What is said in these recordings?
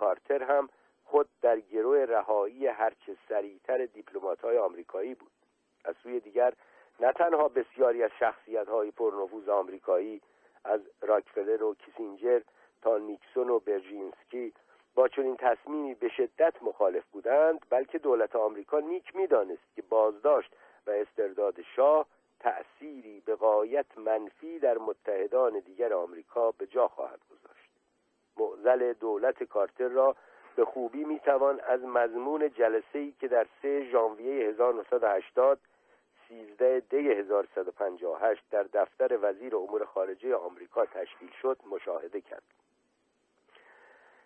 کارتر هم خود در گروه رهایی هرچه سریعتر دیپلمات های آمریکایی بود. از سوی دیگر نه تنها بسیاری از شخصیت های پرنفوذ آمریکایی از راکفلر و کیسینجر تا نیکسون و برژینسکی با چنین تصمیمی به شدت مخالف بودند بلکه دولت آمریکا نیک می‌دانست که بازداشت و استرداد شاه تأثیری به قایت منفی در متحدان دیگر آمریکا به جا خواهد گذاشت. معزل دولت کارتر را به خوبی می‌توان از مضمون جلسه ای که در 3 ژانویه 1980 13 دی 1158 در دفتر وزیر امور خارجه آمریکا تشکیل شد مشاهده کرد.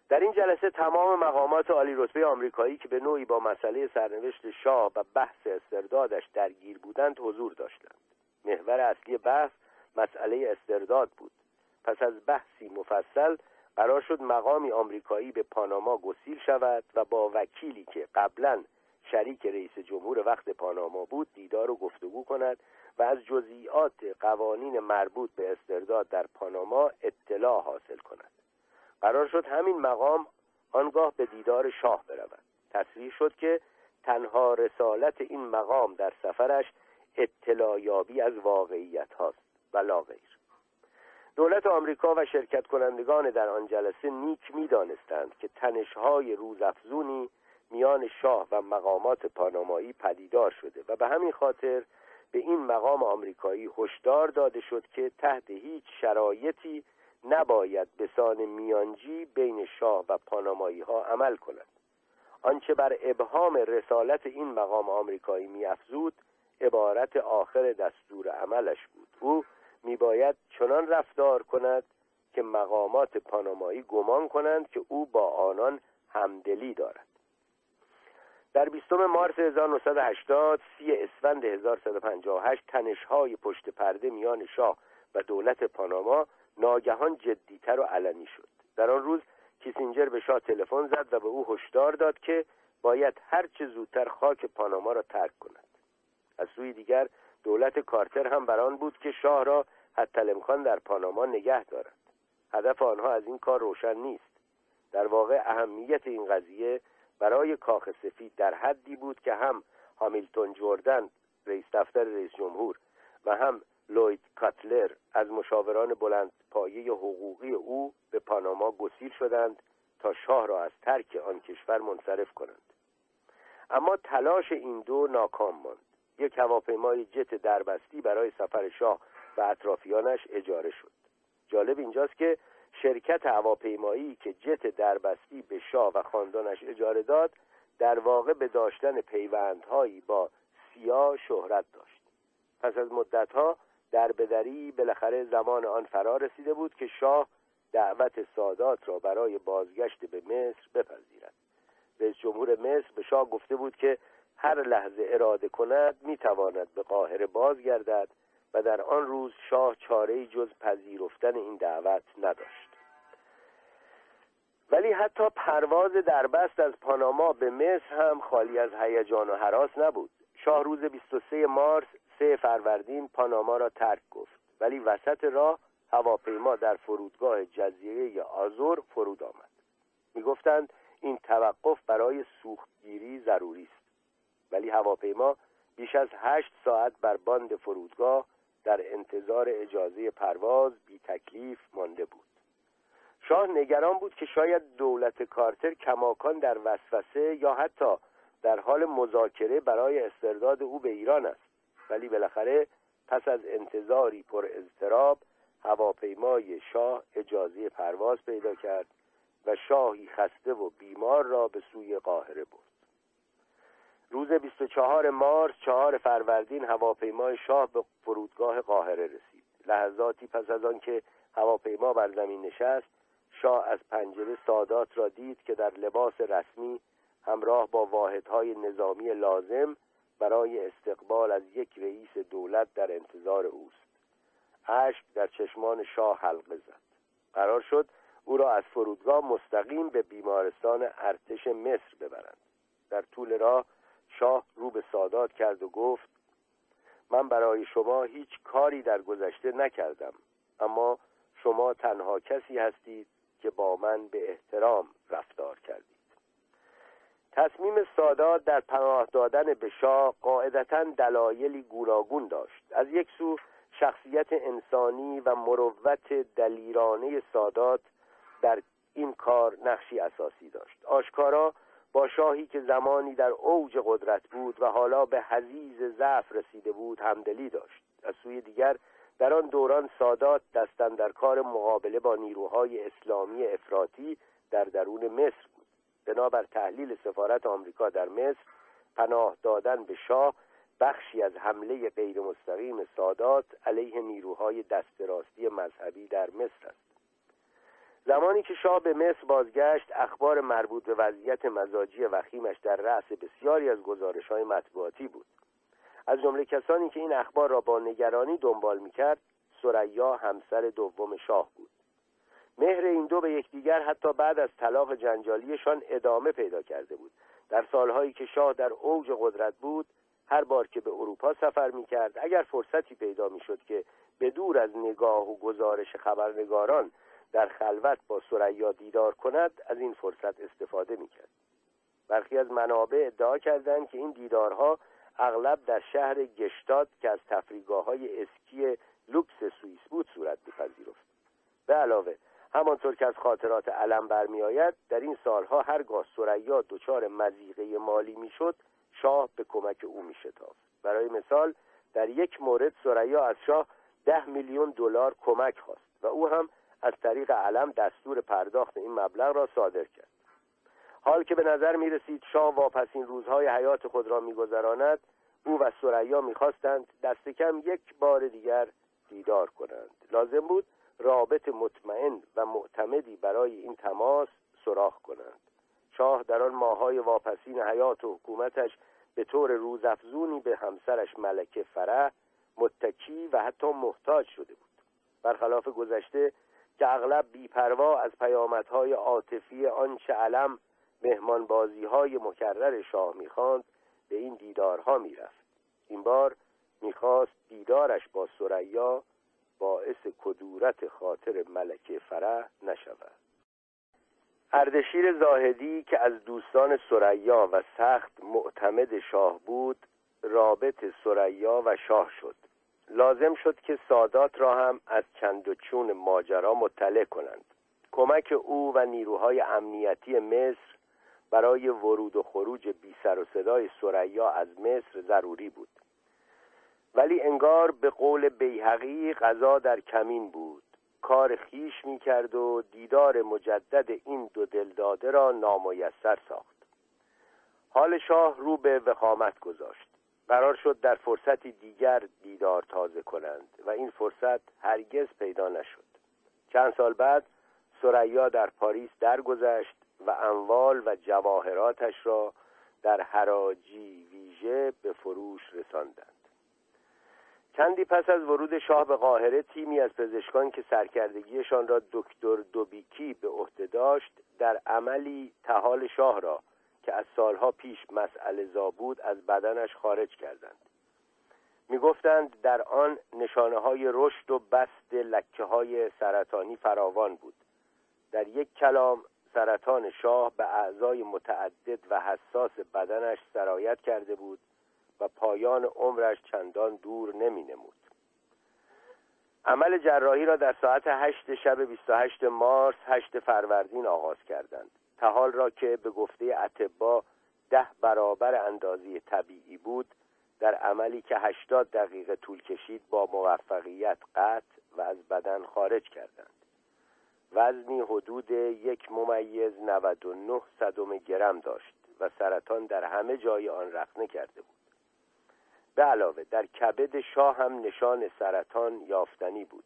در این جلسه تمام مقامات عالی رتبه آمریکایی که به نوعی با مسئله سرنوشت شاه و بحث استردادش درگیر بودند حضور داشتند. محور اصلی بحث مسئله استرداد بود. پس از بحثی مفصل قرار شد مقامی آمریکایی به پاناما گسیل شود و با وکیلی که قبلا شریک رئیس جمهور وقت پاناما بود دیدار و گفتگو کند و از جزئیات قوانین مربوط به استرداد در پاناما اطلاع حاصل کند. قرار شد همین مقام آنگاه به دیدار شاه برود. تصریح شد که تنها رسالت این مقام در سفرش اطلاع یابی از واقعیت هاست و لا غیر دولت آمریکا و شرکت کنندگان در آن جلسه نیک می دانستند که تنشهای روزافزونی میان شاه و مقامات پانامایی پدیدار شده و به همین خاطر به این مقام آمریکایی هشدار داده شد که تحت هیچ شرایطی نباید به سان میانجی بین شاه و پانامایی ها عمل کند. آنچه بر ابهام رسالت این مقام آمریکایی میافزود عبارت آخر دستور عملش بود. او میباید چنان رفتار کند که مقامات پانامایی گمان کنند که او با آنان همدلی دارد. در 20 مارس 1980 سی اسفند 1158 تنشهای پشت پرده میان شاه و دولت پاناما ناگهان جدیتر و علنی شد. در آن روز کیسینجر به شاه تلفن زد و به او هشدار داد که باید هرچه زودتر خاک پاناما را ترک کند. از سوی دیگر دولت کارتر هم بران بود که شاه را حتی امکان در پاناما نگه دارد هدف آنها از این کار روشن نیست. در واقع اهمیت این قضیه برای کاخ سفید در حدی بود که هم هامیلتون جوردن رئیس دفتر رئیس جمهور و هم لوید کاتلر از مشاوران بلند پایه حقوقی او به پاناما گسیل شدند تا شاه را از ترک آن کشور منصرف کنند. اما تلاش این دو ناکام ماند. یک هواپیمای جت دربستی برای سفر شاه و اطرافیانش اجاره شد. جالب اینجاست که شرکت هواپیمایی که جت دربستی به شاه و خاندانش اجاره داد در واقع به داشتن پیوندهایی با سیا شهرت داشت. پس از مدتها در بدری بالاخره زمان آن فرا رسیده بود که شاه دعوت سادات را برای بازگشت به مصر بپذیرد. رئیس جمهور مصر به شاه گفته بود که هر لحظه اراده کند می‌تواند به قاهره بازگردد و در آن روز شاه چاره جز پذیرفتن این دعوت نداشت. ولی حتی پرواز دربست از پاناما به مصر هم خالی از هیجان و حراس نبود. شاه روز 23 مارس سه فروردین پاناما را ترک گفت. ولی وسط راه هواپیما در فرودگاه جزیره آزور فرود آمد. می‌گفتند این توقف برای سوختگیری ضروری است. ولی هواپیما بیش از هشت ساعت بر باند فرودگاه در انتظار اجازه پرواز بی تکلیف مانده بود. شاه نگران بود که شاید دولت کارتر کماکان در وسوسه یا حتی در حال مذاکره برای استرداد او به ایران است. ولی بالاخره پس از انتظاری پر اضطراب هواپیمای شاه اجازه پرواز پیدا کرد و شاهی خسته و بیمار را به سوی قاهره برد. روز 24 مارس چهار فروردین هواپیمای شاه به فرودگاه قاهره رسید. لحظاتی پس از آنکه هواپیما بر زمین نشست شاه از پنجره سادات را دید که در لباس رسمی همراه با واحدهای نظامی لازم برای استقبال از یک رئیس دولت در انتظار اوست. اشک در چشمان شاه حلقه زد. قرار شد او را از فرودگاه مستقیم به بیمارستان ارتش مصر ببرند. در طول راه شاه رو به سادات کرد و گفت من برای شما هیچ کاری در گذشته نکردم اما شما تنها کسی هستید که با من به احترام رفتار کرد تصمیم سادات در پناه دادن به شاه قاعدتا دلایلی گوناگون داشت. از یک سو شخصیت انسانی و مروت دلیرانه سادات در این کار نقشی اساسی داشت. آشکارا با شاهی که زمانی در اوج قدرت بود و حالا به حزیز ضعف رسیده بود همدلی داشت. از سوی دیگر در آن دوران سادات دستن در کار مقابله با نیروهای اسلامی افراطی در درون مصر بود. بنابر تحلیل سفارت آمریکا در مصر پناه دادن به شاه بخشی از حمله غیر مستقیم سادات علیه نیروهای دست راستی مذهبی در مصر است. زمانی که شاه به مصر بازگشت اخبار مربوط به وضعیت مزاجی وخیمش در رأس بسیاری از گزارش های مطبوعاتی بود. از جمله کسانی که این اخبار را با نگرانی دنبال می‌کرد سریا همسر دوم شاه بود. مهر این دو به یکدیگر حتی بعد از طلاق جنجالیشان ادامه پیدا کرده بود. در سالهایی که شاه در اوج قدرت بود هر بار که به اروپا سفر می‌کرد اگر فرصتی پیدا می‌شد که به دور از نگاه و گزارش خبرنگاران در خلوت با سریا دیدار کند از این فرصت استفاده می‌کرد. برخی از منابع ادعا کردند که این دیدارها اغلب در شهر گشتاد که از تفریگاه های اسکی لوکس سوئیس بود صورت میپذیرفت. به علاوه همانطور که از خاطرات علم برمیآید در این سالها هرگاه سریا دچار مزیقه مالی می‌شد شاه به کمک او میشتافت. برای مثال در یک مورد سریا از شاه ده میلیون دلار کمک خواست و او هم از طریق علم دستور پرداخت این مبلغ را صادر کرد. حال که به نظر می رسید شاه واپسین روزهای حیات خود را میگذراند او و سریا می‌خواستند دست کم یک بار دیگر دیدار کنند. لازم بود رابط مطمئن و معتمدی برای این تماس سراخ کنند. شاه در آن ماهای واپسین حیات و حکومتش به طور روزافزونی به همسرش ملکه فرح متکی و حتی محتاج شده بود. برخلاف گذشته که اغلب بیپروا از پیامدهای عاطفی آنچه علم مهمانبازی های مکرر شاه می‌خواند به این دیدارها می‌رفت. این بار می‌خواست دیدارش با سریا باعث کدورت خاطر ملکه فرح نشود. اردشیر زاهدی که از دوستان سریا و سخت معتمد شاه بود رابط سریا و شاه شد. لازم شد که سادات را هم از چند و چون ماجرا مطلع کنند. کمک او و نیروهای امنیتی مصر برای ورود و خروج بی سر و صدای سریا از مصر ضروری بود. ولی انگار به قول بیهقی غذا در کمین بود. کار خیش می کرد و دیدار مجدد این دو دلداده را نامایسر ساخت. حال شاه رو به وخامت گذاشت. قرار شد در فرصتی دیگر دیدار تازه کنند و این فرصت هرگز پیدا نشد. چند سال بعد سریا در پاریس درگذشت و اموال و جواهراتش را در حراجی ویژه به فروش رساندند. چندی پس از ورود شاه به قاهره تیمی از پزشکان که سرکردگیشان را دکتر دوبیکی به عهده داشت در عملی تحال شاه را که از سالها پیش مسئله زا بود از بدنش خارج کردند. می‌گفتند در آن نشانه های رشد و بست لکه های سرطانی فراوان بود. در یک کلام سرطان شاه به اعضای متعدد و حساس بدنش سرایت کرده بود و پایان عمرش چندان دور نمی نمود عمل جراحی را در ساعت هشت شب 28 مارس هشت فروردین آغاز کردند. تحال را که به گفته اتبا ده برابر اندازی طبیعی بود در عملی که هشتاد دقیقه طول کشید با موفقیت قطع و از بدن خارج کردند. وزنی حدود یک ممیز 99 صدم گرم داشت و سرطان در همه جای آن رخنه کرده بود. به علاوه در کبد شاه هم نشان سرطان یافتنی بود.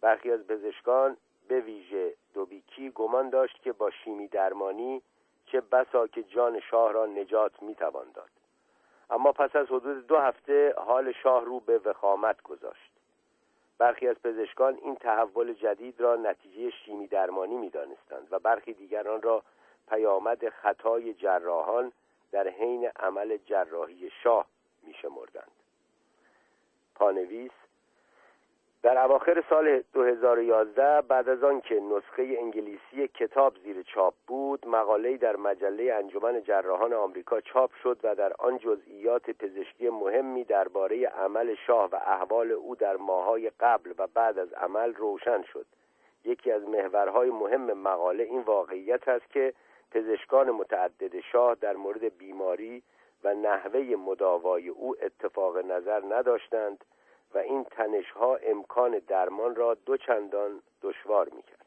برخی از پزشکان به ویژه دوبیکی گمان داشت که با شیمی درمانی چه بسا که جان شاه را نجات می‌توان داد. اما پس از حدود دو هفته حال شاه رو به وخامت گذاشت. برخی از پزشکان این تحول جدید را نتیجه شیمی درمانی می‌دانستند و برخی دیگران را پیامد خطای جراحان در حین عمل جراحی شاه میشمردند. پانویس در اواخر سال 2011 بعد از آنکه نسخه انگلیسی کتاب زیر چاپ بود مقاله‌ای در مجله انجمن جراحان آمریکا چاپ شد و در آن جزئیات پزشکی مهمی درباره عمل شاه و احوال او در ماهای قبل و بعد از عمل روشن شد. یکی از محورهای مهم مقاله این واقعیت است که پزشکان متعدد شاه در مورد بیماری و نحوه مداوای او اتفاق نظر نداشتند و این تنشها امکان درمان را دو چندان دشوار می‌کرد.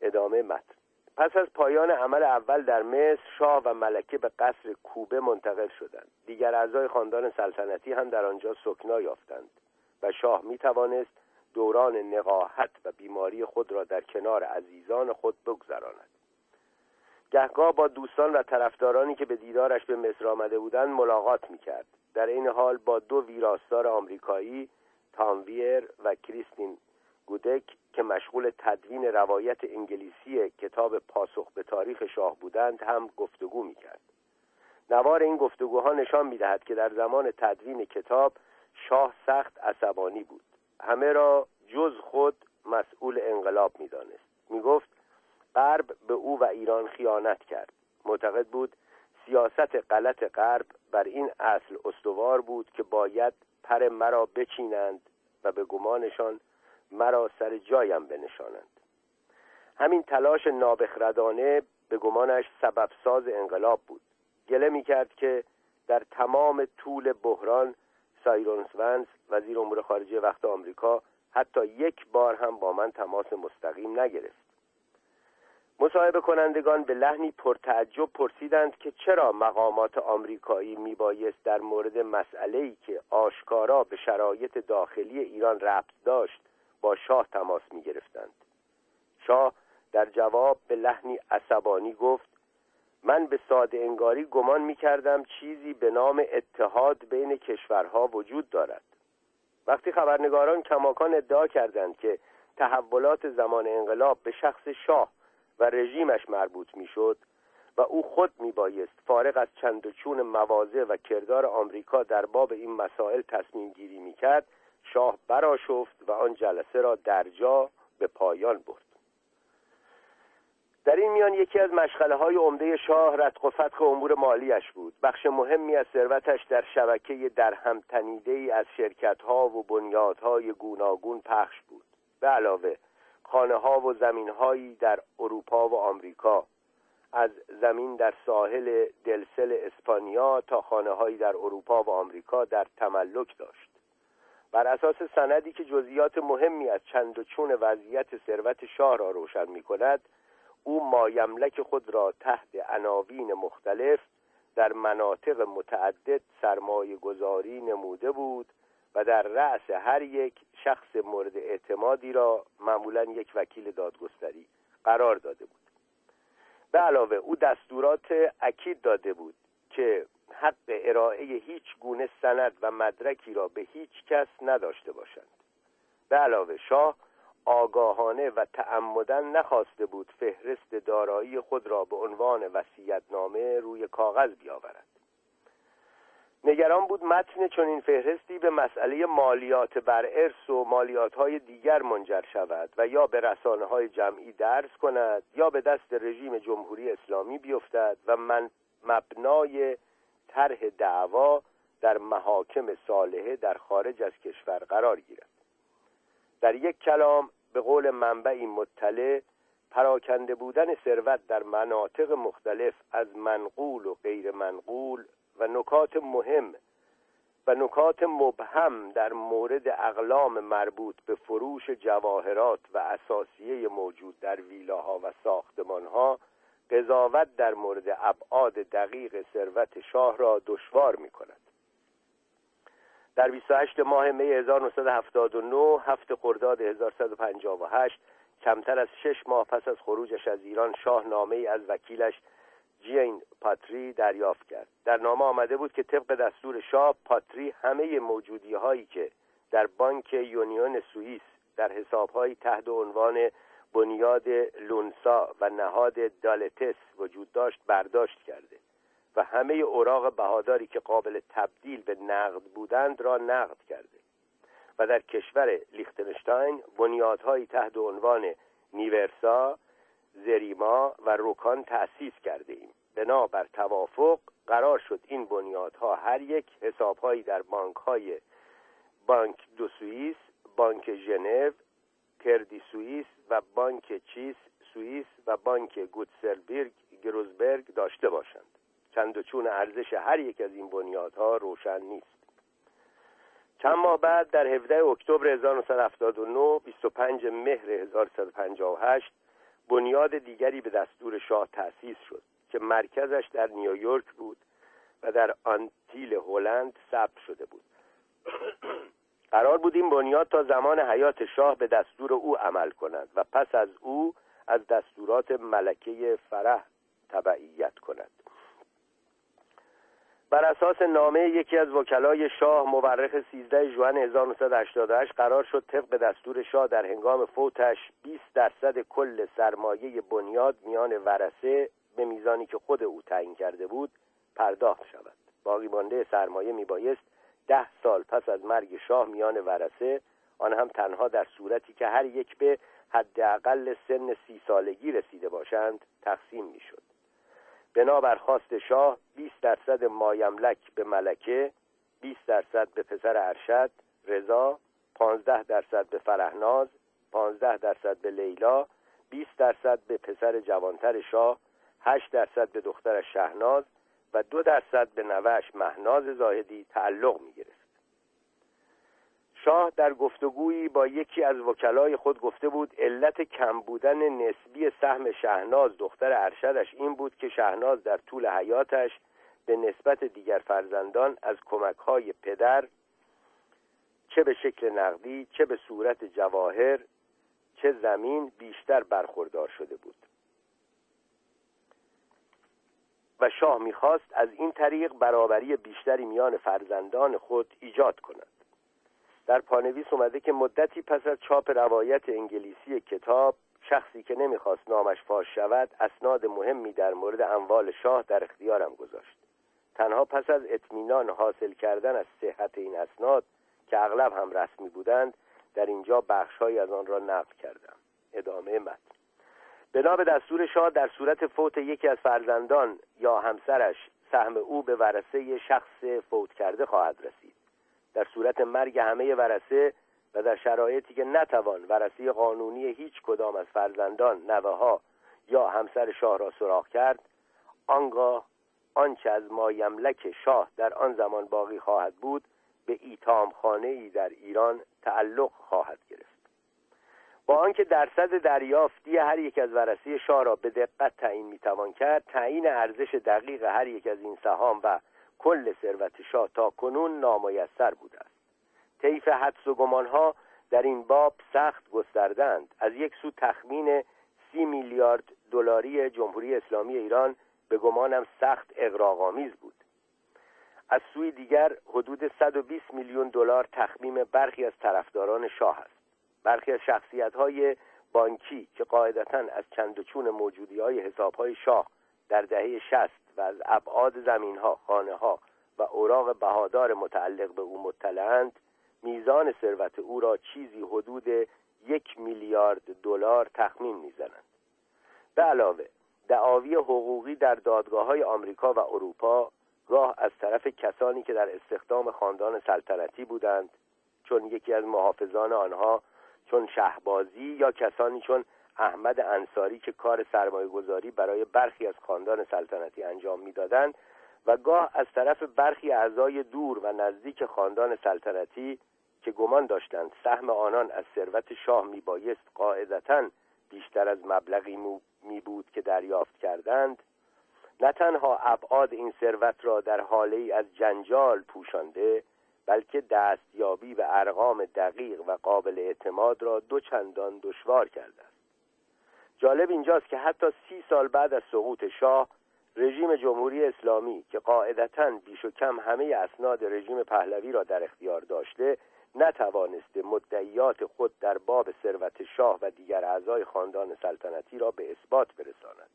ادامه متن. پس از پایان عمل اول در مصر شاه و ملکه به قصر کوبه منتقل شدند. دیگر اعضای خاندان سلطنتی هم در آنجا سکنا یافتند و شاه می توانست دوران نقاهت و بیماری خود را در کنار عزیزان خود بگذراند. گهگاه با دوستان و طرفدارانی که به دیدارش به مصر آمده بودند ملاقات می‌کرد. در این حال با دو ویراستار آمریکایی تامویر و کریستین گودک که مشغول تدوین روایت انگلیسی کتاب پاسخ به تاریخ شاه بودند هم گفتگو می‌کرد. نوار این گفتگوها نشان می‌دهد که در زمان تدوین کتاب شاه سخت عصبانی بود. همه را جز خود مسئول انقلاب می‌دانست. می‌گفت غرب به او و ایران خیانت کرد. معتقد بود سیاست غلط غرب بر این اصل استوار بود که باید پر مرا بچینند و به گمانشان مرا سر جایم بنشانند. همین تلاش نابخردانه به گمانش سبب ساز انقلاب بود. گله می کرد که در تمام طول بحران سایرونس ونس وزیر امور خارجه وقت آمریکا حتی یک بار هم با من تماس مستقیم نگرفت. مصاحبه کنندگان به لحنی پرتعجب پرسیدند که چرا مقامات آمریکایی میبایست در مورد مسئله‌ای که آشکارا به شرایط داخلی ایران ربط داشت با شاه تماس می‌گرفتند. شاه در جواب به لحنی عصبانی گفت من به ساده انگاری گمان می‌کردم چیزی به نام اتحاد بین کشورها وجود دارد. وقتی خبرنگاران کماکان ادعا کردند که تحولات زمان انقلاب به شخص شاه و رژیمش مربوط می‌شد و او خود میبایست فارغ از چند و چون مواضع و کردار آمریکا در باب این مسائل تصمیم گیری می‌کرد شاه براشفت و آن جلسه را در جا به پایان برد. در این میان یکی از مشغله های عمده شاه رتق و فتق امور مالیش بود. بخش مهمی از ثروتش در شبکه در هم تنیده ای از شرکت ها و بنیادهای گوناگون پخش بود. به علاوه خانه ها و زمین هایی در اروپا و آمریکا. از زمین در ساحل دلسل اسپانیا تا خانه هایی در اروپا و آمریکا در تملک داشت. بر اساس سندی که جزئیات مهمی از چند و چون وضعیت ثروت شاه را روشن می کند او مایملک خود را تحت عناوین مختلف در مناطق متعدد سرمایه گذاری نموده بود و در رأس هر یک شخص مورد اعتمادی را معمولا یک وکیل دادگستری قرار داده بود. به علاوه او دستورات اکید داده بود که حق ارائه هیچ گونه سند و مدرکی را به هیچ کس نداشته باشند. به علاوه شاه آگاهانه و تعمدن نخواسته بود فهرست دارایی خود را به عنوان وصیت‌نامه روی کاغذ بیاورد. نگران بود متن چنین فهرستی به مسئله مالیات بر ارث و مالیات های دیگر منجر شود و یا به رسانه های جمعی درس کند یا به دست رژیم جمهوری اسلامی بیفتد و من مبنای طرح دعوا در محاکم صالحه در خارج از کشور قرار گیرد. در یک کلام به قول منبعی مطلع پراکنده بودن ثروت در مناطق مختلف از منقول و غیر منقول و نکات مهم و نکات مبهم در مورد اقلام مربوط به فروش جواهرات و اساسیه موجود در ویلاها و ساختمانها قضاوت در مورد ابعاد دقیق ثروت شاه را دشوار می کند در 28 ماه می 1979 هفت خرداد 1158 کمتر از شش ماه پس از خروجش از ایران شاه نامه ای از وکیلش جین پاتری دریافت کرد. در نامه آمده بود که طبق دستور شاه پاتری همه موجودی هایی که در بانک یونیون سوئیس در حسابهایی تحت عنوان بنیاد لونسا و نهاد دالتس وجود داشت برداشت کرده و همه اوراق بهاداری که قابل تبدیل به نقد بودند را نقد کرده و در کشور لیختنشتاین بنیادهایی تحت عنوان نیورسا، زریما و روکان تأسیس کرده ایم. بنا بر توافق قرار شد این بنیادها هر یک حسابهایی در بانک های بانک دو سوئیس، بانک ژنو، کردی سوئیس و بانک چیس سوئیس و بانک گوتسلبرگ گروزبرگ داشته باشند. چند و چون ارزش هر یک از این بنیادها روشن نیست. چند ماه بعد در 17 اکتبر 1979 25 مهر 1158 بنیاد دیگری به دستور شاه تأسیس شد که مرکزش در نیویورک بود و در آنتیل هلند ثبت شده بود. قرار بود این بنیاد تا زمان حیات شاه به دستور او عمل کند و پس از او از دستورات ملکه فرح تبعیت کند. بر اساس نامه یکی از وکلای شاه مورخ 13 ژوئن 1988 قرار شد طبق دستور شاه در هنگام فوتش 20 درصد کل سرمایه بنیاد میان ورسه به میزانی که خود او تعیین کرده بود پرداخت شود. باقی مانده سرمایه میبایست ده سال پس از مرگ شاه میان ورسه آن هم تنها در صورتی که هر یک به حداقل سن سی سالگی رسیده باشند تقسیم می‌شد. بنابر خواست شاه 20 درصد مایملک به ملکه 20 درصد به پسر ارشد رضا 15 درصد به فرهناز 15 درصد به لیلا 20 درصد به پسر جوانتر شاه 8 درصد به دختر شهناز و دو درصد به نوش مهناز زاهدی تعلق می گرفت شاه در گفتگویی با یکی از وکلای خود گفته بود علت کم بودن نسبی سهم شهناز دختر ارشدش این بود که شهناز در طول حیاتش به نسبت دیگر فرزندان از کمکهای پدر چه به شکل نقدی چه به صورت جواهر چه زمین بیشتر برخوردار شده بود. و شاه می‌خواست از این طریق برابری بیشتری میان فرزندان خود ایجاد کند. در پانویس اومده که مدتی پس از چاپ روایت انگلیسی کتاب شخصی که نمی‌خواست نامش فاش شود اسناد مهمی در مورد اموال شاه در اختیارم گذاشت. تنها پس از اطمینان حاصل کردن از صحت این اسناد که اغلب هم رسمی بودند در اینجا بخشهایی از آن را نقل کردم. ادامه متن. بنا به دستور شاه در صورت فوت یکی از فرزندان یا همسرش سهم او به ورسه شخص فوت کرده خواهد رسید. در صورت مرگ همه ورسه و در شرایطی که نتوان ورسه قانونی هیچ کدام از فرزندان نوه ها یا همسر شاه را سراغ کرد آنگاه آنچه از مایملک شاه در آن زمان باقی خواهد بود به ایتام خانه ای در ایران تعلق خواهد گرفت. با آنکه درصد دریافتی هر یک از ورثه شاه را به دقت تعیین می‌توان کرد تعیین ارزش دقیق هر یک از این سهام و کل ثروت شاه تا کنون نامایسر بوده است طیف حدس و گمانها در این باب سخت گستردند از یک سو تخمین سی میلیارد دلاری جمهوری اسلامی ایران به گمانم سخت اقراق‌آمیز بود. از سوی دیگر حدود 120 میلیون دلار تخمیم برخی از طرفداران شاه است. برخی از شخصیت های بانکی که قاعدتا از چند و چون موجودی های حساب های شاه در دهه شست و از ابعاد زمین ها خانه ها و اوراق بهادار متعلق به او مطلعند میزان ثروت او را چیزی حدود یک میلیارد دلار تخمین می‌زنند. به علاوه دعاوی حقوقی در دادگاه های آمریکا و اروپا گاه از طرف کسانی که در استخدام خاندان سلطنتی بودند چون یکی از محافظان آنها چون شهبازی یا کسانی چون احمد انصاری که کار سرمایه گذاری برای برخی از خاندان سلطنتی انجام می‌دادند و گاه از طرف برخی اعضای دور و نزدیک خاندان سلطنتی که گمان داشتند سهم آنان از ثروت شاه میبایست قاعدتا بیشتر از مبلغی می بود که دریافت کردند نه تنها ابعاد این ثروت را در حاله ای از جنجال پوشانده بلکه دستیابی به ارقام دقیق و قابل اعتماد را دو چندان دشوار کرده جالب اینجاست که حتی سی سال بعد از سقوط شاه رژیم جمهوری اسلامی که قاعدتا بیش و کم همه اسناد رژیم پهلوی را در اختیار داشته نتوانسته مدعیات خود در باب ثروت شاه و دیگر اعضای خاندان سلطنتی را به اثبات برساند.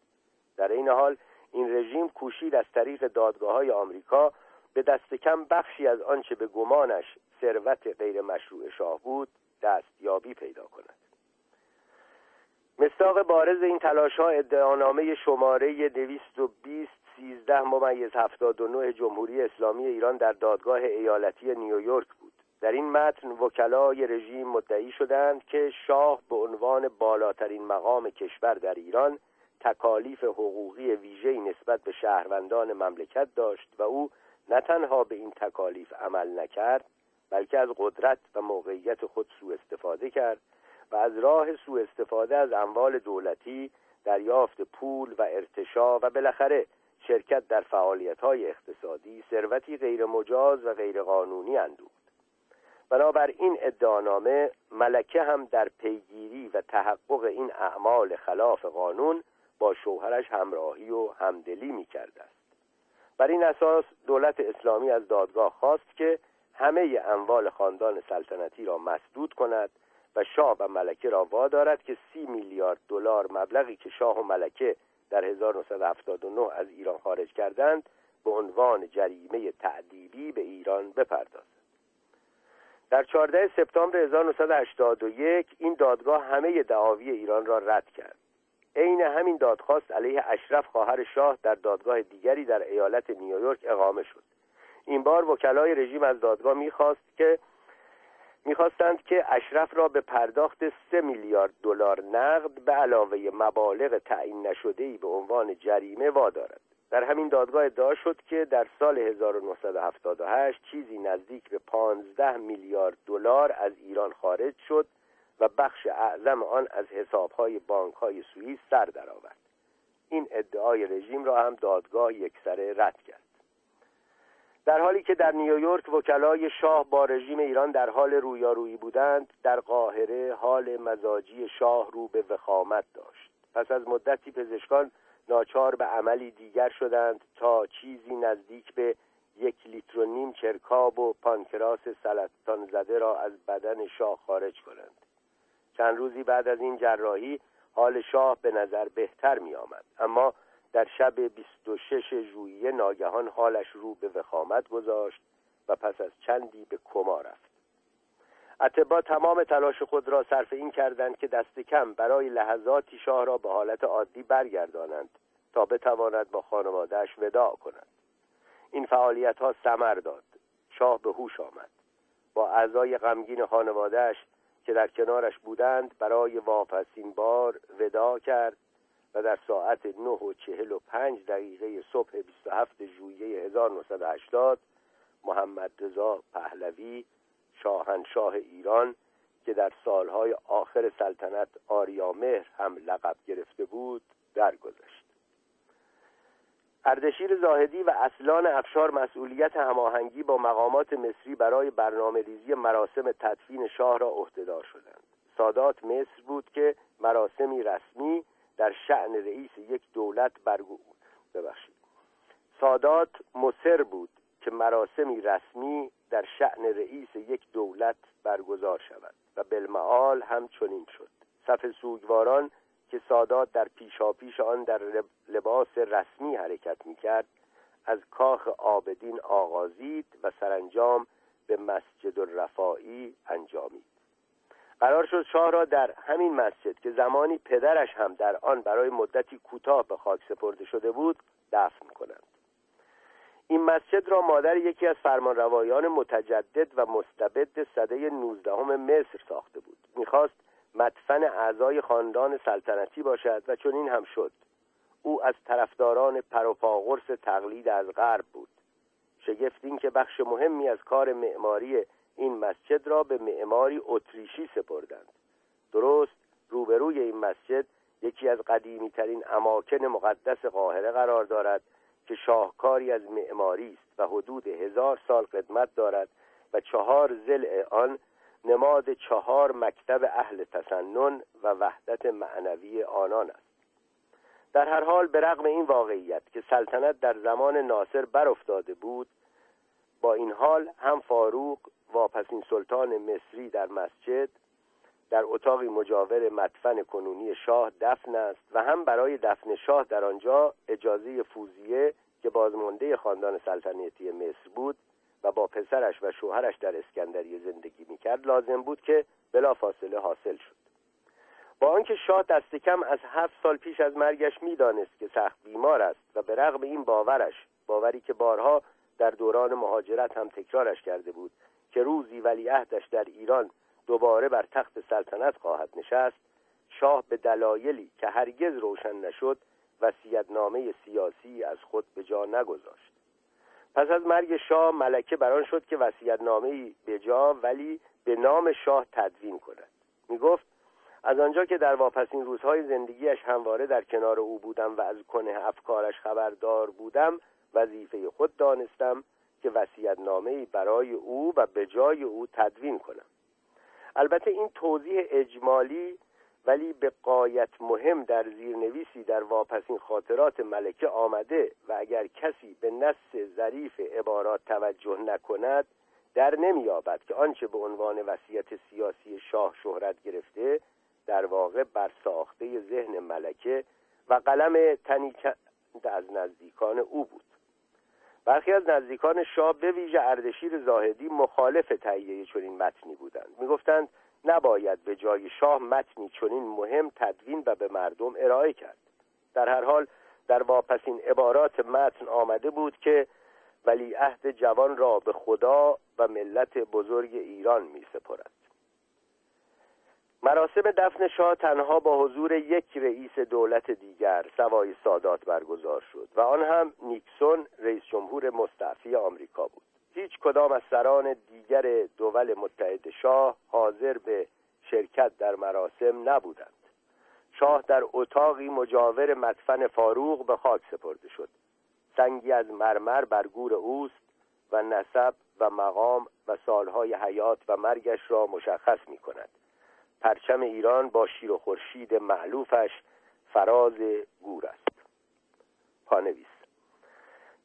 در این حال این رژیم کوشید از طریق دادگاه های آمریکا به دست کم بخشی از آنچه به گمانش ثروت غیر مشروع شاه بود دستیابی پیدا کند. مستاق بارز این تلاش ها ادعانامه شماره 220 13 ممیز 79 جمهوری اسلامی ایران در دادگاه ایالتی نیویورک بود. در این متن وکلای رژیم مدعی شدند که شاه به عنوان بالاترین مقام کشور در ایران تکالیف حقوقی ویژه‌ای نسبت به شهروندان مملکت داشت و او نه تنها به این تکالیف عمل نکرد بلکه از قدرت و موقعیت خود سوء استفاده کرد و از راه سوء استفاده از اموال دولتی دریافت پول و ارتشا و بالاخره شرکت در فعالیت های اقتصادی ثروتی غیر مجاز و غیر قانونی اندوخت بنابر این ادعانامه ملکه هم در پیگیری و تحقق این اعمال خلاف قانون با شوهرش همراهی و همدلی می کرده است. بر این اساس دولت اسلامی از دادگاه خواست که همه اموال خاندان سلطنتی را مسدود کند و شاه و ملکه را وادارد که سی میلیارد دلار مبلغی که شاه و ملکه در 1979 از ایران خارج کردند به عنوان جریمه تعدیبی به ایران بپردازد. در 14 سپتامبر 1981 این دادگاه همه دعاوی ایران را رد کرد. عین همین دادخواست علیه اشرف خواهر شاه در دادگاه دیگری در ایالت نیویورک اقامه شد. این بار وکلای رژیم از دادگاه می‌خواست که می‌خواستند که اشرف را به پرداخت سه میلیارد دلار نقد به علاوه مبالغ تعیین نشده به عنوان جریمه وادارد. در همین دادگاه ادعا شد که در سال 1978 چیزی نزدیک به 15 میلیارد دلار از ایران خارج شد و بخش اعظم آن از حسابهای بانکهای سوئیس سر درآورد. این ادعای رژیم را هم دادگاه یکسره رد کرد. در حالی که در نیویورک وکلای شاه با رژیم ایران در حال رویارویی بودند در قاهره حال مزاجی شاه رو به وخامت داشت. پس از مدتی پزشکان ناچار به عملی دیگر شدند تا چیزی نزدیک به یک لیتر و نیم چرکاب و پانکراس سلطان زده را از بدن شاه خارج کنند. چند روزی بعد از این جراحی حال شاه به نظر بهتر می آمد اما در شب 26 ژوئیه ناگهان حالش رو به وخامت گذاشت و پس از چندی به کما رفت. اتبا تمام تلاش خود را صرف این کردند که دست کم برای لحظاتی شاه را به حالت عادی برگردانند تا بتواند با خانوادهش وداع کند. این فعالیت ها سمر داد. شاه به هوش آمد. با اعضای غمگین خانوادهش که در کنارش بودند برای واپسین بار ودا کرد و در ساعت 9 و 45 دقیقه صبح 27 ژوئیه 1980 محمد رضا پهلوی شاهنشاه ایران که در سالهای آخر سلطنت آریامهر هم لقب گرفته بود درگذشت. اردشیر زاهدی و اصلان افشار مسئولیت هماهنگی با مقامات مصری برای برنامه ریزی مراسم تدفین شاه را عهدهدار شدند. سادات مصر بود که مراسمی رسمی در شعن رئیس یک دولت برگو ببخشید. سادات مصر بود که مراسمی رسمی در شعن رئیس یک دولت برگزار شود و بالمعال هم چنین شد. صف سوگواران که سادات در پیشاپیش آن در لباس رسمی حرکت می کرد از کاخ آبدین آغازید و سرانجام به مسجد الرفاعی انجامید. قرار شد شاه را در همین مسجد که زمانی پدرش هم در آن برای مدتی کوتاه به خاک سپرده شده بود دفن کنند. این مسجد را مادر یکی از فرمانروایان متجدد و مستبد صده نوزدهم مصر ساخته بود. می‌خواست مدفن اعضای خاندان سلطنتی باشد و چنین هم شد. او از طرفداران پروپاگرس تقلید از غرب بود. شگفت این که بخش مهمی از کار معماری این مسجد را به معماری اتریشی سپردند. درست روبروی این مسجد یکی از قدیمی ترین اماکن مقدس قاهره قرار دارد که شاهکاری از معماری است و حدود هزار سال قدمت دارد و چهار زل آن نماد چهار مکتب اهل تسنن و وحدت معنوی آنان است. در هر حال به رغم این واقعیت که سلطنت در زمان ناصر برافتاده بود با این حال هم فاروق واپسین سلطان مصری در مسجد در اتاقی مجاور مدفن کنونی شاه دفن است و هم برای دفن شاه در آنجا اجازه فوزیه که بازمانده خاندان سلطنتی مصر بود و با پسرش و شوهرش در اسکندریه زندگی می‌کرد لازم بود که بلافاصله حاصل شد. با آنکه شاه دست کم از هفت سال پیش از مرگش می‌دانست که سخت بیمار است و به رغم این باورش باوری که بارها در دوران مهاجرت هم تکرارش کرده بود که روزی ولیعهدش در ایران دوباره بر تخت سلطنت خواهد نشست شاه به دلایلی که هرگز روشن نشد وصیتنامه سیاسی از خود به جا نگذاشت. پس از مرگ شاه ملکه بران شد که وصیتنامه به جا ولی به نام شاه تدوین کند. می گفت از آنجا که در واپسین روزهای زندگیش همواره در کنار او بودم و از کنه افکارش خبردار بودم وظیفه خود دانستم که وصیتنامه برای او و به جای او تدوین کنم. البته این توضیح اجمالی ولی به قایت مهم در زیرنویسی در واپسین خاطرات ملکه آمده و اگر کسی به نص ظریف عبارات توجه نکند در نمییابد که آنچه به عنوان وصیت سیاسی شاه شهرت گرفته در واقع بر ساخته ذهن ملکه و قلم تنی از نزدیکان او بود. برخی از نزدیکان شاه به ویژه اردشیر زاهدی مخالف تهیه چنین متنی بودند. می‌گفتند نباید به جای شاه متنی چنین مهم تدوین و به مردم ارائه کرد. در هر حال در واپسین عبارات متن آمده بود که ولی عهد جوان را به خدا و ملت بزرگ ایران می سپرد مراسم دفن شاه تنها با حضور یک رئیس دولت دیگر سوای سادات برگزار شد و آن هم نیکسون رئیس جمهور مستعفی آمریکا بود. هیچ کدام از سران دیگر دول متحد شاه حاضر به شرکت در مراسم نبودند. شاه در اتاقی مجاور مدفن فاروق به خاک سپرده شد. سنگی از مرمر بر گور اوست و نسب و مقام و سالهای حیات و مرگش را مشخص می کند پرچم ایران با شیر و خورشید معلوفش فراز گور است. پانویس.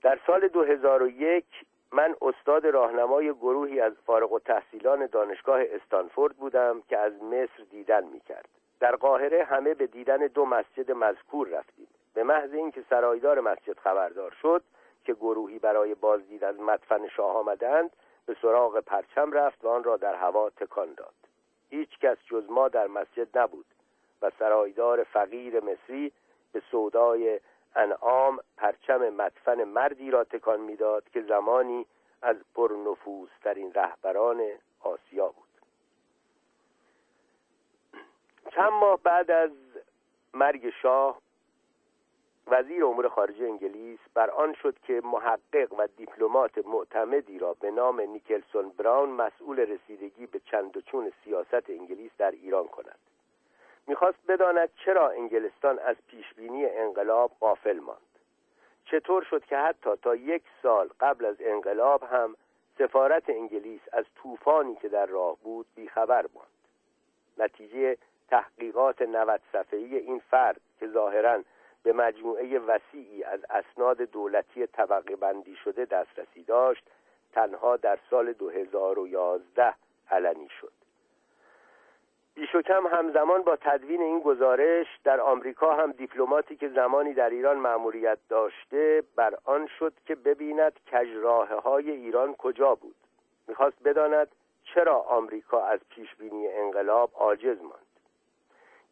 در سال 2001 من استاد راهنمای گروهی از فارغ و تحصیلان دانشگاه استانفورد بودم که از مصر دیدن می کرد. در قاهره همه به دیدن دو مسجد مذکور رفتیم. به محض اینکه سرایدار مسجد خبردار شد که گروهی برای بازدید از مدفن شاه آمدند به سراغ پرچم رفت و آن را در هوا تکان داد. هیچ کس جز ما در مسجد نبود و سرایدار فقیر مصری به سودای انعام پرچم مدفن مردی را تکان می‌داد که زمانی از پرنفوذترین رهبران آسیا بود. چند ماه بعد از مرگ شاه وزیر امور خارجه انگلیس بر آن شد که محقق و دیپلمات معتمدی را به نام نیکلسون براون مسئول رسیدگی به چند و چون سیاست انگلیس در ایران کند. می‌خواست بداند چرا انگلستان از پیشبینی انقلاب غافل ماند. چطور شد که حتی تا یک سال قبل از انقلاب هم سفارت انگلیس از طوفانی که در راه بود بیخبر ماند. نتیجه تحقیقات 90 صفحه‌ای این فرد که ظاهرا به مجموعه وسیعی از اسناد دولتی طبقه بندی شده دسترسی داشت تنها در سال 2011 علنی شد. بیش و کم همزمان با تدوین این گزارش در آمریکا هم دیپلماتی که زمانی در ایران مأموریت داشته بر آن شد که ببیند کجراه های ایران کجا بود. می‌خواست بداند چرا آمریکا از پیشبینی انقلاب عاجز ماند.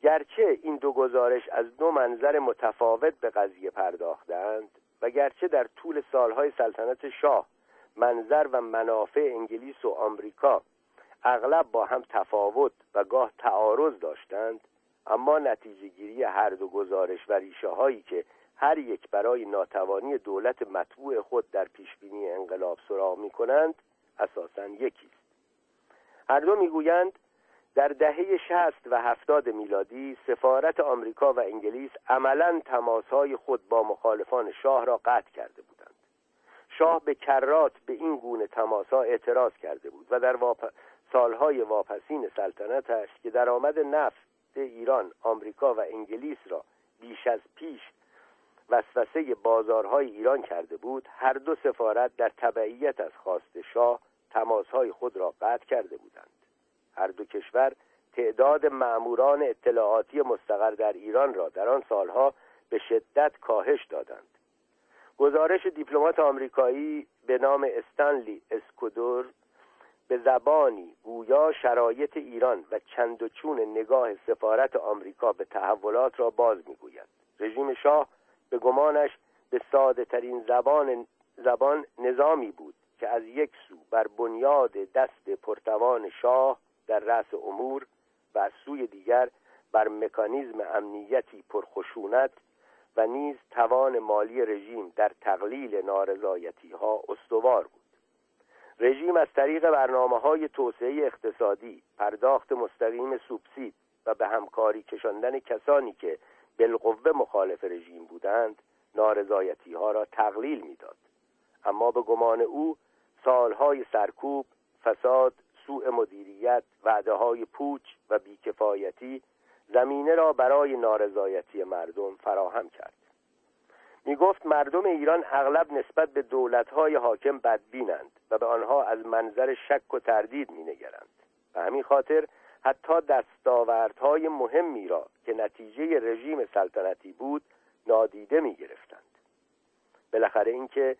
گرچه این دو گزارش از دو منظر متفاوت به قضیه پرداختند و گرچه در طول سالهای سلطنت شاه منظر و منافع انگلیس و آمریکا اغلب با هم تفاوت و گاه تعارض داشتند اما نتیجه گیری هر دو گزارش و ریشه هایی که هر یک برای ناتوانی دولت مطبوع خود در پیشبینی انقلاب سراغ می کنند اساسا یکی است. هر دو می‌گویند در دهه شست و هفتاد میلادی سفارت آمریکا و انگلیس عملا تماسهای خود با مخالفان شاه را قطع کرده بودند. شاه به کرات به این گونه تماسها اعتراض کرده بود و در واپ... سالهای واپسین سلطنتش که درآمد نفت ایران آمریکا و انگلیس را بیش از پیش وسوسه بازارهای ایران کرده بود هر دو سفارت در تبعیت از خواست شاه تماسهای خود را قطع کرده بودند. هر دو کشور تعداد معموران اطلاعاتی مستقر در ایران را در آن سالها به شدت کاهش دادند. گزارش دیپلمات آمریکایی به نام استنلی اسکودور به زبانی گویا شرایط ایران و چند و چون نگاه سفارت آمریکا به تحولات را باز می‌گوید. رژیم شاه به گمانش به ساده ترین زبان زبان نظامی بود که از یک سو بر بنیاد دست پرتوان شاه در رأس امور و از سوی دیگر بر مکانیزم امنیتی پرخشونت و نیز توان مالی رژیم در تقلیل نارضایتی ها استوار بود. رژیم از طریق برنامه های توسعه اقتصادی پرداخت مستقیم سوبسید و به همکاری کشاندن کسانی که بالقوه مخالف رژیم بودند نارضایتی ها را تقلیل می‌داد. اما به گمان او سالهای سرکوب فساد سوء مدیریت وعده های پوچ و بیکفایتی زمینه را برای نارضایتی مردم فراهم کرد. می گفت مردم ایران اغلب نسبت به دولتهای حاکم بدبینند و به آنها از منظر شک و تردید می نگرند به همین خاطر حتی دستاوردهای مهمی را که نتیجه رژیم سلطنتی بود نادیده می گرفتند بالاخره اینکه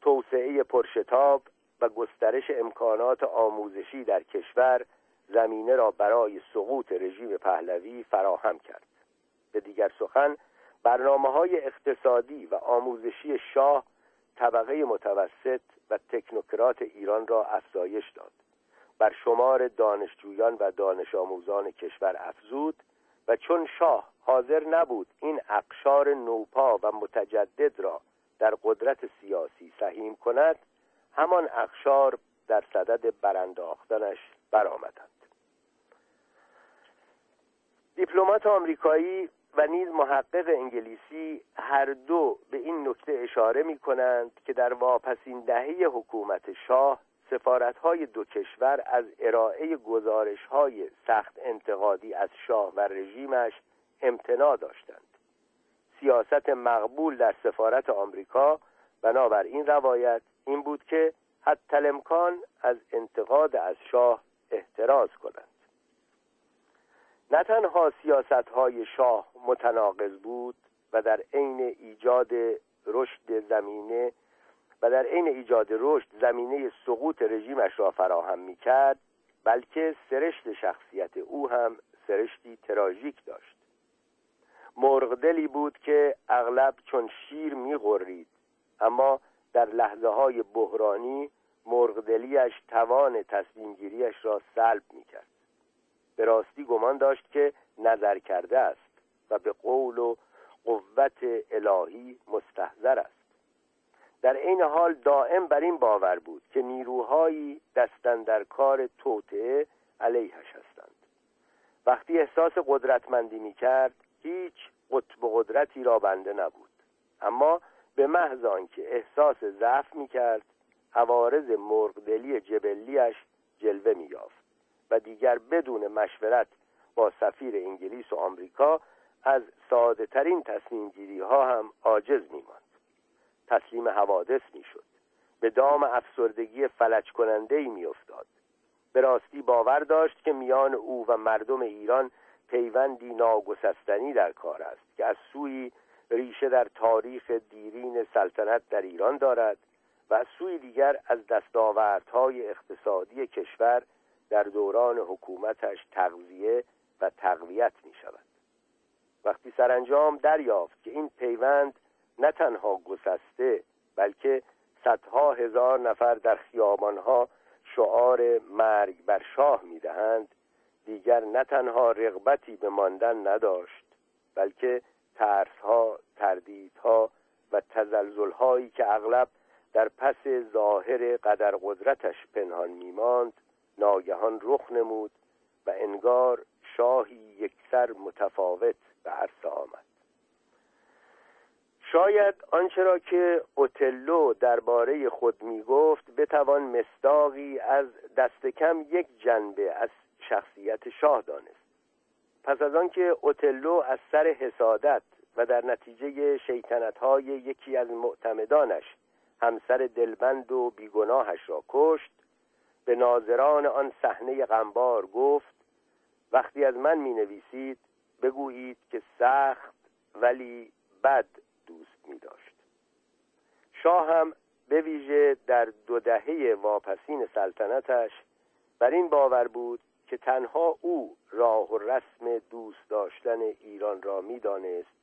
توسعه پرشتاب و گسترش امکانات آموزشی در کشور زمینه را برای سقوط رژیم پهلوی فراهم کرد. به دیگر سخن برنامه های اقتصادی و آموزشی شاه طبقه متوسط و تکنوکرات ایران را افزایش داد. بر شمار دانشجویان و دانش آموزان کشور افزود و چون شاه حاضر نبود این اقشار نوپا و متجدد را در قدرت سیاسی سهیم کند همان اقشار در صدد برانداختنش برآمدند. دیپلمات آمریکایی و نیز محقق انگلیسی هر دو به این نکته اشاره می کنند که در واپسین دهه حکومت شاه سفارتهای دو کشور از ارائه گزارش های سخت انتقادی از شاه و رژیمش امتناع داشتند. سیاست مقبول در سفارت آمریکا بنابر این روایت این بود که حتی امکان از انتقاد از شاه احتراز کنند. نه تنها سیاست های شاه متناقض بود و در عین ایجاد رشد زمینه و در عین ایجاد رشد زمینه سقوط رژیمش را فراهم می کرد بلکه سرشت شخصیت او هم سرشتی تراژیک داشت. مرغدلی بود که اغلب چون شیر میغرید اما در لحظه های بحرانی مرغدلیش توان تصمیمگیریش را سلب می‌کرد. به راستی گمان داشت که نظر کرده است و به قول و قوت الهی مستحضر است. در این حال دائم بر این باور بود که نیروهایی دستن در کار توطعه علیهش هستند. وقتی احساس قدرتمندی می کرد هیچ قطب قدرتی را بنده نبود. اما به محض آنکه احساس ضعف می کرد عوارض مرغدلی جبلیش جلوه می یافت و دیگر بدون مشورت با سفیر انگلیس و آمریکا از ساده ترین تصمیم گیری ها هم عاجز می ماند. تسلیم حوادث می شد به دام افسردگی فلج کننده ای می افتاد به راستی باور داشت که میان او و مردم ایران پیوندی ناگسستنی در کار است که از سوی ریشه در تاریخ دیرین سلطنت در ایران دارد و از سوی دیگر از دستاوردهای اقتصادی کشور در دوران حکومتش تغذیه و تقویت می شود وقتی سرانجام دریافت که این پیوند نه تنها گسسته بلکه صدها هزار نفر در خیابانها شعار مرگ بر شاه می‌دهند دیگر نه تنها رغبتی به ماندن نداشت بلکه ترسها تردیدها و تزلزلهایی که اغلب در پس ظاهر قدر قدرتش پنهان میماند ناگهان رخ نمود و انگار شاهی یکسر متفاوت به عرصه آمد. شاید آنچه را که اوتلو درباره خود می گفت بتوان مستاقی از دست کم یک جنبه از شخصیت شاه دانست. پس از آنکه اوتلو از سر حسادت و در نتیجه شیطنت های یکی از معتمدانش همسر دلبند و بیگناهش را کشت. به ناظران آن صحنه غمبار گفت وقتی از من می نویسید بگویید که سخت ولی بد دوست می داشت شاه هم به ویژه در دو دهه واپسین سلطنتش بر این باور بود که تنها او راه و رسم دوست داشتن ایران را می‌دانست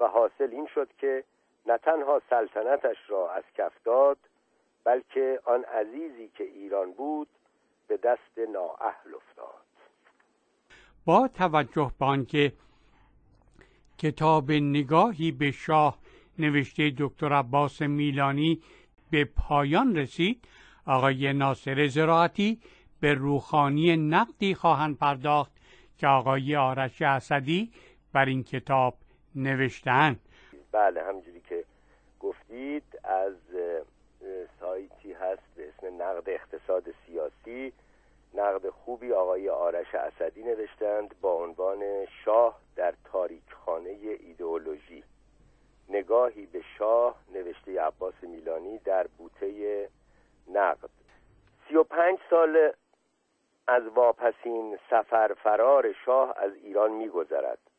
و حاصل این شد که نه تنها سلطنتش را از کف داد بلکه آن عزیزی که ایران بود به دست نااهل افتاد. با توجه به آنکه کتاب نگاهی به شاه نوشته دکتر عباس میلانی به پایان رسید آقای ناصر زراعتی به روخانی نقدی خواهند پرداخت که آقای آرش اسدی بر این کتاب نوشتند بله همجوری که گفتید از سایتی هست به اسم نقد اقتصاد سیاسی. نقد خوبی آقای آرش اسدی نوشتند با عنوان شاه در تاریکخانه ایدئولوژی. نگاهی به شاه نوشته عباس میلانی در بوته نقد. سی و پنج سال از واپسین سفر فرار شاه از ایران میگذرد.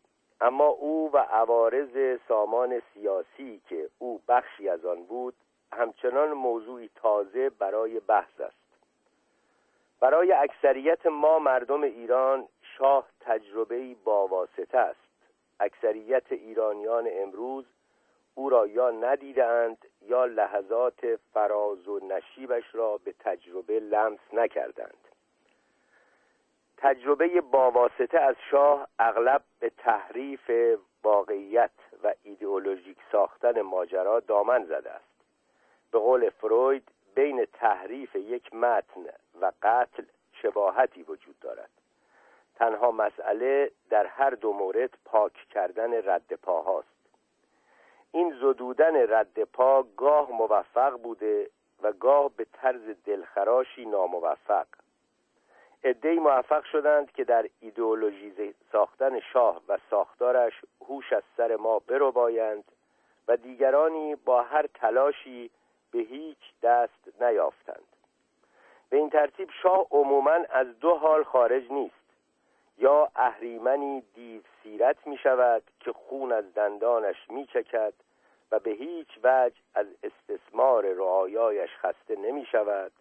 اما او و عوارض سامان سیاسی که او بخشی از آن بود همچنان موضوعی تازه برای بحث است. برای اکثریت ما مردم ایران شاه تجربه با واسطه است. اکثریت ایرانیان امروز او را یا ندیدند یا لحظات فراز و نشیبش را به تجربه لمس نکردند. تجربه باواسطه از شاه اغلب به تحریف واقعیت و ایدئولوژیک ساختن ماجرا دامن زده است. به قول فروید بین تحریف یک متن و قتل شباهتی وجود دارد. تنها مسئله در هر دو مورد پاک کردن رد پاهاست این زدودن رد پا گاه موفق بوده و گاه به طرز دلخراشی ناموفق. عدهای موفق شدند که در ایدئولوژی ساختن شاه و ساختارش هوش از سر ما بایند و دیگرانی با هر تلاشی به هیچ دست نیافتند. به این ترتیب شاه عموما از دو حال خارج نیست. یا اهریمنی دیو سیرت می شود که خون از دندانش می چکد و به هیچ وجه از استثمار رعایایش خسته نمی شود.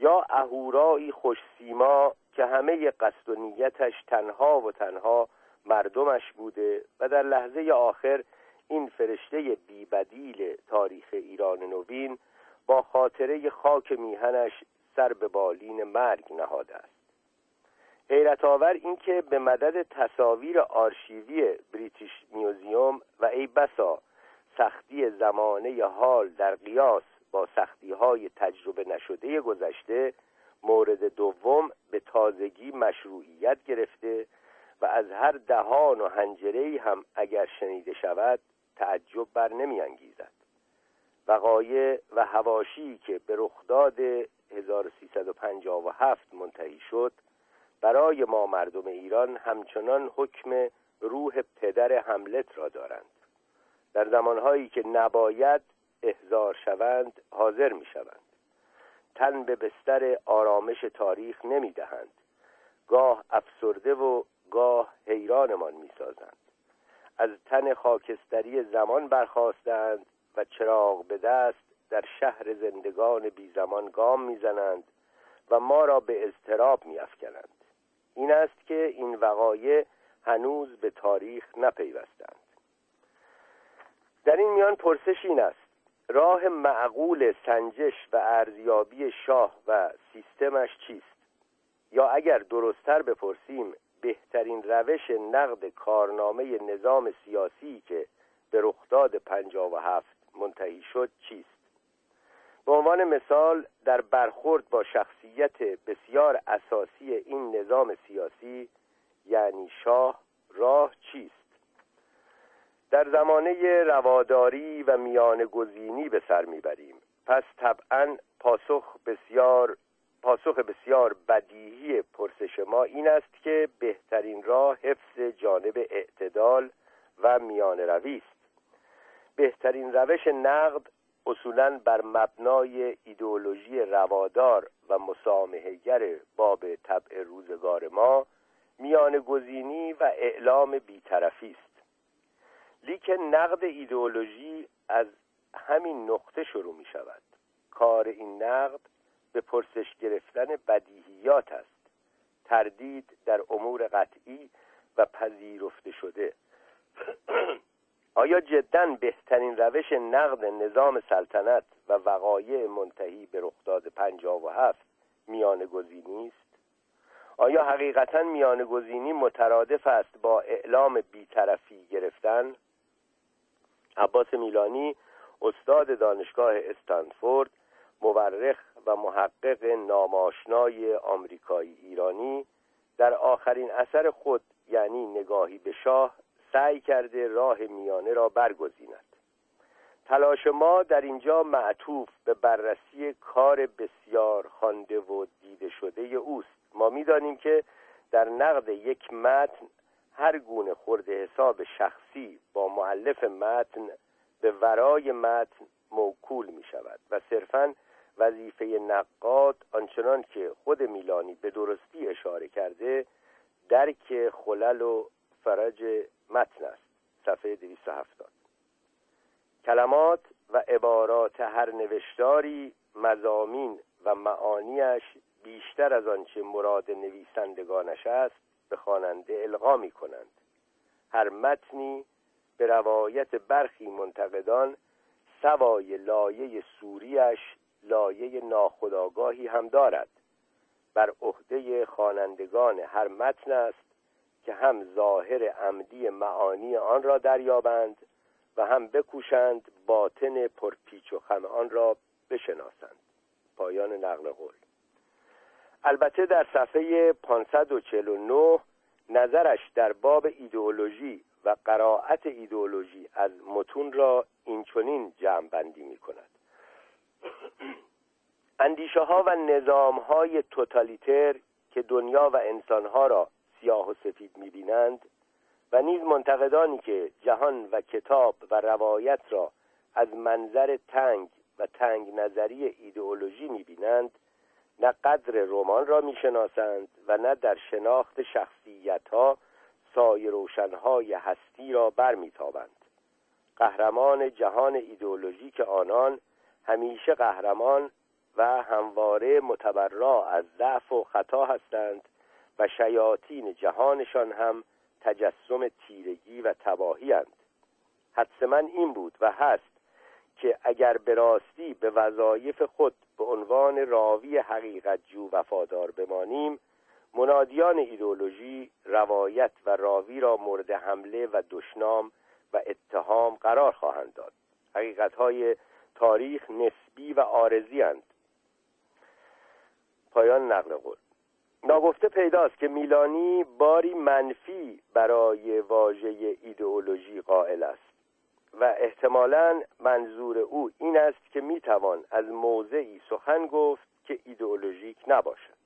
یا اهورایی خوش سیما که همه قصد و نیتش تنها و تنها مردمش بوده و در لحظه آخر این فرشته بیبدیل تاریخ ایران نوین با خاطره خاک میهنش سر به بالین مرگ نهاده است. حیرت آور اینکه به مدد تصاویر آرشیوی بریتیش میوزیوم و ای بسا سختی زمانه حال در قیاس با سختی های تجربه نشده گذشته مورد دوم به تازگی مشروعیت گرفته و از هر دهان و هنجره هم اگر شنیده شود تعجب بر نمی انگیزد وقایع و هواشی که به رخداد 1357 منتهی شد برای ما مردم ایران همچنان حکم روح پدر حملت را دارند. در زمانهایی که نباید احضار شوند حاضر می شوند تن به بستر آرامش تاریخ نمی دهند گاه افسرده و گاه حیرانمان می سازند از تن خاکستری زمان برخواستند و چراغ به دست در شهر زندگان بی زمان گام می‌زنند و ما را به اضطراب میافکنند. این است که این وقایع هنوز به تاریخ نپیوستند. در این میان پرسش این است. راه معقول سنجش و ارزیابی شاه و سیستمش چیست؟ یا اگر درستتر بپرسیم بهترین روش نقد کارنامه نظام سیاسی که به رخداد پنجاه و هفت منتهی شد چیست؟ به عنوان مثال در برخورد با شخصیت بسیار اساسی این نظام سیاسی یعنی شاه راه چیست؟ در زمانه رواداری و میان گزینی به سر می‌بریم. پس طبعا پاسخ بسیار پاسخ بسیار بدیهی پرسش ما این است که بهترین راه حفظ جانب اعتدال و میان روی است. بهترین روش نقد اصولا بر مبنای ایدئولوژی روادار و مسامحهگر باب طبع روزگار ما میان گزینی و اعلام بیطرفی است. لیکن نقد ایدئولوژی از همین نقطه شروع می شود کار این نقد به پرسش گرفتن بدیهیات است تردید در امور قطعی و پذیرفته شده آیا جدا بهترین روش نقد نظام سلطنت و وقایع منتهی به رخداد پنجاب و هفت میان گزینی است؟ آیا حقیقتا میان گزینی مترادف است با اعلام بیطرفی گرفتن؟ عباس میلانی استاد دانشگاه استنفورد مورخ و محقق ناماشنای آمریکایی ایرانی. در آخرین اثر خود یعنی نگاهی به شاه سعی کرده راه میانه را برگزیند. تلاش ما در اینجا معطوف به بررسی کار بسیار خوانده و دیده شده اوست. ما می‌دانیم که در نقد یک متن هر گونه خورده حساب شخصی با معلف متن به ورای متن موکول می شود و صرفا وظیفه نقاد آنچنان که خود میلانی به درستی اشاره کرده درک خلل و فرج متن است. صفحه 270 کلمات و عبارات هر نوشتاری مزامین و معانیش بیشتر از آنچه مراد نویسندگانش است به خواننده القا می کنند هر متنی به روایت برخی منتقدان سوای لایه سوریش لایه ناخداگاهی هم دارد. بر عهده خوانندگان هر متن است که هم ظاهر عمدی معانی آن را دریابند و هم بکوشند باطن پرپیچ و خم آن را بشناسند. پایان نقل قول. البته در صفحه 549 نظرش در باب ایدئولوژی و قرائت ایدئولوژی از متون را اینچنین جمع بندی می کند اندیشه ها و نظام های توتالیتر که دنیا و انسان ها را سیاه و سفید می‌بینند و نیز منتقدانی که جهان و کتاب و روایت را از منظر تنگ و تنگ نظری ایدئولوژی می‌بینند نه قدر رمان را می‌شناسند و نه در شناخت شخصیت ها سای روشنهای هستی را برمیتابند. قهرمان جهان ایدئولوژی که آنان همیشه قهرمان و همواره متبرا از ضعف و خطا هستند و شیاطین جهانشان هم تجسم تیرگی و تباهی هند حدس من این بود و هست که اگر به راستی به وظایف خود به عنوان راوی حقیقت جو وفادار بمانیم منادیان ایدولوژی روایت و راوی را مورد حمله و دشنام و اتهام قرار خواهند داد. حقیقتهای تاریخ نسبی و عارضی هند پایان نقل قول. ناگفته پیداست که میلانی باری منفی برای واژه ایدئولوژی قائل است. و احتمالا منظور او این است که می‌توان از موضعی سخن گفت که ایدئولوژیک نباشد.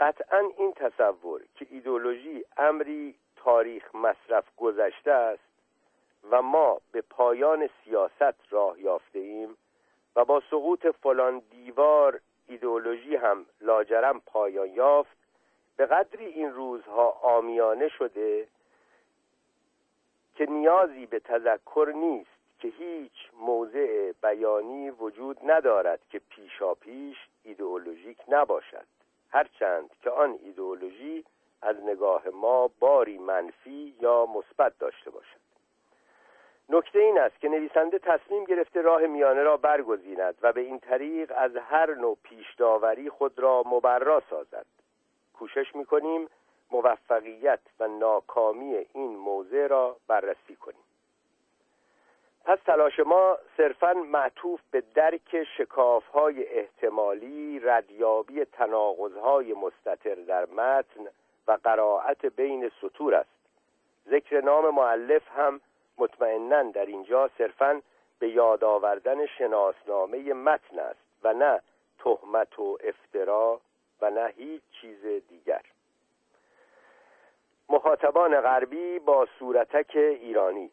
قطعا این تصور که ایدئولوژی امری تاریخ مصرف گذشته است و ما به پایان سیاست راه یافته ایم و با سقوط فلان دیوار ایدئولوژی هم لاجرم پایان یافت به قدری این روزها آمیانه شده که نیازی به تذکر نیست که هیچ موضع بیانی وجود ندارد که پیشا پیش ایدئولوژیک نباشد. هرچند که آن ایدئولوژی از نگاه ما باری منفی یا مثبت داشته باشد. نکته این است که نویسنده تصمیم گرفته راه میانه را برگزیند و به این طریق از هر نوع پیشداوری خود را مبرا سازد. کوشش می‌کنیم موفقیت و ناکامی این موضع را بررسی کنیم. پس تلاش ما صرفا معطوف به درک شکافهای احتمالی ردیابی تناقضهای مستطر در متن و قرائت بین سطور است. ذکر نام معلف هم مطمئنا در اینجا صرفا به یاد آوردن شناسنامه متن است و نه تهمت و افترا و نه هیچ چیز دیگر. مخاطبان غربی با صورتک ایرانی.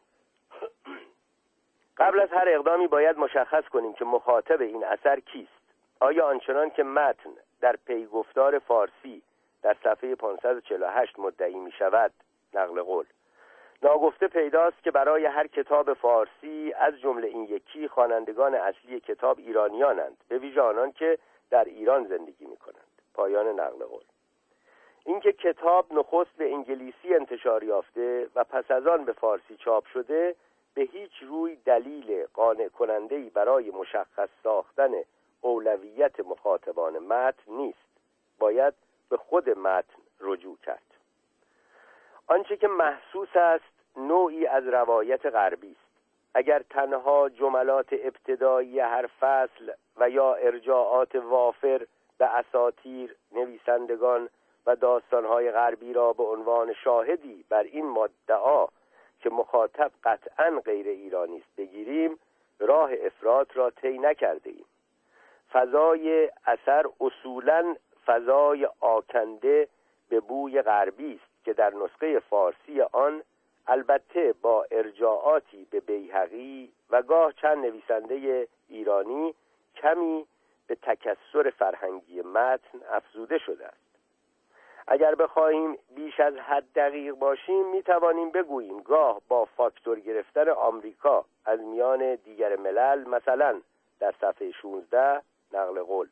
قبل از هر اقدامی باید مشخص کنیم که مخاطب این اثر کیست. آیا آنچنان که متن در پیگفتار فارسی در صفحه 548 مدعی می شود نقل قول. ناگفته پیداست که برای هر کتاب فارسی از جمله این یکی خوانندگان اصلی کتاب ایرانیانند به ویژه آنان که در ایران زندگی می کنند پایان نقل قول. اینکه کتاب نخست به انگلیسی انتشار یافته و پس از آن به فارسی چاپ شده به هیچ روی دلیل قانع کننده برای مشخص ساختن اولویت مخاطبان متن نیست. باید به خود متن رجوع کرد. آنچه که محسوس است نوعی از روایت غربی است. اگر تنها جملات ابتدایی هر فصل و یا ارجاعات وافر به اساتیر نویسندگان و داستانهای غربی را به عنوان شاهدی بر این مدعا که مخاطب قطعا غیر ایرانی است بگیریم راه افراد را طی نکرده ایم. فضای اثر اصولا فضای آکنده به بوی غربی است که در نسخه فارسی آن البته با ارجاعاتی به بیهقی و گاه چند نویسنده ایرانی کمی به تکسر فرهنگی متن افزوده شده است. اگر بخواهیم بیش از حد دقیق باشیم می توانیم بگوییم گاه با فاکتور گرفتن آمریکا از میان دیگر ملل مثلا در صفحه 16 نقل قول.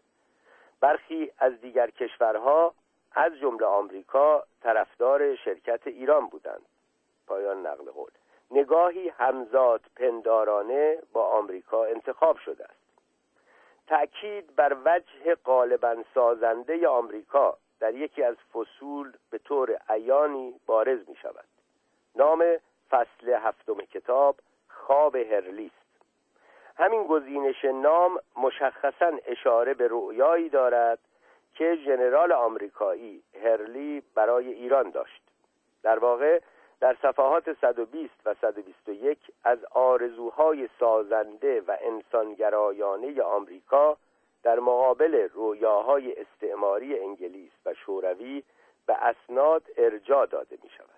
برخی از دیگر کشورها از جمله آمریکا طرفدار شرکت ایران بودند. پایان نقل قول. نگاهی همزاد پندارانه با آمریکا انتخاب شده است. تأکید بر وجه غالبا سازنده آمریکا در یکی از فصول به طور عیانی بارز می شود نام فصل هفتم کتاب خواب هرلیست همین گزینش نام مشخصا اشاره به رؤیایی دارد که ژنرال آمریکایی هرلی برای ایران داشت. در واقع در صفحات 120 و 121 از آرزوهای سازنده و انسانگرایانه آمریکا در مقابل رویاهای استعماری انگلیس و شوروی به اسناد ارجا داده می شود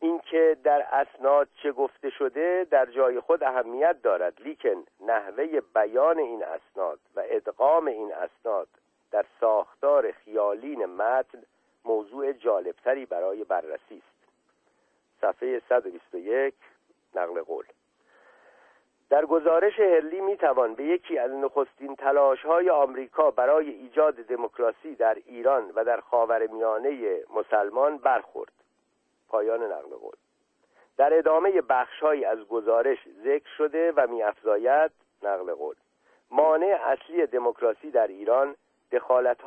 اینکه در اسناد چه گفته شده در جای خود اهمیت دارد لیکن نحوه بیان این اسناد و ادغام این اسناد در ساختار خیالین متن موضوع جالبتری برای بررسی است. صفحه 121 نقل قول. در گزارش هرلی می توان به یکی از نخستین تلاش های آمریکا برای ایجاد دموکراسی در ایران و در خاورمیانه مسلمان برخورد. پایان نقل قول. در ادامه بخشهایی از گزارش ذکر شده و میافزاید نقل قول. مانع اصلی دموکراسی در ایران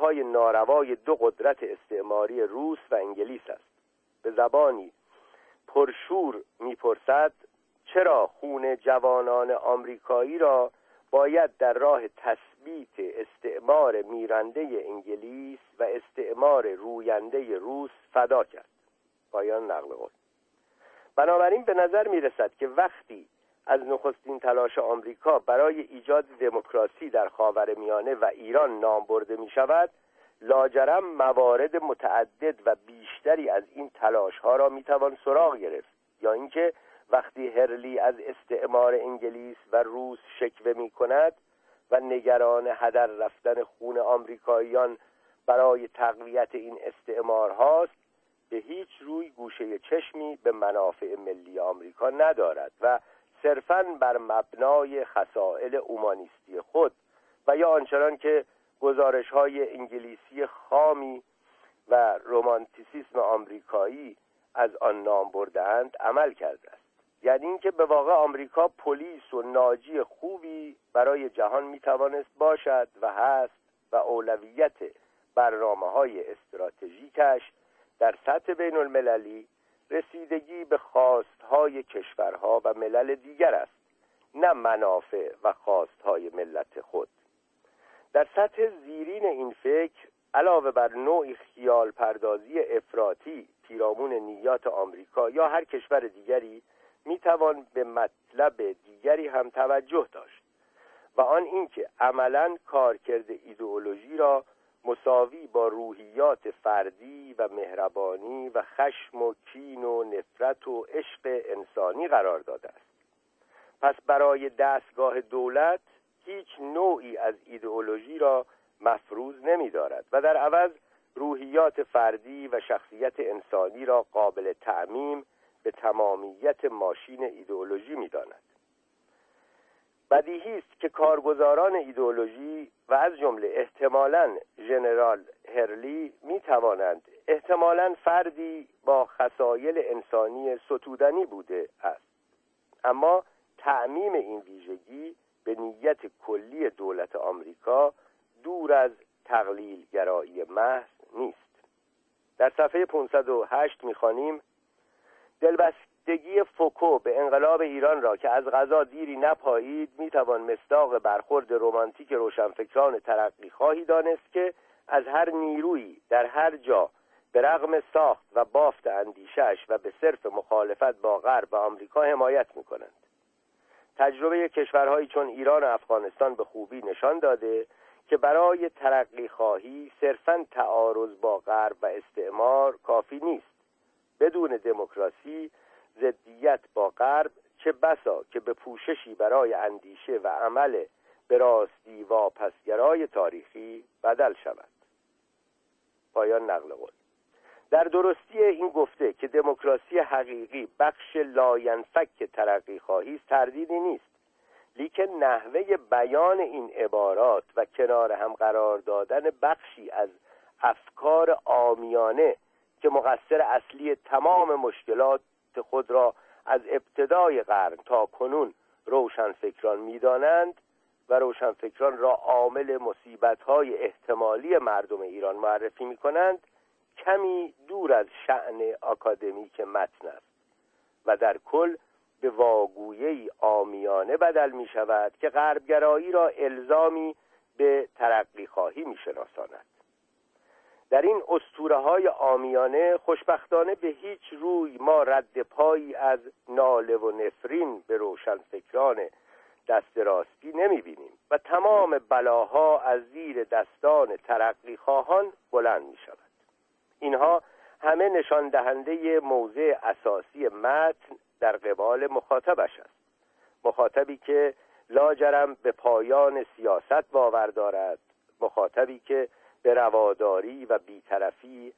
های ناروای دو قدرت استعماری روس و انگلیس است. به زبانی پرشور می‌پرسد چرا خون جوانان آمریکایی را باید در راه تثبیت استعمار میرنده انگلیس و استعمار روینده روس فدا کرد؟ پایان نقل قول. بنابراین به نظر می رسد که وقتی از نخستین تلاش آمریکا برای ایجاد دموکراسی در خاور میانه و ایران نام برده می شود لاجرم موارد متعدد و بیشتری از این تلاش ها را می توان سراغ گرفت. یا اینکه وقتی هرلی از استعمار انگلیس و روس شکوه می کند و نگران هدر رفتن خون آمریکاییان برای تقویت این استعمار هاست به هیچ روی گوشه چشمی به منافع ملی آمریکا ندارد و صرفا بر مبنای خسائل اومانیستی خود و یا آنچنان که گزارش های انگلیسی خامی و رومانتیسیسم آمریکایی از آن نام بردهاند عمل کرده است. یعنی اینکه به واقع آمریکا پلیس و ناجی خوبی برای جهان می‌توانست باشد و هست و اولویت برنامه های استراتژیکش در سطح بین المللی رسیدگی به خواستهای کشورها و ملل دیگر است نه منافع و خواستهای ملت خود. در سطح زیرین این فکر علاوه بر نوعی خیال پردازی افراطی پیرامون نیات آمریکا یا هر کشور دیگری می‌توان به مطلب دیگری هم توجه داشت و آن اینکه عملا کارکرد ایدئولوژی را مساوی با روحیات فردی و مهربانی و خشم و کین و نفرت و عشق انسانی قرار داده است. پس برای دستگاه دولت هیچ نوعی از ایدئولوژی را مفروض نمی دارد و در عوض روحیات فردی و شخصیت انسانی را قابل تعمیم به تمامیت ماشین ایدئولوژی می‌داند. بدیهی است که کارگزاران ایدئولوژی و از جمله احتمالا ژنرال هرلی می توانند احتمالا فردی با خصایل انسانی ستودنی بوده است. اما تعمیم این ویژگی به نیت کلی دولت آمریکا دور از تقلیل گرایی محض نیست. در صفحه 508 می‌خوانیم دلبستگی فوکو به انقلاب ایران را که از غذا دیری نپایید می‌توان مصداق برخورد رمانتیک روشنفکران ترقی خواهی دانست که از هر نیرویی در هر جا به رغم ساخت و بافت اندیشش و به صرف مخالفت با غرب و آمریکا حمایت می‌کنند. تجربه کشورهایی چون ایران و افغانستان به خوبی نشان داده که برای ترقی خواهی صرفا تعارض با غرب و استعمار کافی نیست. بدون دموکراسی ضدیت با غرب چه بسا که به پوششی برای اندیشه و عمل به راستی واپسگرای تاریخی بدل شود. پایان نقل قول. در درستی این گفته که دموکراسی حقیقی بخش لاینفک ترقی خواهی تردیدی نیست. لیکن نحوه بیان این عبارات و کنار هم قرار دادن بخشی از افکار آمیانه که مقصر اصلی تمام مشکلات خود را از ابتدای قرن تا کنون روشنفکران می‌دانند و روشنفکران را عامل مصیبت‌های احتمالی مردم ایران معرفی می کنند کمی دور از شعن آکادمیک متن است. و در کل به واگویه آمیانه بدل می شود که غربگرایی را الزامی به ترقی خواهی می شناساند در این اسطوره های آمیانه خوشبختانه به هیچ روی ما رد پایی از ناله و نفرین به روشنفکران دست راستی نمی بینیم و تمام بلاها از زیر دستان ترقی خواهان بلند می شود اینها همه نشان دهنده موضع اساسی متن در قبال مخاطبش است. مخاطبی که لاجرم به پایان سیاست باور دارد مخاطبی که به رواداری و بیطرفی,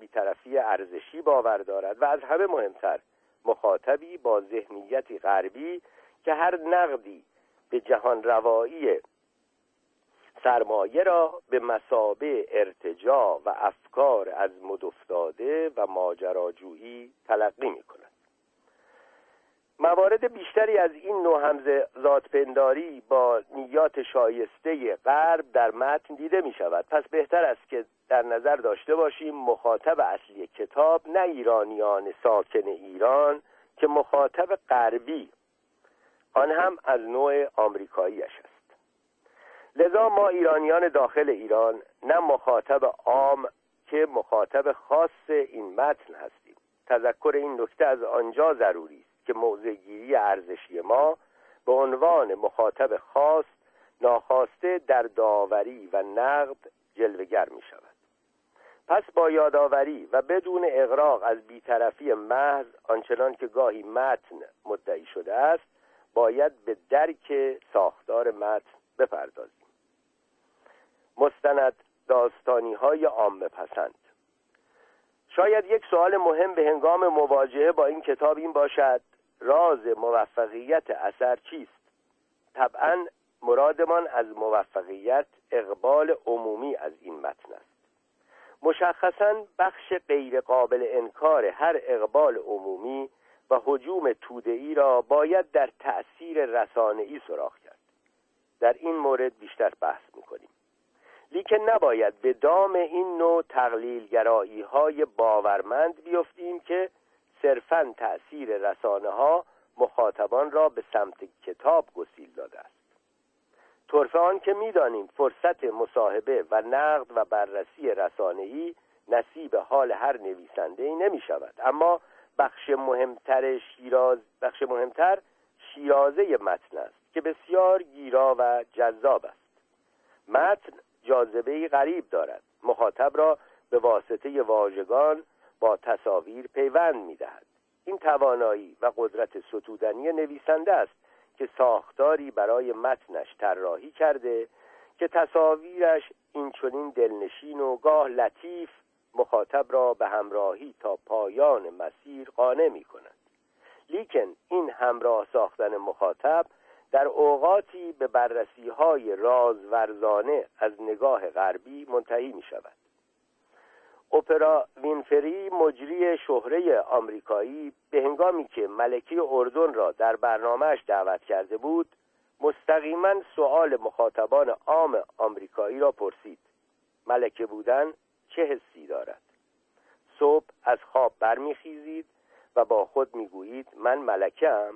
بیطرفی ارزشی باور دارد و از همه مهمتر مخاطبی با ذهنیتی غربی که هر نقدی به جهان روایی سرمایه را به مسابه ارتجا و افکار از مدفتاده و ماجراجویی تلقی می کند موارد بیشتری از این نوع همزه پنداری با نیات شایسته غرب در متن دیده می شود پس بهتر است که در نظر داشته باشیم مخاطب اصلی کتاب نه ایرانیان ساکن ایران که مخاطب غربی. آن هم از نوع آمریکاییش است. لذا ما ایرانیان داخل ایران نه مخاطب عام که مخاطب خاص این متن هستیم. تذکر این نکته از آنجا ضروری است. که موضعگیری ارزشی ما به عنوان مخاطب خاص ناخواسته در داوری و نقد جلوگر می شود پس با یادآوری و بدون اغراق از بیطرفی محض آنچنان که گاهی متن مدعی شده است باید به درک ساختار متن بپردازیم. مستند داستانی های عامه پسند. شاید یک سوال مهم به هنگام مواجهه با این کتاب این باشد. راز موفقیت اثر چیست؟ طبعا مرادمان از موفقیت اقبال عمومی از این متن است. مشخصا بخش غیر قابل انکار هر اقبال عمومی و حجوم تودهی را باید در تأثیر رسانه‌ای سراغ کرد. در این مورد بیشتر بحث می‌کنیم. لیکن نباید به دام این نوع تقلیلگرایی های باورمند بیفتیم که صرفا تأثیر رسانه ها مخاطبان را به سمت کتاب گسیل داده است. طرف آن که می‌دانیم فرصت مصاحبه و نقد و بررسی رسانه‌ای نصیب حال هر نویسنده ای نمی شود اما بخش مهمتر شیراز بخش مهمتر شیرازه متن است که بسیار گیرا و جذاب است. متن جاذبه غریب دارد. مخاطب را به واسطه واژگان با تصاویر پیوند می‌دهد. این توانایی و قدرت ستودنی نویسنده است که ساختاری برای متنش طراحی کرده که تصاویرش این چنین دلنشین و گاه لطیف مخاطب را به همراهی تا پایان مسیر قانع می کند لیکن این همراه ساختن مخاطب در اوقاتی به بررسی های رازورزانه از نگاه غربی منتهی می شود اپرا وینفری مجری شهره آمریکایی به هنگامی که ملکی اردن را در برنامهش دعوت کرده بود مستقیما سؤال مخاطبان عام آمریکایی را پرسید. ملکه بودن چه حسی دارد؟ صبح از خواب برمیخیزید و با خود می‌گویید من ملکم.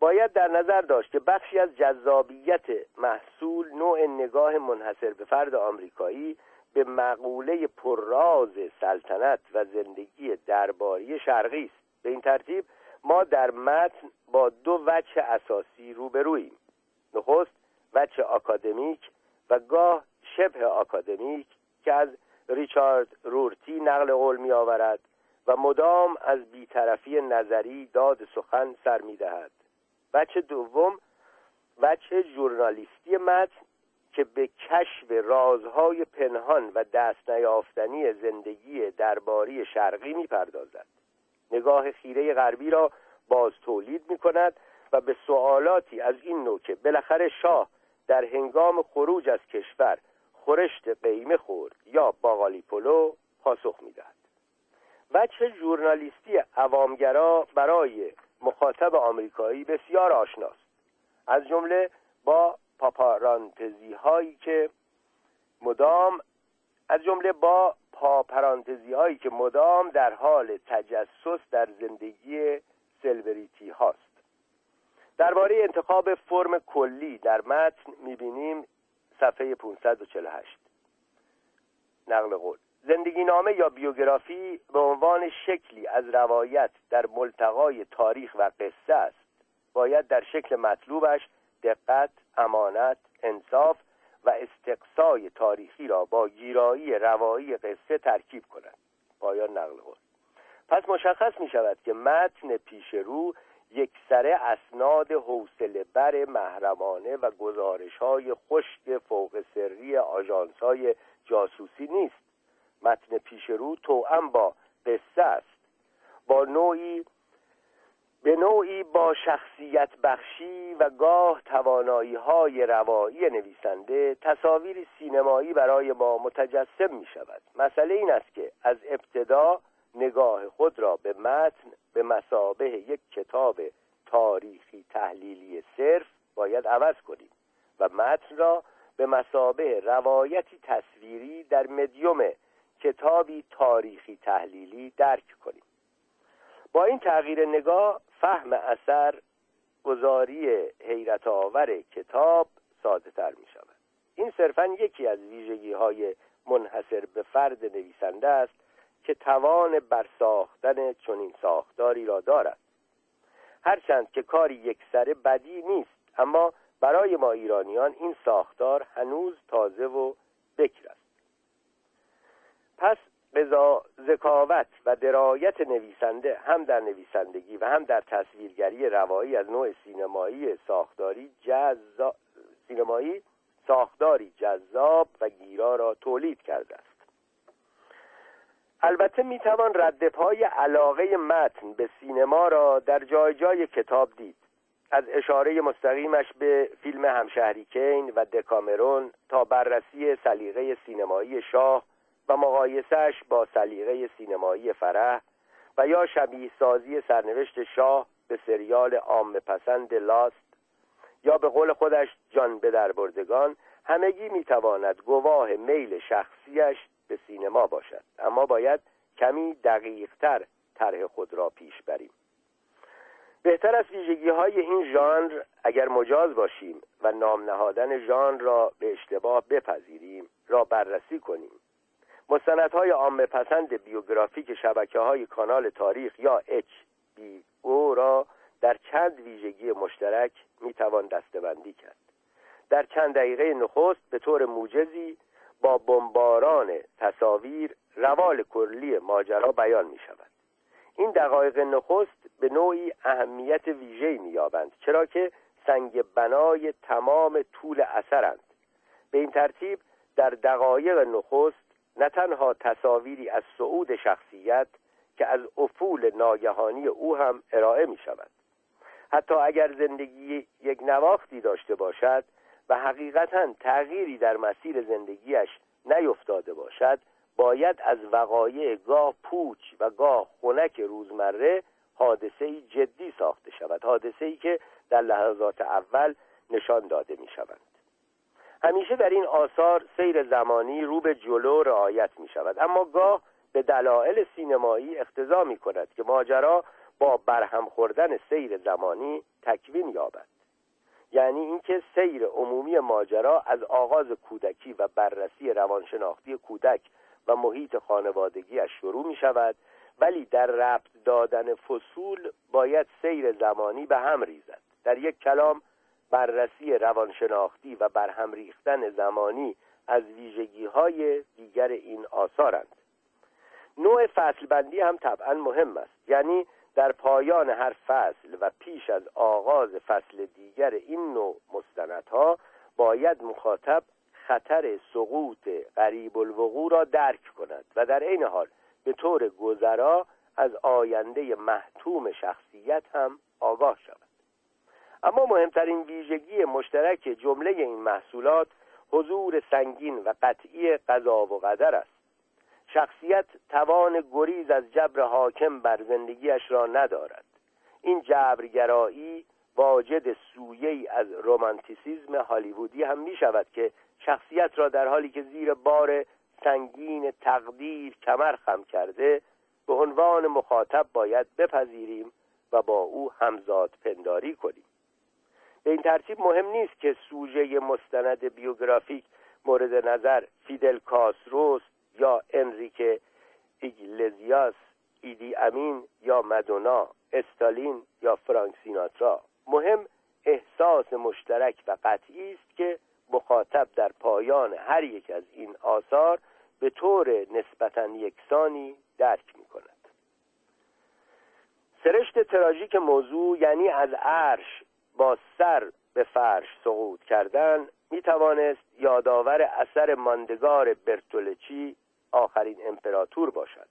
باید در نظر داشت که بخشی از جذابیت محصول نوع نگاه منحصر به فرد آمریکایی به مقوله پرراز سلطنت و زندگی درباری شرقی است. به این ترتیب ما در متن با دو وجه اساسی روبروییم. نخست وجه آکادمیک و گاه شبه آکادمیک که از ریچارد رورتی نقل قول می آورد و مدام از بیطرفی نظری داد سخن سر می دهد وجه دوم وجه ژورنالیستی متن که به کشف رازهای پنهان و دست نیافتنی زندگی درباری شرقی می‌پردازد. نگاه خیره غربی را باز تولید می کند و به سوالاتی از این نوع که بالاخره شاه در هنگام خروج از کشور خورشت قیمه خورد یا باقالی پلو پاسخ می‌دهد. وجه ژورنالیستی عوامگرا برای مخاطب آمریکایی بسیار آشناست. از جمله با پاپارانتزی هایی که مدام از جمله با پاپرانتزی هایی که مدام در حال تجسس در زندگی سلبریتی هاست. درباره انتخاب فرم کلی در متن می‌بینیم صفحه 548 نقل قول زندگی نامه یا بیوگرافی به عنوان شکلی از روایت در ملتقای تاریخ و قصه است. باید در شکل مطلوبش دقت، امانت، انصاف و استقصای تاریخی را با گیرایی روایی قصه ترکیب کند. پایان نقل قول. پس مشخص می شود که متن پیش رو یک سره اسناد حوصله بر محرمانه و گزارش های خشک فوق سری آژانس های جاسوسی نیست. متن پیش رو توأم با قصه است. با نوعی به نوعی با شخصیت بخشی و گاه توانایی های روایی نویسنده تصاویری سینمایی برای ما متجسم می شود مسئله این است که از ابتدا نگاه خود را به متن به مسابه یک کتاب تاریخی تحلیلی صرف باید عوض کنیم و متن را به مسابه روایتی تصویری در مدیوم کتابی تاریخی تحلیلی درک کنیم. با این تغییر نگاه فهم اثر گذاری حیرت آور کتاب ساده تر می شود این صرفا یکی از ویژگی های منحصر به فرد نویسنده است که توان برساختن چنین ساختاری را دارد. هرچند که کاری یکسره بدی نیست اما برای ما ایرانیان این ساختار هنوز تازه و بکر است. پس قضا ذکاوت و درایت نویسنده هم در نویسندگی و هم در تصویرگری روایی از نوع سینمایی ساختاری جزا... سینمایی ساختاری جذاب و گیرا را تولید کرده است. البته می‌توان رد پای علاقه متن به سینما را در جای جای کتاب دید. از اشاره مستقیمش به فیلم همشهری کین و دکامرون تا بررسی سلیقه سینمایی شاه و مقایسهش با سلیقه سینمایی فرح و یا شبیه سازی سرنوشت شاه به سریال عام پسند لاست یا به قول خودش جان به دربردگان همگی می‌تواند گواه میل شخصیش به سینما باشد. اما باید کمی دقیقتر طرح خود را پیش بریم. بهتر از ویژگی های این ژانر اگر مجاز باشیم و نام نهادن ژانر را به اشتباه بپذیریم را بررسی کنیم. مستندهای عامه پسند بیوگرافیک شبکه های کانال تاریخ یا اچ بی او را در چند ویژگی مشترک می‌توان دستبندی کرد. در چند دقیقه نخست به طور موجزی با بمباران تصاویر روال کلی ماجرا بیان می شود این دقایق نخست به نوعی اهمیت ویژه‌ای مییابند چرا که سنگ بنای تمام طول اثرند. به این ترتیب در دقایق نخست نه تنها تصاویری از صعود شخصیت که از افول ناگهانی او هم ارائه می شود. حتی اگر زندگی یک نواختی داشته باشد و حقیقتا تغییری در مسیر زندگیش نیفتاده باشد باید از وقایع گاه پوچ و گاه خنک روزمره حادثه جدی ساخته شود حادثه ای که در لحظات اول نشان داده می شوند همیشه در این آثار سیر زمانی رو به جلو رعایت می شود اما گاه به دلایل سینمایی اقتضا می کند که ماجرا با برهم خوردن سیر زمانی تکوین یابد. یعنی اینکه سیر عمومی ماجرا از آغاز کودکی و بررسی روانشناختی کودک و محیط خانوادگیش شروع می شود ولی در ربط دادن فصول باید سیر زمانی به هم ریزد. در یک کلام بررسی روانشناختی و برهم ریختن زمانی از ویژگی های دیگر این آثارند. نوع فصل بندی هم طبعا مهم است. یعنی در پایان هر فصل و پیش از آغاز فصل دیگر این نوع مستندها باید مخاطب خطر سقوط قریب الوقوع را درک کند و در عین حال به طور گذرا از آینده محتوم شخصیت هم آگاه شود. اما مهمترین ویژگی مشترک جمله این محصولات حضور سنگین و قطعی قضا و قدر است. شخصیت توان گریز از جبر حاکم بر زندگیش را ندارد. این جبرگرایی واجد سویه از رومانتیسیزم هالیوودی هم می شود که شخصیت را در حالی که زیر بار سنگین تقدیر کمر خم کرده به عنوان مخاطب باید بپذیریم و با او همزاد پنداری کنیم. به این ترتیب مهم نیست که سوژه مستند بیوگرافیک مورد نظر فیدل کاستروس یا انریک ایگلزیاس ایدی امین یا مدونا استالین یا فرانک سیناترا. مهم احساس مشترک و قطعی است که مخاطب در پایان هر یک از این آثار به طور نسبتا یکسانی درک می کند سرشت تراژیک موضوع یعنی از عرش با سر به فرش سقوط کردن می توانست یادآور اثر ماندگار برتولچی آخرین امپراتور باشد.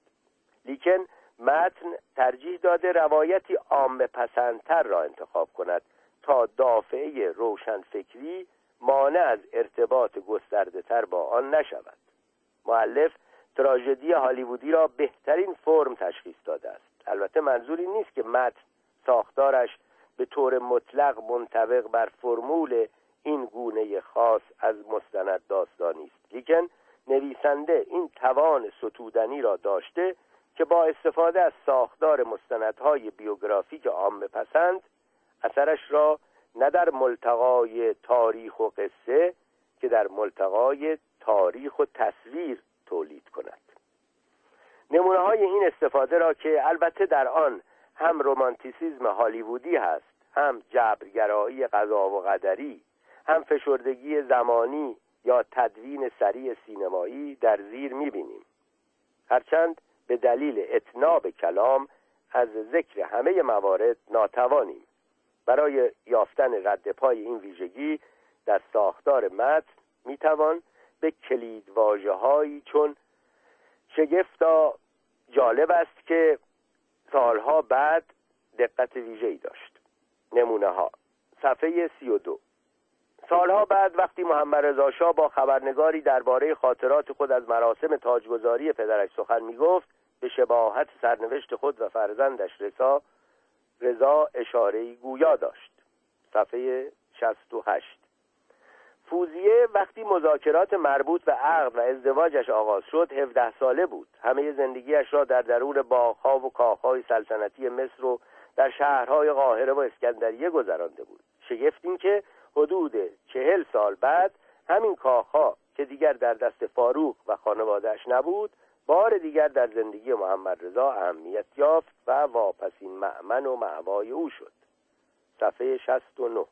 لیکن متن ترجیح داده روایتی عام پسندتر را انتخاب کند تا دافعه روشنفکری مانع از ارتباط گسترده تر با آن نشود. معلف تراژدی هالیوودی را بهترین فرم تشخیص داده است. البته منظوری نیست که متن ساختارش به طور مطلق منطبق بر فرمول این گونه خاص از مستند داستانی است. لیکن نویسنده این توان ستودنی را داشته که با استفاده از ساختار مستندهای بیوگرافیک عام پسند اثرش را نه در ملتقای تاریخ و قصه که در ملتقای تاریخ و تصویر تولید کند. نمونه های این استفاده را که البته در آن هم رومانتیسیزم هالیوودی هست هم جبرگرایی قضا و قدری هم فشردگی زمانی یا تدوین سریع سینمایی در زیر می‌بینیم. هرچند به دلیل اتناب کلام از ذکر همه موارد ناتوانیم. برای یافتن رد پای این ویژگی در ساختار متن می‌توان به کلید هایی چون شگفتا جالب است که سالها بعد دقت ویژه‌ای داشت. نمونه ها صفحه سی و دو. سالها بعد وقتی محمد رضا شاه با خبرنگاری درباره خاطرات خود از مراسم تاجگذاری پدرش سخن می‌گفت به شباهت سرنوشت خود و فرزندش رضا رضا اشاره گویا داشت. صفحه 68 فوزیه وقتی مذاکرات مربوط به عقد و ازدواجش آغاز شد 17 ساله بود. همه زندگیش را در درون باغها و کاخهای سلطنتی مصر و در شهرهای قاهره و اسکندریه گذرانده بود. شگفت این که حدود چهل سال بعد همین کاخها که دیگر در دست فاروق و خانوادهش نبود بار دیگر در زندگی محمد رضا اهمیت یافت و واپسین معمن و معوای او شد. صفحه 69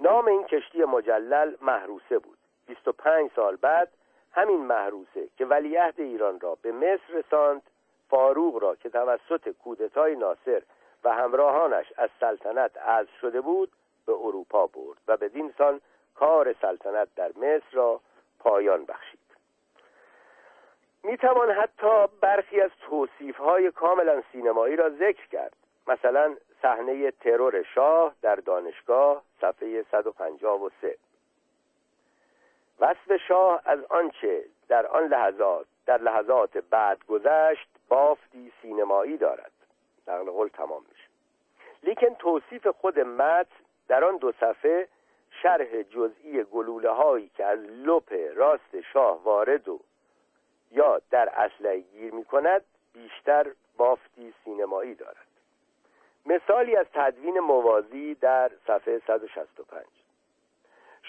نام این کشتی مجلل محروسه بود. 25 سال بعد همین محروسه که ولیعهد ایران را به مصر رساند فاروق را که توسط کودتای ناصر و همراهانش از سلطنت از شده بود به اروپا برد و بدین سان کار سلطنت در مصر را پایان بخشید. می توان حتی برخی از توصیف های کاملا سینمایی را ذکر کرد. مثلا صحنه ترور شاه در دانشگاه صفحه 153 وصف شاه از آنچه در آن لحظات در لحظات بعد گذشت بافتی سینمایی دارد. نقل قول تمام میشه. لیکن توصیف خود متن در آن دو صفحه شرح جزئی گلوله هایی که از لپ راست شاه وارد و یا در اصله گیر می کند بیشتر بافتی سینمایی دارد. مثالی از تدوین موازی در صفحه 165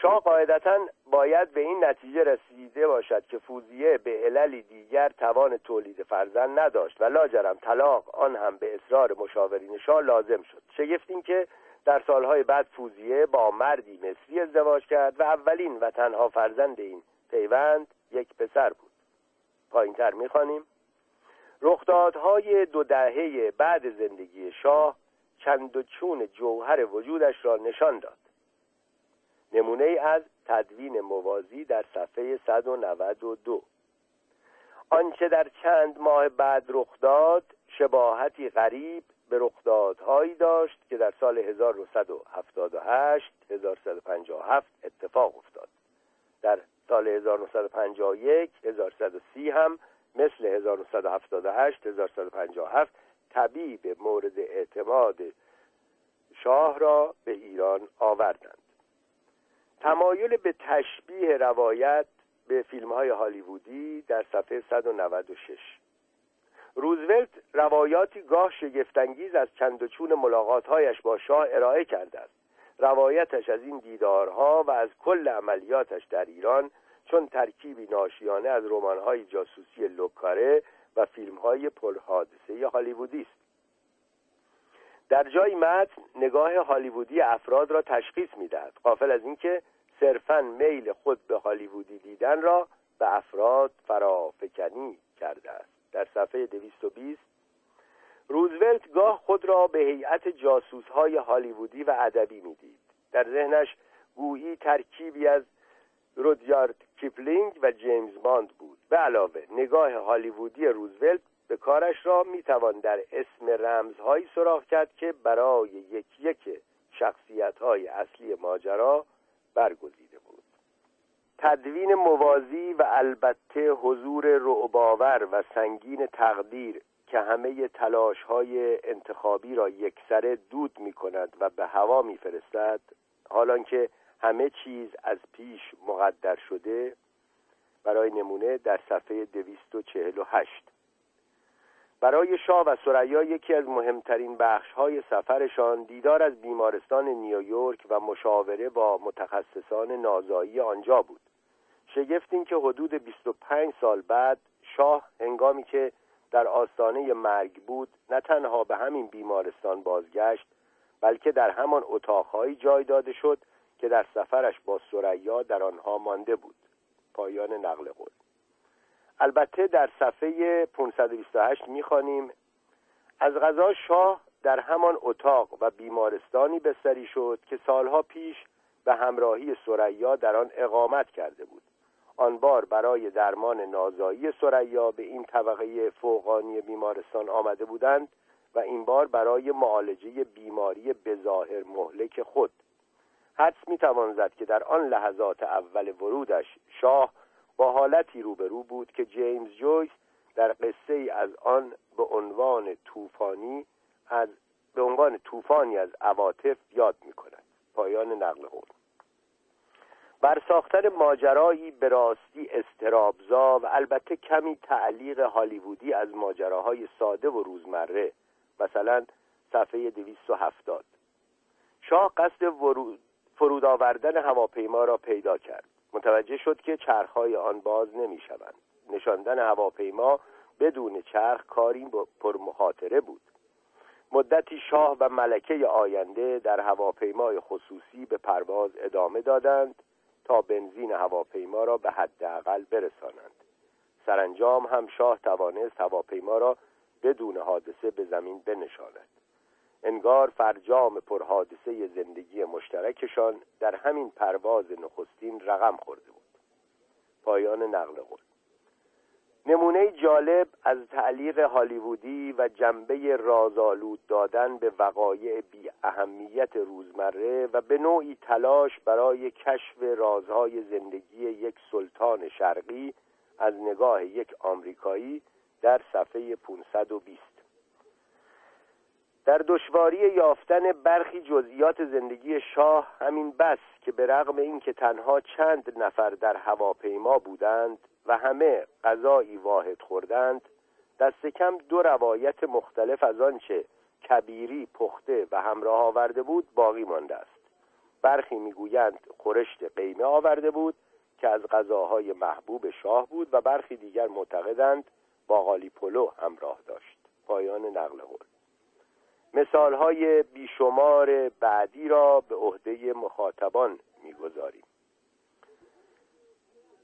شاه قاعدتا باید به این نتیجه رسیده باشد که فوزیه به عللی دیگر توان تولید فرزند نداشت و لاجرم طلاق آن هم به اصرار مشاورین شاه لازم شد. شگفت این که در سالهای بعد فوزیه با مردی مصری ازدواج کرد و اولین و تنها فرزند این پیوند یک پسر بود. پایینتر می‌خوانیم. رخدادهای دو دهه بعد زندگی شاه چند و چون جوهر وجودش را نشان داد. نمونه از تدوین موازی در صفحه 192 آنچه در چند ماه بعد رخ داد شباهتی غریب به رخدادهایی داشت که در سال 1978 1157 اتفاق افتاد. در سال 1951 1130 هم مثل 1978 1157 طبیب مورد اعتماد شاه را به ایران آوردند. تمایل به تشبیه روایت به فیلم های هالیوودی در صفحه 196 روزولت روایاتی گاه شگفتانگیز از چند و چون ملاقاتهایش با شاه ارائه کرده است روایتش از این دیدارها و از کل عملیاتش در ایران چون ترکیبی ناشیانه از رمان‌های جاسوسی لوکاره و فیلم‌های پرحادثه هالیوودی است. در جای متن نگاه هالیوودی افراد را تشخیص می‌دهد. قافل از اینکه صرفا میل خود به هالیوودی دیدن را به افراد فرافکنی کرده است. در صفحه 220 روزولت گاه خود را به هیئت جاسوس های هالیوودی و ادبی می‌دید. در ذهنش گویی ترکیبی از رودیارد کیپلینگ و جیمز باند بود. به علاوه نگاه هالیوودی روزولت به کارش را می‌توان در اسم رمزهایی سراغ کرد که برای یک یک شخصیت های اصلی ماجرا برگزیده بود. تدوین موازی و البته حضور رعباور و سنگین تقدیر که همه تلاش های انتخابی را یکسره دود می کند و به هوا می فرستد حالان که همه چیز از پیش مقدر شده برای نمونه در صفحه 248 برای شاه و سریا یکی از مهمترین بخش های سفرشان دیدار از بیمارستان نیویورک و مشاوره با متخصصان نازایی آنجا بود. شگفت این که حدود 25 سال بعد شاه هنگامی که در آستانه مرگ بود نه تنها به همین بیمارستان بازگشت بلکه در همان اتاقهایی جای داده شد که در سفرش با سریا در آنها مانده بود. پایان نقل قول. البته در صفحه 528 می‌خوانیم از غذا شاه در همان اتاق و بیمارستانی بستری شد که سالها پیش به همراهی سریا در آن اقامت کرده بود. آن بار برای درمان نازایی سریا به این طبقه فوقانی بیمارستان آمده بودند و این بار برای معالجه بیماری بظاهر مهلک خود حدس می‌توان زد که در آن لحظات اول ورودش شاه با حالتی روبرو بود که جیمز جویس در قصه ای از آن به عنوان طوفانی از به عنوان طوفانی از عواطف یاد می کند پایان نقل قول. بر ساختن ماجرایی به راستی استرابزا و البته کمی تعلیق هالیوودی از ماجراهای ساده و روزمره مثلا صفحه 270 شاه قصد فرود آوردن هواپیما را پیدا کرد. متوجه شد که چرخهای آن باز نمی شوند نشاندن هواپیما بدون چرخ کاری پر مخاطره بود. مدتی شاه و ملکه آینده در هواپیمای خصوصی به پرواز ادامه دادند تا بنزین هواپیما را به حداقل برسانند. سرانجام هم شاه توانست هواپیما را بدون حادثه به زمین بنشاند. انگار فرجام پرحادثه زندگی مشترکشان در همین پرواز نخستین رقم خورده بود. پایان نقل قول. نمونه جالب از تعلیق هالیوودی و جنبه رازآلود دادن به وقایع بی اهمیت روزمره و به نوعی تلاش برای کشف رازهای زندگی یک سلطان شرقی از نگاه یک آمریکایی در صفحه 520 در دشواری یافتن برخی جزئیات زندگی شاه همین بس که به رغم اینکه تنها چند نفر در هواپیما بودند و همه غذایی واحد خوردند دست کم دو روایت مختلف از آنچه کبیری پخته و همراه آورده بود باقی مانده است. برخی می‌گویند خورشت قیمه آورده بود که از غذاهای محبوب شاه بود و برخی دیگر معتقدند باقالی پلو همراه داشت. پایان نقل قول. مثالهای بیشمار بعدی را به عهده مخاطبان می‌گذاریم.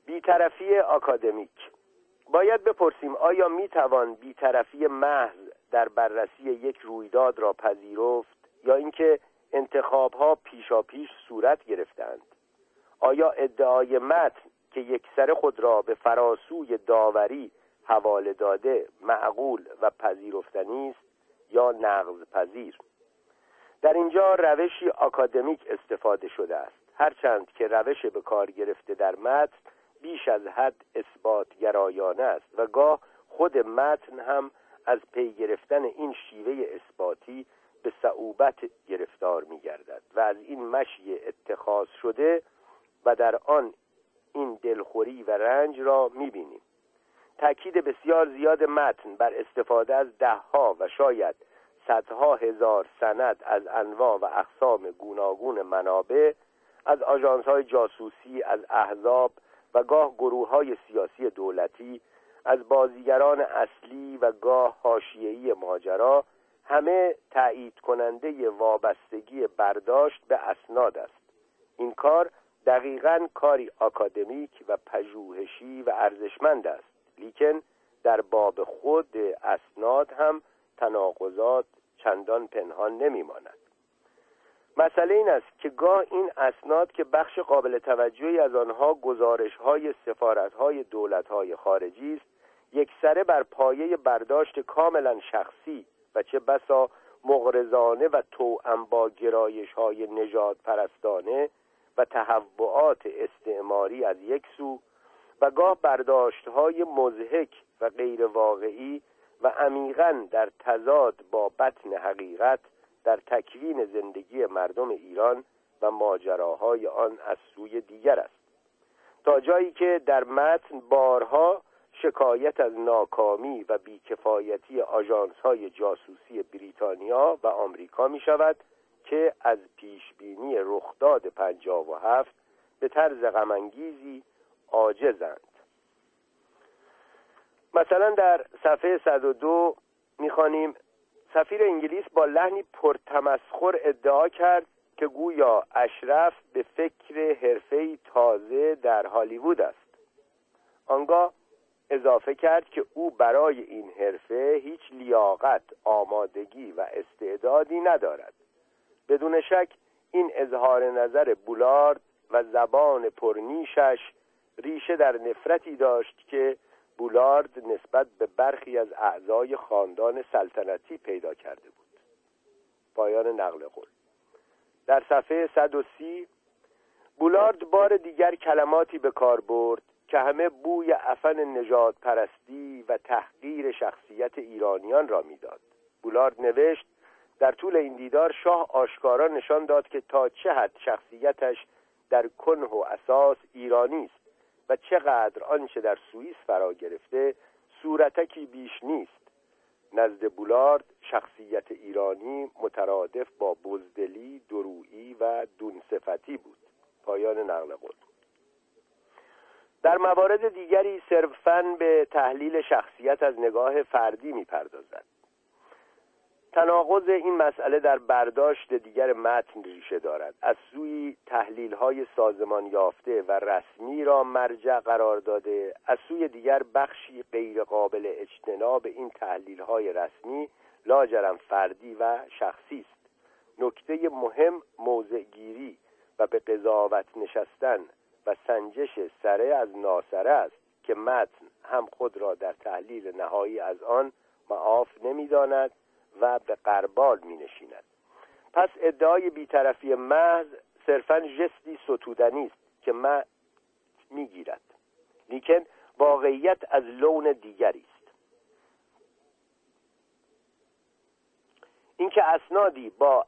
بیطرفی آکادمیک. باید بپرسیم آیا می‌توان بیطرفی محض در بررسی یک رویداد را پذیرفت یا اینکه انتخابها پیشا پیش صورت گرفتند؟ آیا ادعای متن که یک سر خود را به فراسوی داوری حواله داده معقول و پذیرفتنی است؟ یا نقض پذیر در اینجا روشی آکادمیک استفاده شده است. هرچند که روش به کار گرفته در متن بیش از حد اثبات گرایانه است و گاه خود متن هم از پی گرفتن این شیوه اثباتی به صعوبت گرفتار می گردد و از این مشی اتخاذ شده و در آن این دلخوری و رنج را می بینیم تأکید بسیار زیاد متن بر استفاده از دهها و شاید صدها هزار سند از انواع و اقسام گوناگون منابع از آژانس های جاسوسی از احزاب و گاه گروه های سیاسی دولتی از بازیگران اصلی و گاه حاشیه‌ای ماجرا همه تایید کننده وابستگی برداشت به اسناد است. این کار دقیقا کاری آکادمیک و پژوهشی و ارزشمند است. لیکن در باب خود اسناد هم تناقضات چندان پنهان نمیماند. مسئله این است که گاه این اسناد که بخش قابل توجهی از آنها گزارش های سفارت های دولت های خارجی است یکسره بر پایه برداشت کاملا شخصی و چه بسا مغرزانه و توأم با گرایش های نجات پرستانه و تهوعات استعماری از یک سو و گاه برداشت های مزهک و غیر واقعی و عمیقا در تضاد با بطن حقیقت در تکوین زندگی مردم ایران و ماجراهای آن از سوی دیگر است. تا جایی که در متن بارها شکایت از ناکامی و بیکفایتی آژانس های جاسوسی بریتانیا و آمریکا می شود که از پیشبینی رخداد پنجاب و هفت به طرز غمانگیزی عاجزند. مثلا در صفحه 102 می‌خوانیم سفیر انگلیس با لحنی پرتمسخر ادعا کرد که گویا اشرف به فکر حرفه‌ای تازه در هالیوود است. آنگاه اضافه کرد که او برای این حرفه هیچ لیاقت آمادگی و استعدادی ندارد. بدون شک این اظهار نظر بولارد و زبان پرنیشش ریشه در نفرتی داشت که بولارد نسبت به برخی از اعضای خاندان سلطنتی پیدا کرده بود. پایان نقل قول. در صفحه 130 بولارد بار دیگر کلماتی به کار برد که همه بوی افن نجات پرستی و تحقیر شخصیت ایرانیان را می‌داد. بولارد نوشت در طول این دیدار شاه آشکارا نشان داد که تا چه حد شخصیتش در کنه و اساس ایرانی است. و چقدر آنچه در سوئیس فرا گرفته صورتکی بیش نیست. نزد بولارد شخصیت ایرانی مترادف با بزدلی، درویی و دونصفتی بود. پایان نقل قول. در موارد دیگری صرفا به تحلیل شخصیت از نگاه فردی می‌پردازد. تناقض این مسئله در برداشت دیگر متن ریشه دارد. از سوی تحلیل های سازمان یافته و رسمی را مرجع قرار داده از سوی دیگر بخشی غیر قابل اجتناب این تحلیل های رسمی لاجرم فردی و شخصی است. نکته مهم موضعگیری و به قضاوت نشستن و سنجش سره از ناسره است که متن هم خود را در تحلیل نهایی از آن معاف نمی‌داند. و به قربال می نشیند پس ادعای بیطرفی محض صرفا جستی ستودنی است که من می‌گیرد. لیکن واقعیت از لون دیگری است. اینکه اسنادی با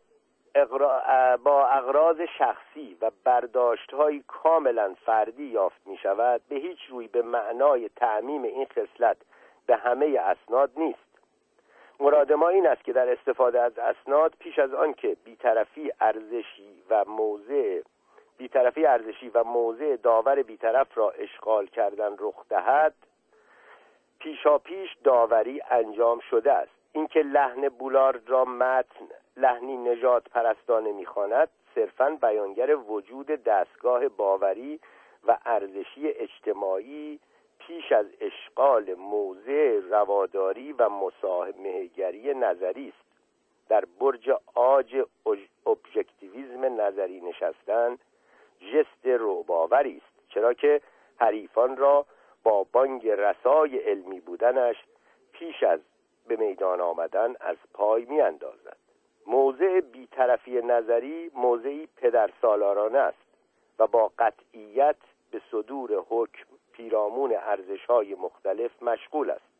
با اغراض شخصی و برداشت های کاملا فردی یافت می شود به هیچ روی به معنای تعمیم این خصلت به همه اسناد نیست. مراد ما این است که در استفاده از اسناد پیش از آن که بیطرفی ارزشی و موضع بیطرفی ارزشی و موضع داور بیطرف را اشغال کردن رخ دهد پیشا پیش داوری انجام شده است. اینکه لحن بولارد را متن لحنی نجات پرستانه می‌خواند صرفا بیانگر وجود دستگاه باوری و ارزشی اجتماعی پیش از اشغال موضع رواداری و مساهمهگری نظری است. در برج آج ابژکتیویزم نظری نشستن جست روباوری است. چرا که حریفان را با بانگ رسای علمی بودنش پیش از به میدان آمدن از پای می اندازد موضع بیطرفی نظری موضعی پدر سالارانه است و با قطعیت به صدور حکم پیرامون ارزش های مختلف مشغول است.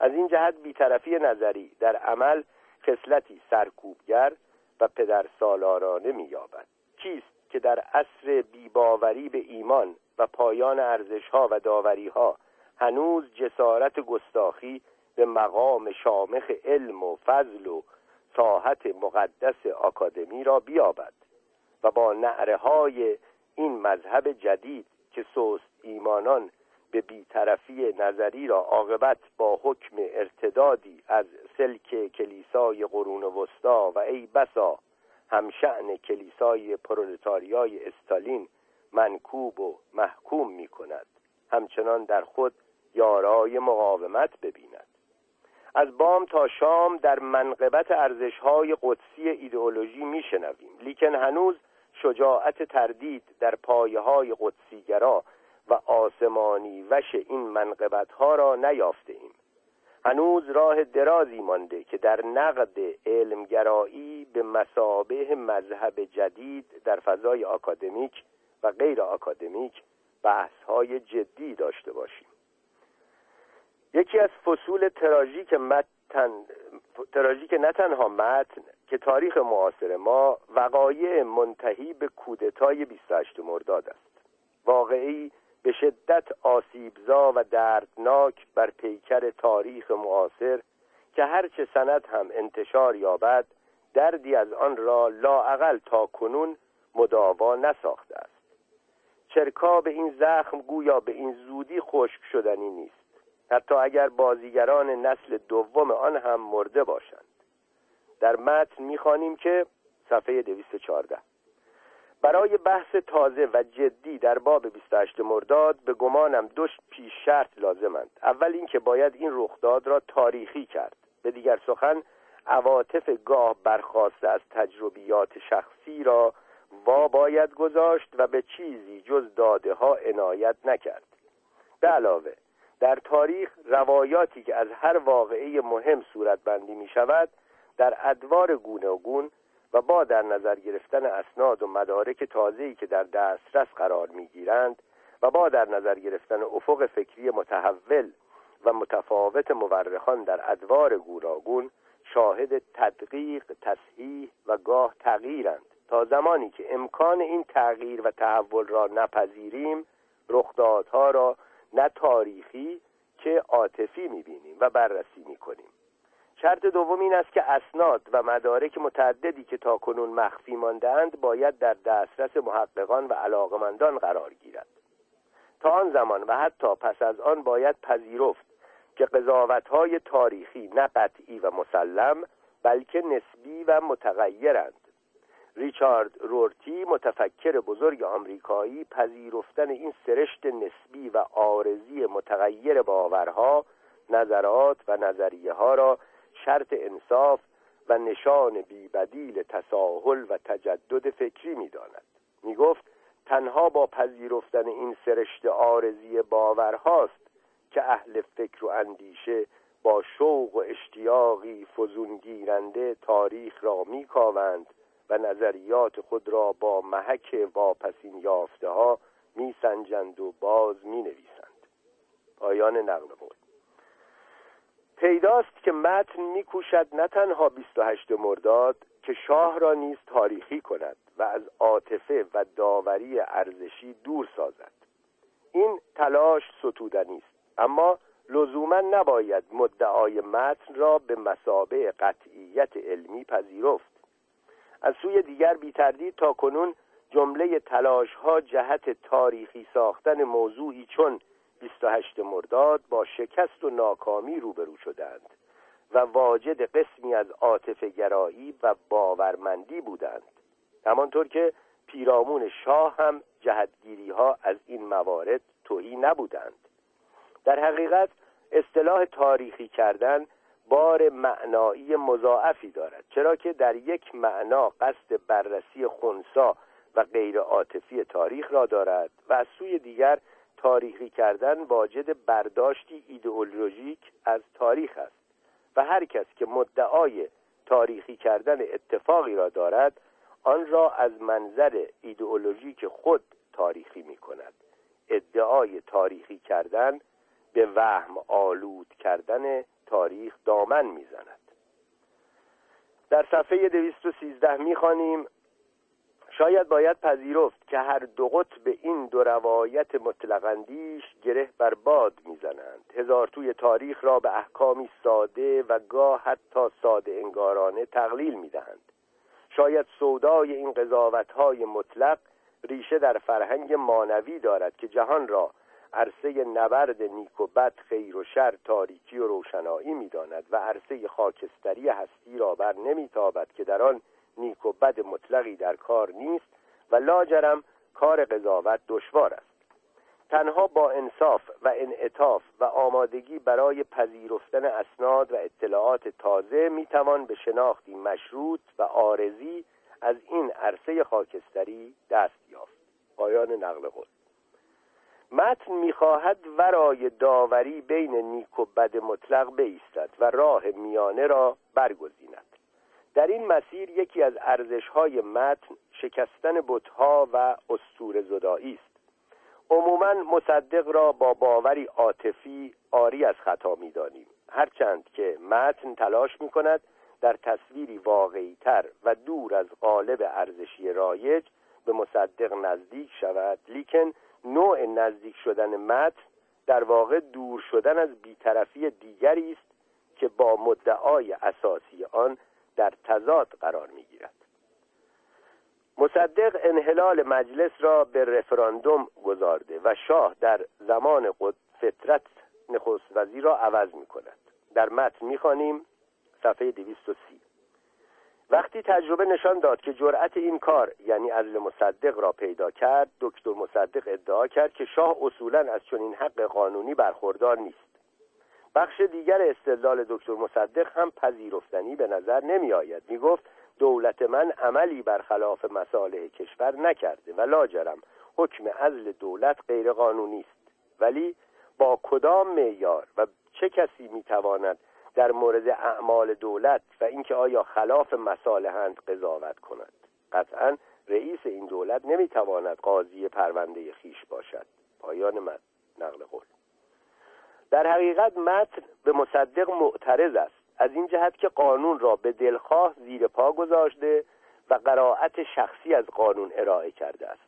از این جهت بیطرفی نظری در عمل خصلتی سرکوبگر و پدر سالارانه مییابد. کیست که در عصر بیباوری به ایمان و پایان ارزش ها و داوری ها هنوز جسارت گستاخی به مقام شامخ علم و فضل و ساحت مقدس آکادمی را بیابد و با نعره های این مذهب جدید که سوست ایمانان به بیطرفی نظری را عاقبت با حکم ارتدادی از سلک کلیسای قرون وسطا و ای بسا همشعن کلیسای پرولتاریای استالین منکوب و محکوم می کند همچنان در خود یارای مقاومت ببیند. از بام تا شام در منقبت ارزشهای قدسی ایدئولوژی میشنویم لیکن هنوز شجاعت تردید در پایه های قدسیگرا و آسمانی وش این منقبت ها را نیافته ایم هنوز راه درازی مانده که در نقد علمگرایی به مسابه مذهب جدید در فضای آکادمیک و غیر آکادمیک بحث های جدی داشته باشیم. یکی از فصول تراژیک متن تراژیک نه تنها متن که تاریخ معاصر ما وقایع منتهی به کودتای 28 مرداد است. واقعی به شدت آسیبزا و دردناک بر پیکر تاریخ معاصر که هرچه سند هم انتشار یابد دردی از آن را لاعقل تا کنون مداوا نساخته است. چرکاب این زخم گویا به این زودی خشک شدنی نیست. حتی اگر بازیگران نسل دوم آن هم مرده باشند. در متن می‌خوانیم که صفحه 214 برای بحث تازه و جدی در باب 28 مرداد به گمانم دو پیش شرط لازمند. اول اینکه باید این رخداد را تاریخی کرد. به دیگر سخن عواطف گاه برخواسته از تجربیات شخصی را وا باید گذاشت و به چیزی جز داده ها عنایت نکرد. به علاوه در تاریخ روایاتی که از هر واقعه مهم صورت بندی می شود در ادوار گونه و گون و با در نظر گرفتن اسناد و مدارک تازه‌ای که در دسترس قرار می‌گیرند و با در نظر گرفتن افق فکری متحول و متفاوت مورخان در ادوار گوناگون شاهد تدقیق تصحیح و گاه تغییرند. تا زمانی که امکان این تغییر و تحول را نپذیریم رخدادها را نه تاریخی که عاطفی می‌بینیم و بررسی می‌کنیم. شرط دوم این است که اسناد و مدارک متعددی که تا کنون مخفی ماندهاند باید در دسترس محققان و علاقمندان قرار گیرد. تا آن زمان و حتی پس از آن باید پذیرفت که قضاوتهای تاریخی نه قطعی و مسلم بلکه نسبی و متغیرند. ریچارد رورتی متفکر بزرگ آمریکایی پذیرفتن این سرشت نسبی و آرزی متغیر باورها نظرات و نظریه ها را شرط انصاف و نشان بیبدیل تساهل و تجدد فکری می‌داند. می‌گفت تنها با پذیرفتن این سرشت آرزی باورهاست که اهل فکر و اندیشه با شوق و اشتیاقی فزونگیرنده تاریخ را میکاوند و نظریات خود را با محک واپسین یافته ها میسنجند و باز می‌نویسند. پایان نقل قول. پیداست که متن میکوشد نه تنها 28 مرداد که شاه را نیز تاریخی کند و از عاطفه و داوری ارزشی دور سازد. این تلاش ستودنی است اما لزوما نباید مدعای متن را به مسابه قطعیت علمی پذیرفت. از سوی دیگر بیتردید تا کنون جمله تلاش ها جهت تاریخی ساختن موضوعی چون 28 مرداد با شکست و ناکامی روبرو شدند و واجد قسمی از عاطفه گرایی و باورمندی بودند. همانطور که پیرامون شاه هم جهتگیری ها از این موارد توهی نبودند. در حقیقت اصطلاح تاریخی کردن بار معنایی مضاعفی دارد چرا که در یک معنا قصد بررسی خونسا و غیر عاطفی تاریخ را دارد و از سوی دیگر تاریخی کردن واجد برداشتی ایدئولوژیک از تاریخ است و هر کس که مدعای تاریخی کردن اتفاقی را دارد آن را از منظر ایدئولوژیک خود تاریخی می کند ادعای تاریخی کردن به وهم آلود کردن تاریخ دامن می‌زند. در صفحه 213 می‌خوانیم شاید باید پذیرفت که هر دو قطب این دو روایت مطلقندیش گره بر باد می‌زنند. هزار توی تاریخ را به احکامی ساده و گاه حتی ساده انگارانه تقلیل می‌دهند. شاید سودای این قضاوت های مطلق ریشه در فرهنگ مانوی دارد که جهان را عرصه نبرد نیک و بد خیر و شر تاریکی و روشنایی می‌داند و عرصه خاکستری هستی را بر نمیتابد که در آن نیک و بد مطلقی در کار نیست و لاجرم کار قضاوت دشوار است. تنها با انصاف و انعطاف و آمادگی برای پذیرفتن اسناد و اطلاعات تازه می‌توان به شناختی مشروط و آرزی از این عرصه خاکستری دست یافت. پایان نقل قول. متن می‌خواهد ورای داوری بین نیک و بد مطلق بایستد و راه میانه را برگزیند. در این مسیر یکی از ارزشهای متن شکستن بتها و استور زدایی است. عموما مصدق را با باوری عاطفی آری از خطا می‌دانیم. هرچند که متن تلاش می کند در تصویری واقعیتر و دور از قالب ارزشی رایج به مصدق نزدیک شود لیکن نوع نزدیک شدن متن در واقع دور شدن از بیطرفی دیگری است که با مدعای اساسی آن در تضاد قرار می‌گیرد. مصدق انحلال مجلس را به رفراندوم گذارده و شاه در زمان فترت نخست وزیر را عوض می کند در متن می‌خوانیم صفحه 230 وقتی تجربه نشان داد که جرأت این کار یعنی عزل مصدق را پیدا کرد دکتر مصدق ادعا کرد که شاه اصولا از چنین حق قانونی برخوردار نیست. بخش دیگر استدلال دکتر مصدق هم پذیرفتنی به نظر نمی آید می گفت دولت من عملی برخلاف مساله کشور نکرده و لاجرم. حکم عزل دولت غیر قانونی است. ولی با کدام معیار و چه کسی می‌تواند در مورد اعمال دولت و اینکه آیا خلاف مصالحند قضاوت کند؟ قطعا رئیس این دولت نمی‌تواند قاضی پرونده خیش باشد. پایان من نقل قول. در حقیقت متن به مصدق معترض است. از این جهت که قانون را به دلخواه زیر پا گذاشته و قرائت شخصی از قانون ارائه کرده است.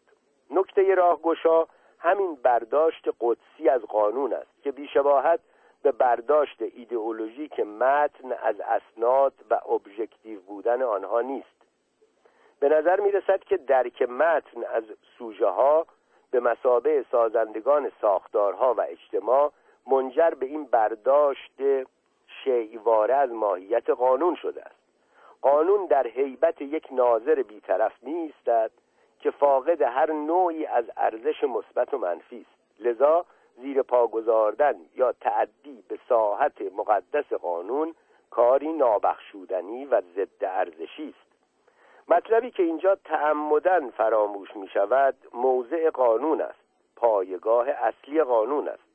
نکته راهگشا همین برداشت قدسی از قانون است که بیشباهت به برداشت ایدئولوژیک متن از اسناد و ابژکتیو بودن آنها نیست. به نظر می رسد که درک متن از سوژه ها به مسابه سازندگان ساختارها و اجتماع منجر به این برداشت شیواره از ماهیت قانون شده است. قانون در حیبت یک ناظر بیطرف نیستد که فاقد هر نوعی از ارزش مثبت و منفی است. لذا زیر پا گذاردن یا تعدی به ساحت مقدس قانون کاری نابخشودنی و ضد ارزشی است. مطلبی که اینجا تعمدن فراموش می شود موضع قانون است. پایگاه اصلی قانون است.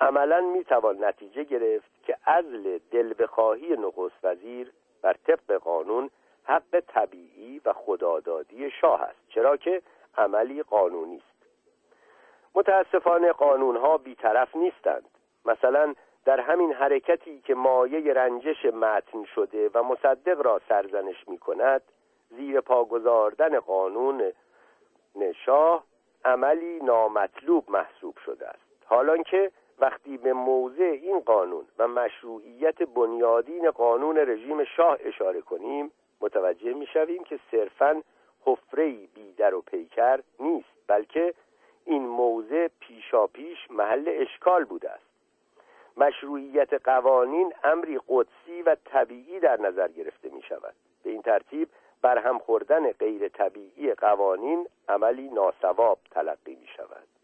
عملا می‌توان نتیجه گرفت که ازل دل بخواهی نخست وزیر بر طبق قانون حق طبیعی و خدادادی شاه است چرا که عملی قانونی است. متاسفانه قانونها بیطرف نیستند. مثلا در همین حرکتی که مایه رنجش متن شده و مصدق را سرزنش می کند زیر پا گذاردن قانون شاه عملی نامطلوب محسوب شده است. حالان که وقتی به موضع این قانون و مشروعیت بنیادین قانون رژیم شاه اشاره کنیم متوجه می شویم که صرفا حفرهی بیدر و پیکر نیست بلکه این موضع پیشا پیش محل اشکال بوده است. مشروعیت قوانین امری قدسی و طبیعی در نظر گرفته می شود به این ترتیب برهم خوردن غیر طبیعی قوانین عملی ناسواب تلقی می شود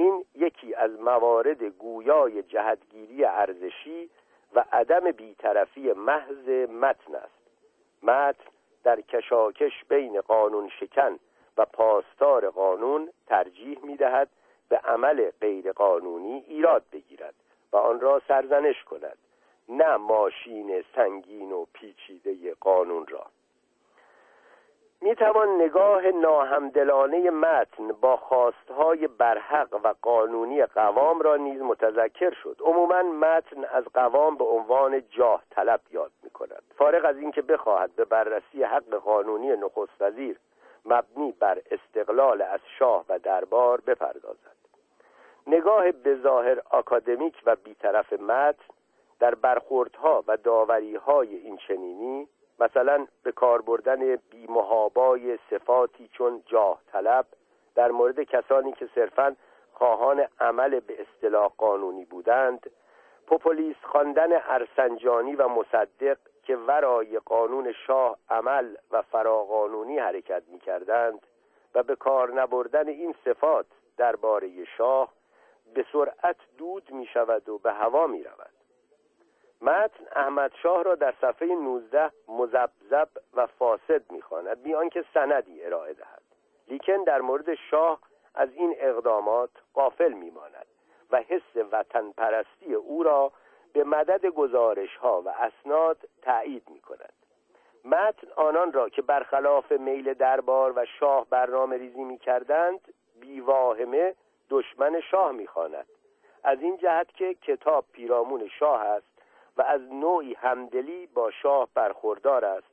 این یکی از موارد گویای جهتگیری ارزشی و عدم بیطرفی محض متن است. متن در کشاکش بین قانون شکن و پاسدار قانون ترجیح می دهد به عمل غیرقانونی ایراد بگیرد و آن را سرزنش کند نه ماشین سنگین و پیچیده قانون را. می توان نگاه ناهمدلانه متن با خواستهای برحق و قانونی قوام را نیز متذکر شد. عموما متن از قوام به عنوان جاه طلب یاد می کند فارغ از اینکه بخواهد به بررسی حق قانونی نخست وزیر مبنی بر استقلال از شاه و دربار بپردازد. نگاه بظاهر آکادمیک و بیطرف متن در برخوردها و داوریهای این چنینی مثلا به کار بردن بیمهابای صفاتی چون جاه طلب در مورد کسانی که صرفا خواهان عمل به اصطلاح قانونی بودند پوپولیست خواندن ارسنجانی و مصدق که ورای قانون شاه عمل و فراقانونی حرکت می کردند و به کار نبردن این صفات درباره شاه به سرعت دود می شود و به هوا می رود متن احمد شاه را در صفحه 19 مزبزب و فاسد می‌خواند. بیان که سندی ارائه دهد. لیکن در مورد شاه از این اقدامات قافل میماند و حس وطن پرستی او را به مدد گزارش ها و اسناد تایید می کند متن آنان را که برخلاف میل دربار و شاه برنامه ریزی می کردند بیواهمه دشمن شاه می از این جهت که کتاب پیرامون شاه است و از نوعی همدلی با شاه برخوردار است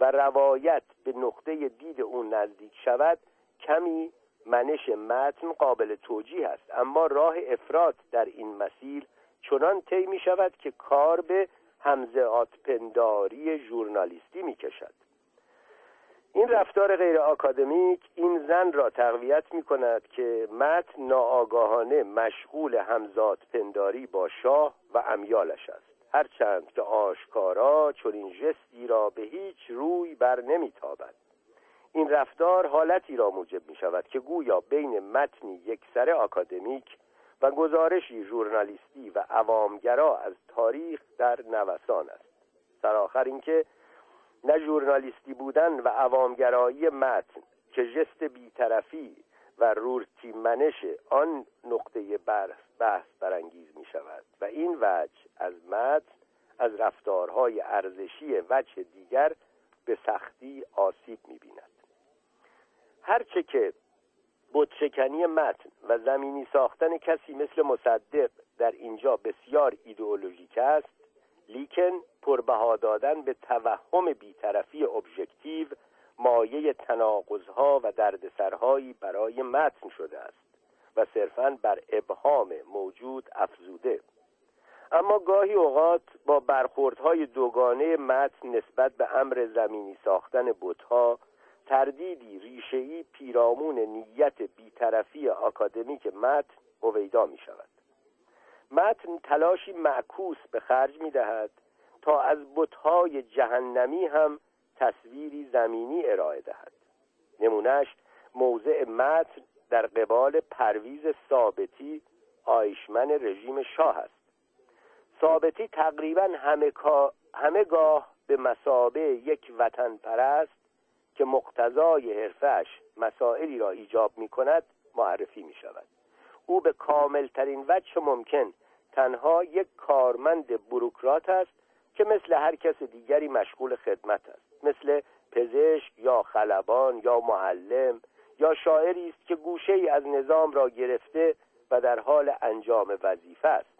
و روایت به نقطه دید او نزدیک شود کمی منش متن قابل توجیه است. اما راه افراد در این مسیر چنان طی می شود که کار به همزعات پنداری ژورنالیستی می کشد. این رفتار غیر آکادمیک این زن را تقویت می کند که متن ناآگاهانه مشغول همزاد پنداری با شاه و امیالش است. هرچند که آشکارا چون این جستی را به هیچ روی بر نمیتابد. این رفتار حالتی را موجب می شود که گویا بین متنی یکسره آکادمیک و گزارشی ژورنالیستی و عوامگرا از تاریخ در نوسان است. سرآخر اینکه نه ژورنالیستی بودن و عوامگرایی متن که جست بیطرفی و رورتی منش آن نقطه بحث برانگیز می شود. و این وجه از متن از رفتارهای ارزشی وجه دیگر به سختی آسیب می بیند. هرچه که بودشکنی متن و زمینی ساختن کسی مثل مصدق در اینجا بسیار ایدئولوژیک است لیکن پربها دادن به توهم بیطرفی ابژکتیو مایه تناقضها و دردسرهایی برای متن شده است. و صرفا بر ابهام موجود افزوده. اما گاهی اوقات با برخوردهای دوگانه متن نسبت به امر زمینی ساختن بتها تردیدی ریشهای پیرامون نیت بیطرفی آکادمیک متن هویدا می شود متن تلاشی معکوس به خرج می دهد تا از بتهای جهنمی هم تصویری زمینی ارائه دهد. نمونهش موضع متن در قبال پرویز ثابتی آیشمن رژیم شاه است. ثابتی تقریبا همه, همه گاه به مسابه یک وطن پرست که مقتضای حرفش مسائلی را ایجاب می کند معرفی می شود او به کاملترین وجه ممکن تنها یک کارمند بروکرات است که مثل هر کس دیگری مشغول خدمت است. مثل پزشک یا خلبان یا معلم یا شاعری است که گوشه ای از نظام را گرفته و در حال انجام وظیفه است.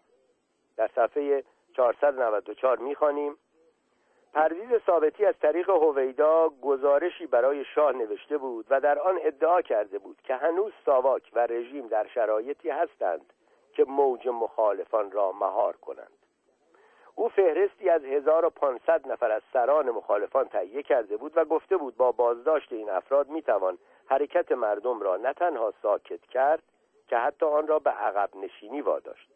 در صفحه 494 می‌خوانیم. پرویز ثابتی از طریق هویدا گزارشی برای شاه نوشته بود و در آن ادعا کرده بود که هنوز ساواک و رژیم در شرایطی هستند که موج مخالفان را مهار کنند. او فهرستی از 1500 نفر از سران مخالفان تهیه کرده بود و گفته بود با بازداشت این افراد می‌توان حرکت مردم را نه تنها ساکت کرد که حتی آن را به عقب نشینی واداشت.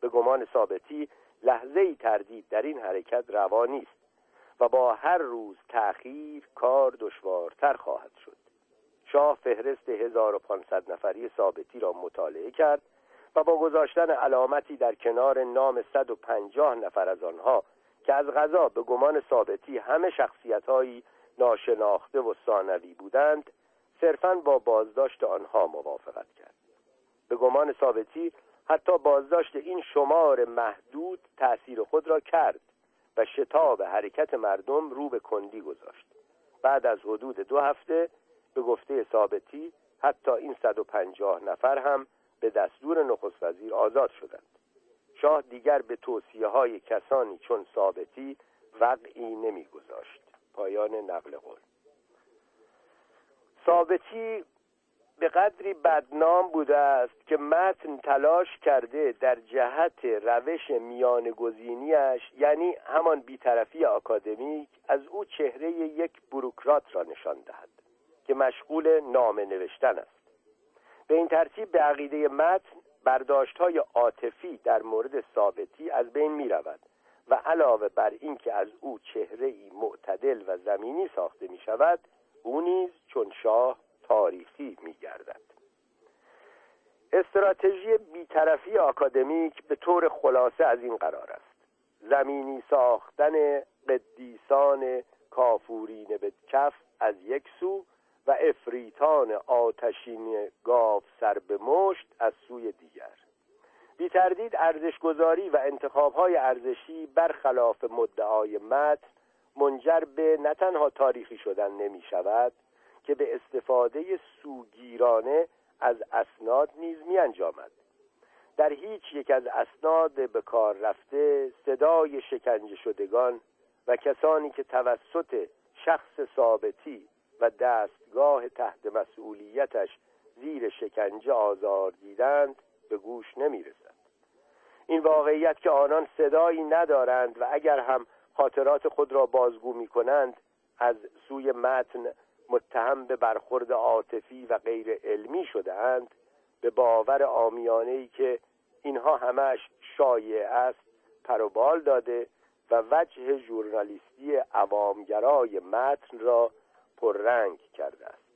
به گمان ثابتی لحظه ای تردید در این حرکت روا نیست و با هر روز تأخیر کار دشوارتر خواهد شد. شاه فهرست 1500 نفری ثابتی را مطالعه کرد و با گذاشتن علامتی در کنار نام 150 نفر از آنها که از غذا به گمان ثابتی همه شخصیتهایی ناشناخته و ثانوی بودند صرفا با بازداشت آنها موافقت کرد. به گمان ثابتی حتی بازداشت این شمار محدود تأثیر خود را کرد و شتاب حرکت مردم رو به کندی گذاشت. بعد از حدود دو هفته به گفته ثابتی حتی این 150 نفر هم به دستور نخست وزیر آزاد شدند. شاه دیگر به توصیه های کسانی چون ثابتی وقعی نمیگذاشت. پایان نقل قول. ثابتی به قدری بدنام بوده است که متن تلاش کرده در جهت روش میان گزینیش یعنی همان بیطرفی آکادمیک از او چهره یک بروکرات را نشان دهد که مشغول نامه نوشتن است. به این ترتیب به عقیده متن برداشت های عاطفی در مورد ثابتی از بین می رود و علاوه بر اینکه از او چهره ای معتدل و زمینی ساخته می شود او نیز چون شاه تاریخی می گردد استراتژی بیطرفی آکادمیک به طور خلاصه از این قرار است. زمینی ساختن قدیسان کافورین به کف از یک سو و افریتان آتشین گاف سر به مشت از سوی دیگر. بی تردید ارزشگذاری و انتخابهای ارزشی برخلاف مدعای متن منجر به نه تنها تاریخی شدن نمی شود که به استفاده سوگیرانه از اسناد نیز می انجامد. در هیچ یک از اسناد به کار رفته صدای شکنجه شدگان و کسانی که توسط شخص ثابتی و دستگاه تحت مسئولیتش زیر شکنجه آزار دیدند به گوش نمی رسد. این واقعیت که آنان صدایی ندارند و اگر هم خاطرات خود را بازگو می کنند از سوی متن متهم به برخورد عاطفی و غیر علمی شده اند به باور آمیانه ای که اینها همش شایع است پروبال داده و وجه ژورنالیستی عوامگرای متن را پررنگ کرده است.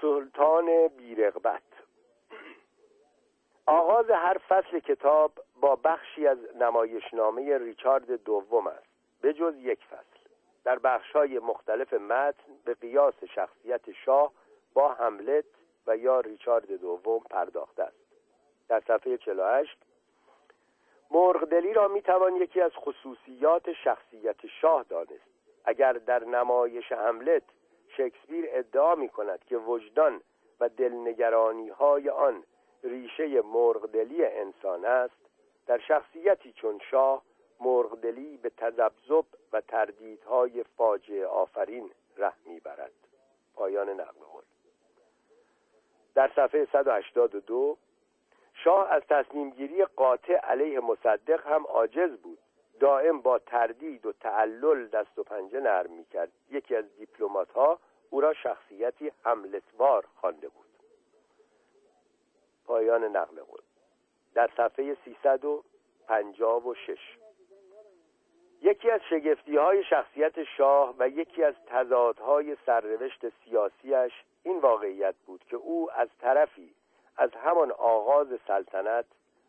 سلطان بیرغبت. آغاز هر فصل کتاب با بخشی از نمایشنامه ریچارد دوم است به جز یک فصل. در بخشهای مختلف متن به قیاس شخصیت شاه با حملت و یا ریچارد دوم پرداخته است. در صفحه 48 مرغدلی را می‌توان یکی از خصوصیات شخصیت شاه دانست. اگر در نمایش حملت شکسپیر ادعا می کند که وجدان و دلنگرانی های آن ریشه مرغدلی انسان است در شخصیتی چون شاه مرغدلی به تذبذب و تردیدهای فاجعه آفرین ره می‌برد. پایان نقل قول. در صفحه 182 شاه از تصمیم گیری قاطع علیه مصدق هم عاجز بود. دائم با تردید و تعلل دست و پنجه نرم می‌کرد. یکی از دیپلمات ها او را شخصیتی حملتوار خوانده بود. پایان نقل قول. در صفحه 356 یکی از شگفتی های شخصیت شاه و یکی از تضادهای سرنوشت سیاسیش این واقعیت بود که او از طرفی از همان آغاز سلطنت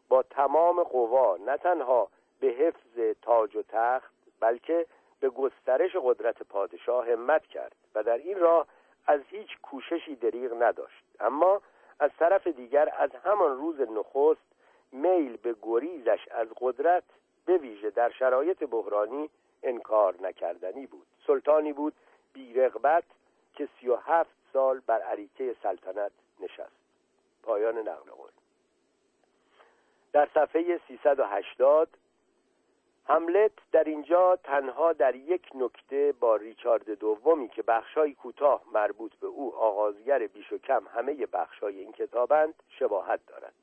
با تمام قوا نه تنها به حفظ تاج و تخت بلکه به گسترش قدرت پادشاه همت کرد و در این راه از هیچ کوششی دریغ نداشت. اما از طرف دیگر از همان روز نخست میل به گریزش از قدرت به ویژه در شرایط بحرانی انکار نکردنی بود. سلطانی بود بیرغبت که سی و هفت سال بر عریکه سلطنت نشست. پایان نقل قول. در صفحه 380 هملت در اینجا تنها در یک نکته با ریچارد دومی که بخشای کوتاه مربوط به او آغازگر بیش و کم همه بخشای این کتابند شباهت دارد.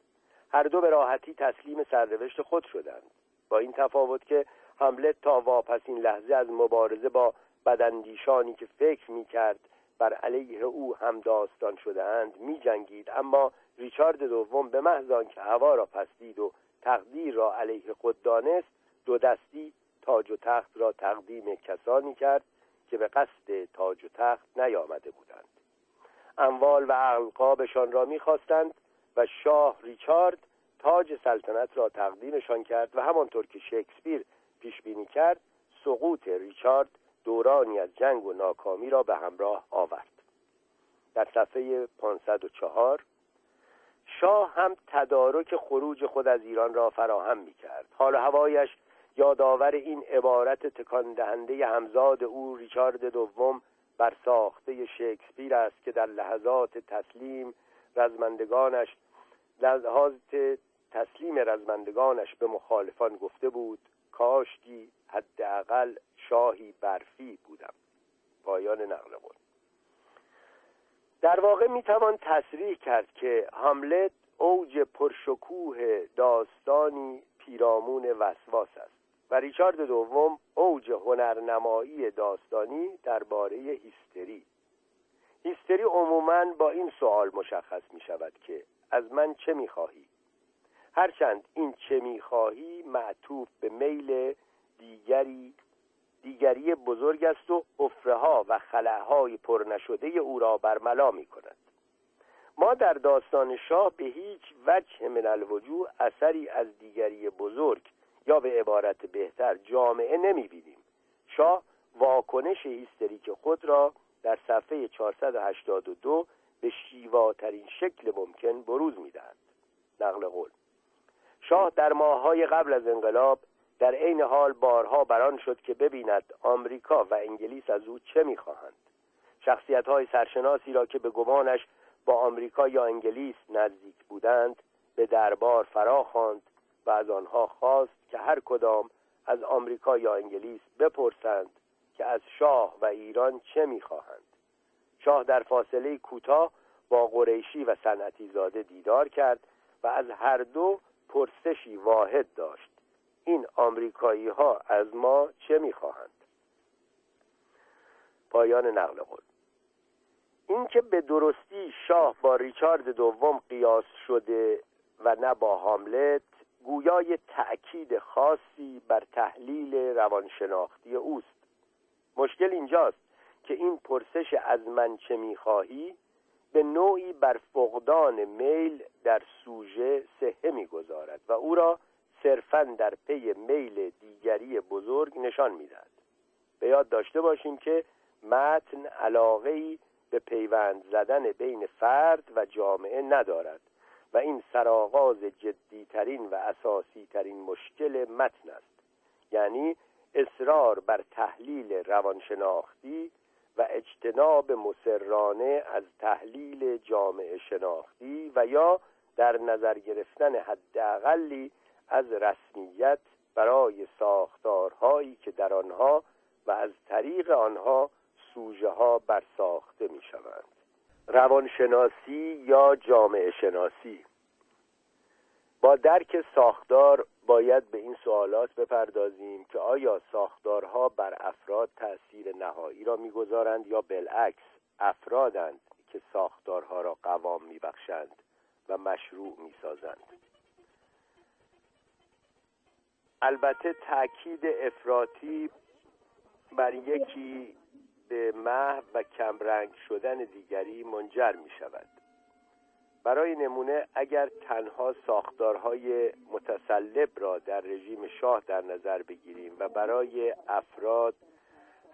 هر دو به راحتی تسلیم سرنوشت خود شدند. با این تفاوت که هملت تا واپسین لحظه از مبارزه با بدندیشانی که فکر می کرد بر علیه او هم داستان شده اند می جنگید اما ریچارد دوم به محض که هوا را پسدید و تقدیر را علیه خود دانست دو دستی تاج و تخت را تقدیم کسانی کرد که به قصد تاج و تخت نیامده بودند. اموال و القابشان را می‌خواستند و شاه ریچارد تاج سلطنت را تقدیمشان کرد و همانطور که شکسپیر پیش بینی کرد سقوط ریچارد دورانی از جنگ و ناکامی را به همراه آورد. در صفحه 504 شاه هم تدارک خروج خود از ایران را فراهم می کرد حال هوایش یادآور این عبارت تکان دهنده همزاد او ریچارد دوم بر ساخته شکسپیر است که در لحظات تسلیم رزمندگانش لحظات تسلیم رزمندگانش به مخالفان گفته بود کاشتی حداقل شاهی برفی بودم. پایان نقل قول. در واقع می‌توان تصریح کرد که حملت اوج پرشکوه داستانی پیرامون وسواس است. و ریچارد دوم اوج هنرنمایی داستانی درباره هیستری هیستری عموما با این سوال مشخص می شود که از من چه می خواهی؟ هرچند این چه می خواهی معطوف به میل دیگری دیگری بزرگ است و افره و خلاهای پر نشده او را برملا می کند ما در داستان شاه به هیچ وجه من الوجوه اثری از دیگری بزرگ یا به عبارت بهتر جامعه نمی بینیم شاه واکنش هیستریک خود را در صفحه 482 به شیواترین شکل ممکن بروز می‌دهد. نقل قول. شاه در ماههای قبل از انقلاب در عین حال بارها بران شد که ببیند آمریکا و انگلیس از او چه می‌خواهند. شخصیت های سرشناسی را که به گمانش با آمریکا یا انگلیس نزدیک بودند به دربار فرا خواند و از آنها خواست که هر کدام از آمریکا یا انگلیس بپرسند که از شاه و ایران چه می‌خواهند. شاه در فاصله کوتاه با قریشی و صنعتی زاده دیدار کرد و از هر دو پرسشی واحد داشت. این آمریکایی ها از ما چه می‌خواهند؟ پایان نقل قول. اینکه به درستی شاه با ریچارد دوم قیاس شده و نه با هاملت گویای تأکید خاصی بر تحلیل روانشناختی اوست. مشکل اینجاست که این پرسش از من چه می‌خواهی به نوعی بر فقدان میل در سوژه صحه می‌گذارد و او را صرفا در پی میل دیگری بزرگ نشان می‌دهد. به یاد داشته باشیم که متن علاقه به پیوند زدن بین فرد و جامعه ندارد. و این سرآغاز جدیترین و اساسی ترین مشکل متن است. یعنی اصرار بر تحلیل روانشناختی و اجتناب مسررانه از تحلیل جامعه شناختی و یا در نظر گرفتن حداقلی از رسمیت برای ساختارهایی که در آنها و از طریق آنها سوژه ها برساخته می شوند روانشناسی یا جامعه شناسی. با درک ساختار باید به این سوالات بپردازیم که آیا ساختارها بر افراد تأثیر نهایی را می‌گذارند یا بالعکس افرادند که ساختارها را قوام میبخشند و مشروع می‌سازند. البته تاکید افراطی بر یکی به محو و کمرنگ شدن دیگری منجر می شود برای نمونه اگر تنها ساختارهای متسلب را در رژیم شاه در نظر بگیریم و برای افراد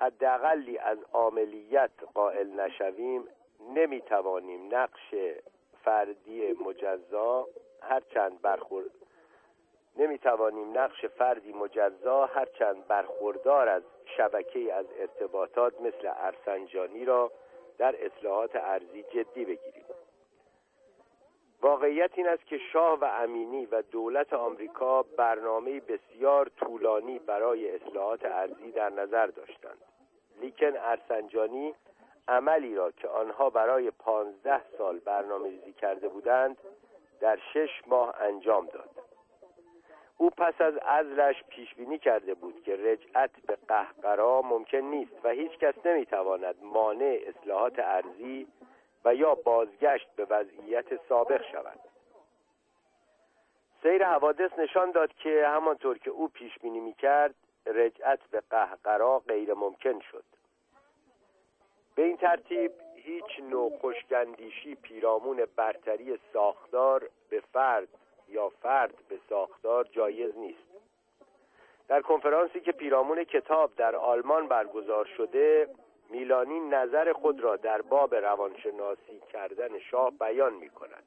حداقلی از عاملیت قائل نشویم نمی‌توانیم نقش فردی مجزا هرچند برخورد نمی‌توانیم نقش فردی مجزا هرچند برخوردار از شبکه از ارتباطات مثل ارسنجانی را در اصلاحات ارزی جدی بگیریم. واقعیت این است که شاه و امینی و دولت آمریکا برنامه بسیار طولانی برای اصلاحات ارزی در نظر داشتند. لیکن ارسنجانی عملی را که آنها برای پانزده سال برنامه ریزی کرده بودند در شش ماه انجام داد. او پس از ازلش پیش بینی کرده بود که رجعت به قهقرا ممکن نیست و هیچ کس نمی‌تواند مانع اصلاحات ارزی و یا بازگشت به وضعیت سابق شود. سیر حوادث نشان داد که همانطور که او پیش بینی می‌کرد رجعت به قهقرا غیر ممکن شد. به این ترتیب هیچ نوع خشکندیشی پیرامون برتری ساختار به فرد یا فرد به ساختار جایز نیست. در کنفرانسی که پیرامون کتاب در آلمان برگزار شده میلانی نظر خود را در باب روانشناسی کردن شاه بیان می کند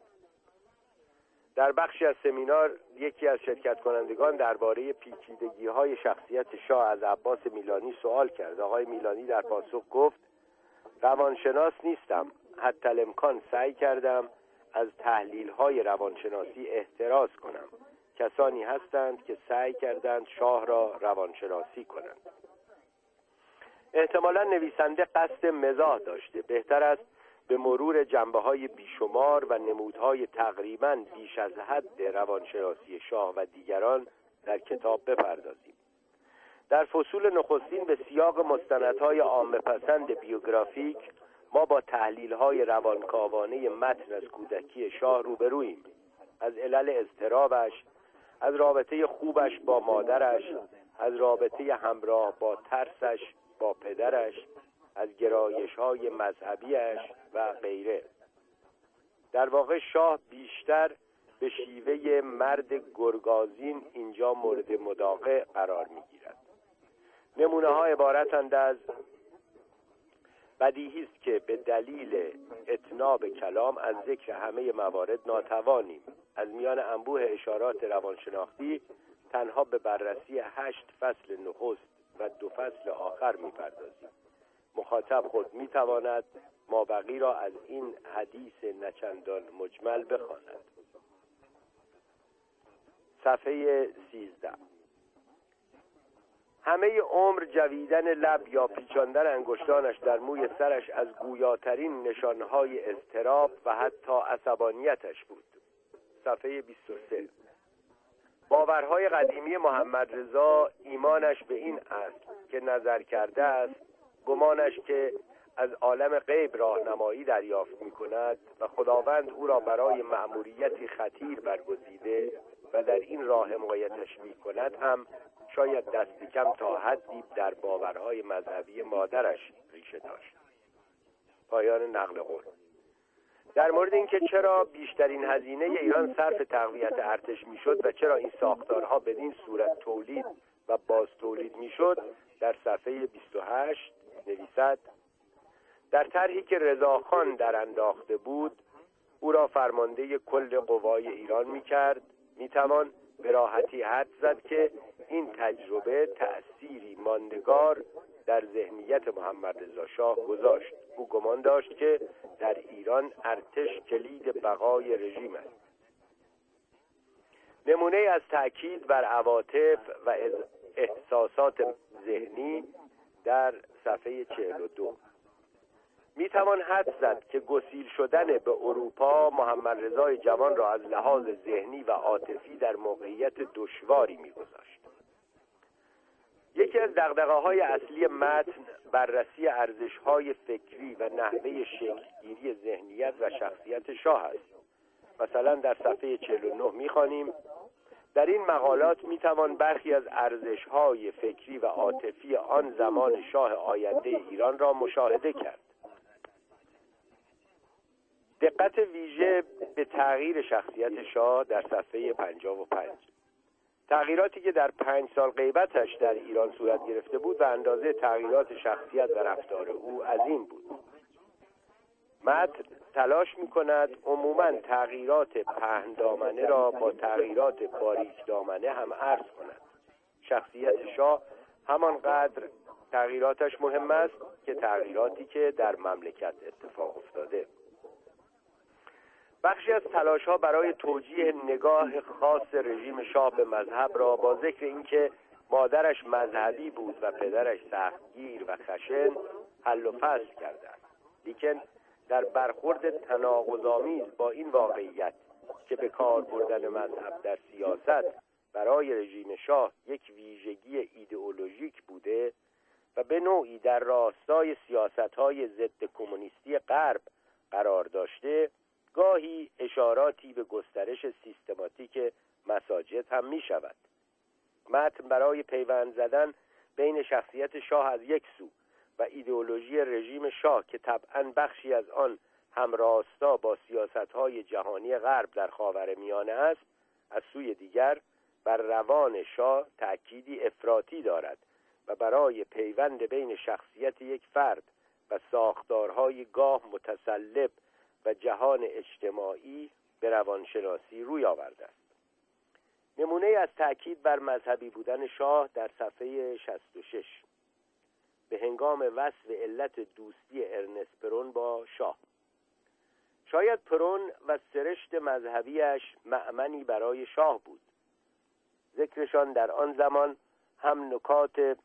در بخشی از سمینار یکی از شرکت کنندگان درباره پیچیدگی های شخصیت شاه از عباس میلانی سوال کرد. آقای میلانی در پاسخ گفت روانشناس نیستم حتی امکان سعی کردم از تحلیل های روانشناسی احتراز کنم. کسانی هستند که سعی کردند شاه را روانشناسی کنند. احتمالا نویسنده قصد مزاح داشته. بهتر است به مرور جنبه های بیشمار و نمودهای تقریبا بیش از حد روانشناسی شاه و دیگران در کتاب بپردازیم. در فصول نخستین به سیاق مستندهای عام پسند بیوگرافیک ما با تحلیل های روانکاوانه متن از کودکی شاه روبرویم از علل اضطرابش از رابطه خوبش با مادرش از رابطه همراه با ترسش با پدرش از گرایش های مذهبیش و غیره. در واقع شاه بیشتر به شیوه مرد گرگازین اینجا مورد مداقع قرار می گیرد نمونه ها عبارتند از بدیهی است که به دلیل اتناب کلام از ذکر همه موارد ناتوانیم. از میان انبوه اشارات روانشناختی تنها به بررسی هشت فصل نخست و دو فصل آخر می‌پردازیم. مخاطب خود می‌تواند مابقی را از این حدیث نچندان مجمل بخواند. صفحه سیزده. همه عمر جویدن لب یا پیچاندن انگشتانش در موی سرش از گویاترین نشانهای اضطراب و حتی عصبانیتش بود. صفحه 23 باورهای قدیمی محمد رضا ایمانش به این است که نظر کرده است گمانش که از عالم غیب راهنمایی دریافت می کند و خداوند او را برای مأموریتی خطیر برگزیده و در این راه حمایتش می کند هم شاید دست کم تا حدی در باورهای مذهبی مادرش ریشه داشت. پایان نقل قول. در مورد اینکه چرا بیشترین هزینه ایران صرف تقویت ارتش می‌شد و چرا این ساختارها بدین صورت تولید و باز تولید می‌شد در صفحه 28 نویسد در طرحی که رضاخان در انداخته بود او را فرمانده کل قوای ایران می‌کرد می‌توان به راحتی حد زد که این تجربه تأثیری ماندگار در ذهنیت محمد رضا شاه گذاشت. او گمان داشت که در ایران ارتش کلید بقای رژیم است. نمونه از تأکید بر عواطف و احساسات ذهنی در صفحه 42 می توان حد زد که گسیل شدن به اروپا محمد رضای جوان را از لحاظ ذهنی و عاطفی در موقعیت دشواری میگذاشت. یکی از دقدقه های اصلی متن بررسی ارزش های فکری و نحوه شکلگیری ذهنیت و شخصیت شاه است. مثلا در صفحه 49 می‌خوانیم در این مقالات می‌توان برخی از ارزش های فکری و عاطفی آن زمان شاه آینده ایران را مشاهده کرد. دقت ویژه به تغییر شخصیت شاه در صفحه 55 تغییراتی که در پنج سال غیبتش در ایران صورت گرفته بود و اندازه تغییرات شخصیت و رفتار او از این بود. متن تلاش می کند عموما تغییرات پهن دامنه را با تغییرات باریک دامنه هم عرض کند. شخصیت شاه همانقدر تغییراتش مهم است که تغییراتی که در مملکت اتفاق افتاده. بخشی از تلاش ها برای توجیه نگاه خاص رژیم شاه به مذهب را با ذکر اینکه مادرش مذهبی بود و پدرش سختگیر و خشن حل و فصل کردند. لیکن در برخورد تناقضآمیز با این واقعیت که به کار بردن مذهب در سیاست برای رژیم شاه یک ویژگی ایدئولوژیک بوده و به نوعی در راستای سیاست های ضد کمونیستی غرب قرار داشته گاهی اشاراتی به گسترش سیستماتیک مساجد هم می شود متن برای پیوند زدن بین شخصیت شاه از یک سو و ایدئولوژی رژیم شاه که طبعا بخشی از آن همراستا با سیاست های جهانی غرب در خاور میانه است از سوی دیگر بر روان شاه تأکیدی افراطی دارد و برای پیوند بین شخصیت یک فرد و ساختارهای گاه متسلب و جهان اجتماعی به روانشناسی روی آورده است. نمونه از تأکید بر مذهبی بودن شاه در صفحه 66 به هنگام وصف علت دوستی ارنست پرون با شاه. شاید پرون و سرشت مذهبیش معمنی برای شاه بود. ذکرشان در آن زمان هم نکات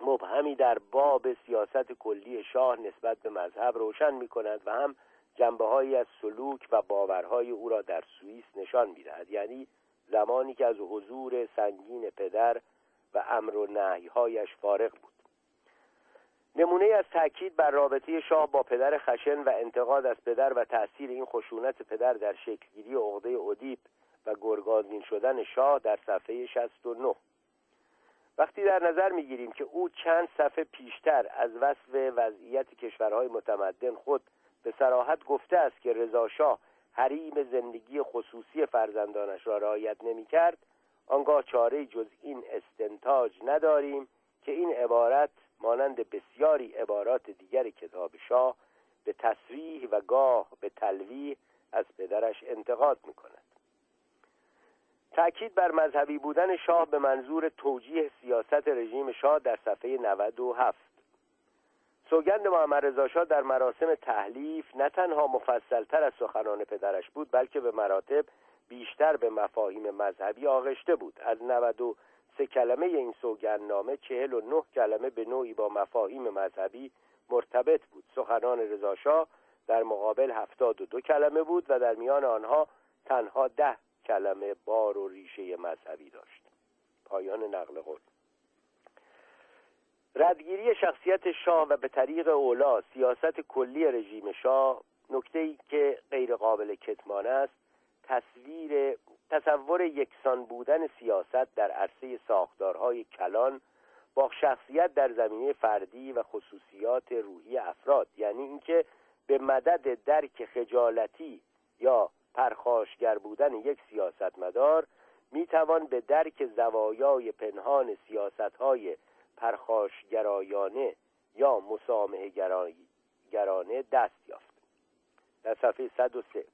مبهمی در باب سیاست کلی شاه نسبت به مذهب روشن می کند و هم جنبه هایی از سلوک و باورهای او را در سوئیس نشان می دهد. یعنی زمانی که از حضور سنگین پدر و امر و نهیهایش فارغ بود نمونه از تاکید بر رابطه شاه با پدر خشن و انتقاد از پدر و تأثیر این خشونت پدر در شکلگیری عقده ادیب و گرگازین شدن شاه در صفحه 69 وقتی در نظر می‌گیریم که او چند صفحه پیشتر از وصف وضعیت کشورهای متمدن خود به سراحت گفته است که رضا شاه حریم زندگی خصوصی فرزندانش را رعایت نمی‌کرد. آنگاه چاره جز این استنتاج نداریم که این عبارت مانند بسیاری عبارات دیگر کتاب شاه به تصریح و گاه به تلویح از پدرش انتقاد می کند تأکید بر مذهبی بودن شاه به منظور توجیه سیاست رژیم شاه در صفحه 97 سوگند محمد رضا در مراسم تحلیف نه تنها مفصلتر از سخنان پدرش بود بلکه به مراتب بیشتر به مفاهیم مذهبی آغشته بود. از 93 کلمه این سوگندنامه 49 کلمه به نوعی با مفاهیم مذهبی مرتبط بود. سخنان رضا در مقابل 72 کلمه بود و در میان آنها تنها ده کلمه بار و ریشه مذهبی داشت. پایان نقل قول. ردگیری شخصیت شاه و به طریق اولا سیاست کلی رژیم شاه نکته ای که غیر قابل کتمان است تصویر تصور یکسان بودن سیاست در عرصه ساختارهای کلان با شخصیت در زمینه فردی و خصوصیات روحی افراد یعنی اینکه به مدد درک خجالتی یا پرخاشگر بودن یک سیاستمدار می‌توان به درک زوایای پنهان سیاستهای پرخاشگرایانه یا مسامه گرانه دست یافت. در صفحه 103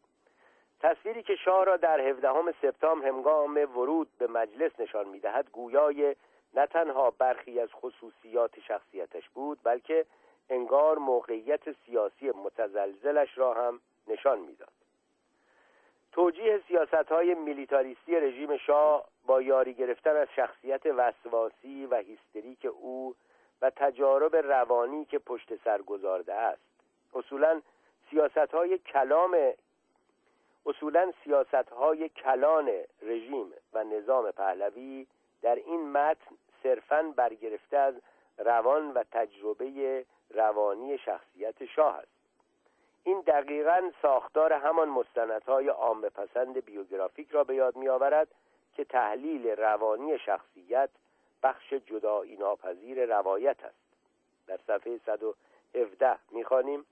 تصویری که شاه را در 17 سپتامبر هنگام ورود به مجلس نشان می‌دهد گویای نه تنها برخی از خصوصیات شخصیتش بود بلکه انگار موقعیت سیاسی متزلزلش را هم نشان می‌داد. توجیه سیاست های میلیتاریستی رژیم شاه با یاری گرفتن از شخصیت وسواسی و هیستریک او و تجارب روانی که پشت سر گذارده است. اصولا سیاست های کلام اصولا سیاست های کلان رژیم و نظام پهلوی در این متن صرفا برگرفته از روان و تجربه روانی شخصیت شاه است. این دقیقا ساختار همان مستندهای عام پسند بیوگرافیک را به یاد می آورد که تحلیل روانی شخصیت بخش جدایی ناپذیر روایت است. در صفحه 117 می‌خوانیم.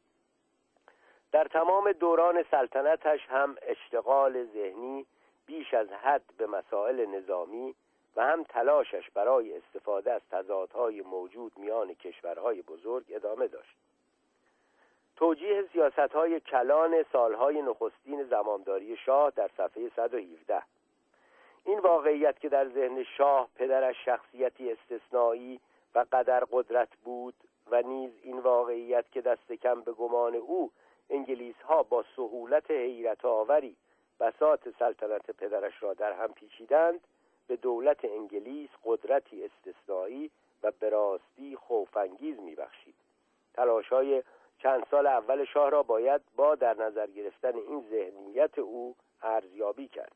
در تمام دوران سلطنتش هم اشتغال ذهنی بیش از حد به مسائل نظامی و هم تلاشش برای استفاده از تضادهای موجود میان کشورهای بزرگ ادامه داشت. توجیه سیاست های کلان سالهای نخستین زمانداری شاه در صفحه 117 این واقعیت که در ذهن شاه پدرش شخصیتی استثنایی و قدر قدرت بود و نیز این واقعیت که دست کم به گمان او انگلیس ها با سهولت حیرت آوری بسات سلطنت پدرش را در هم پیچیدند به دولت انگلیس قدرتی استثنایی و براستی خوفانگیز میبخشید. تلاش های چند سال اول شاه را باید با در نظر گرفتن این ذهنیت او ارزیابی کرد.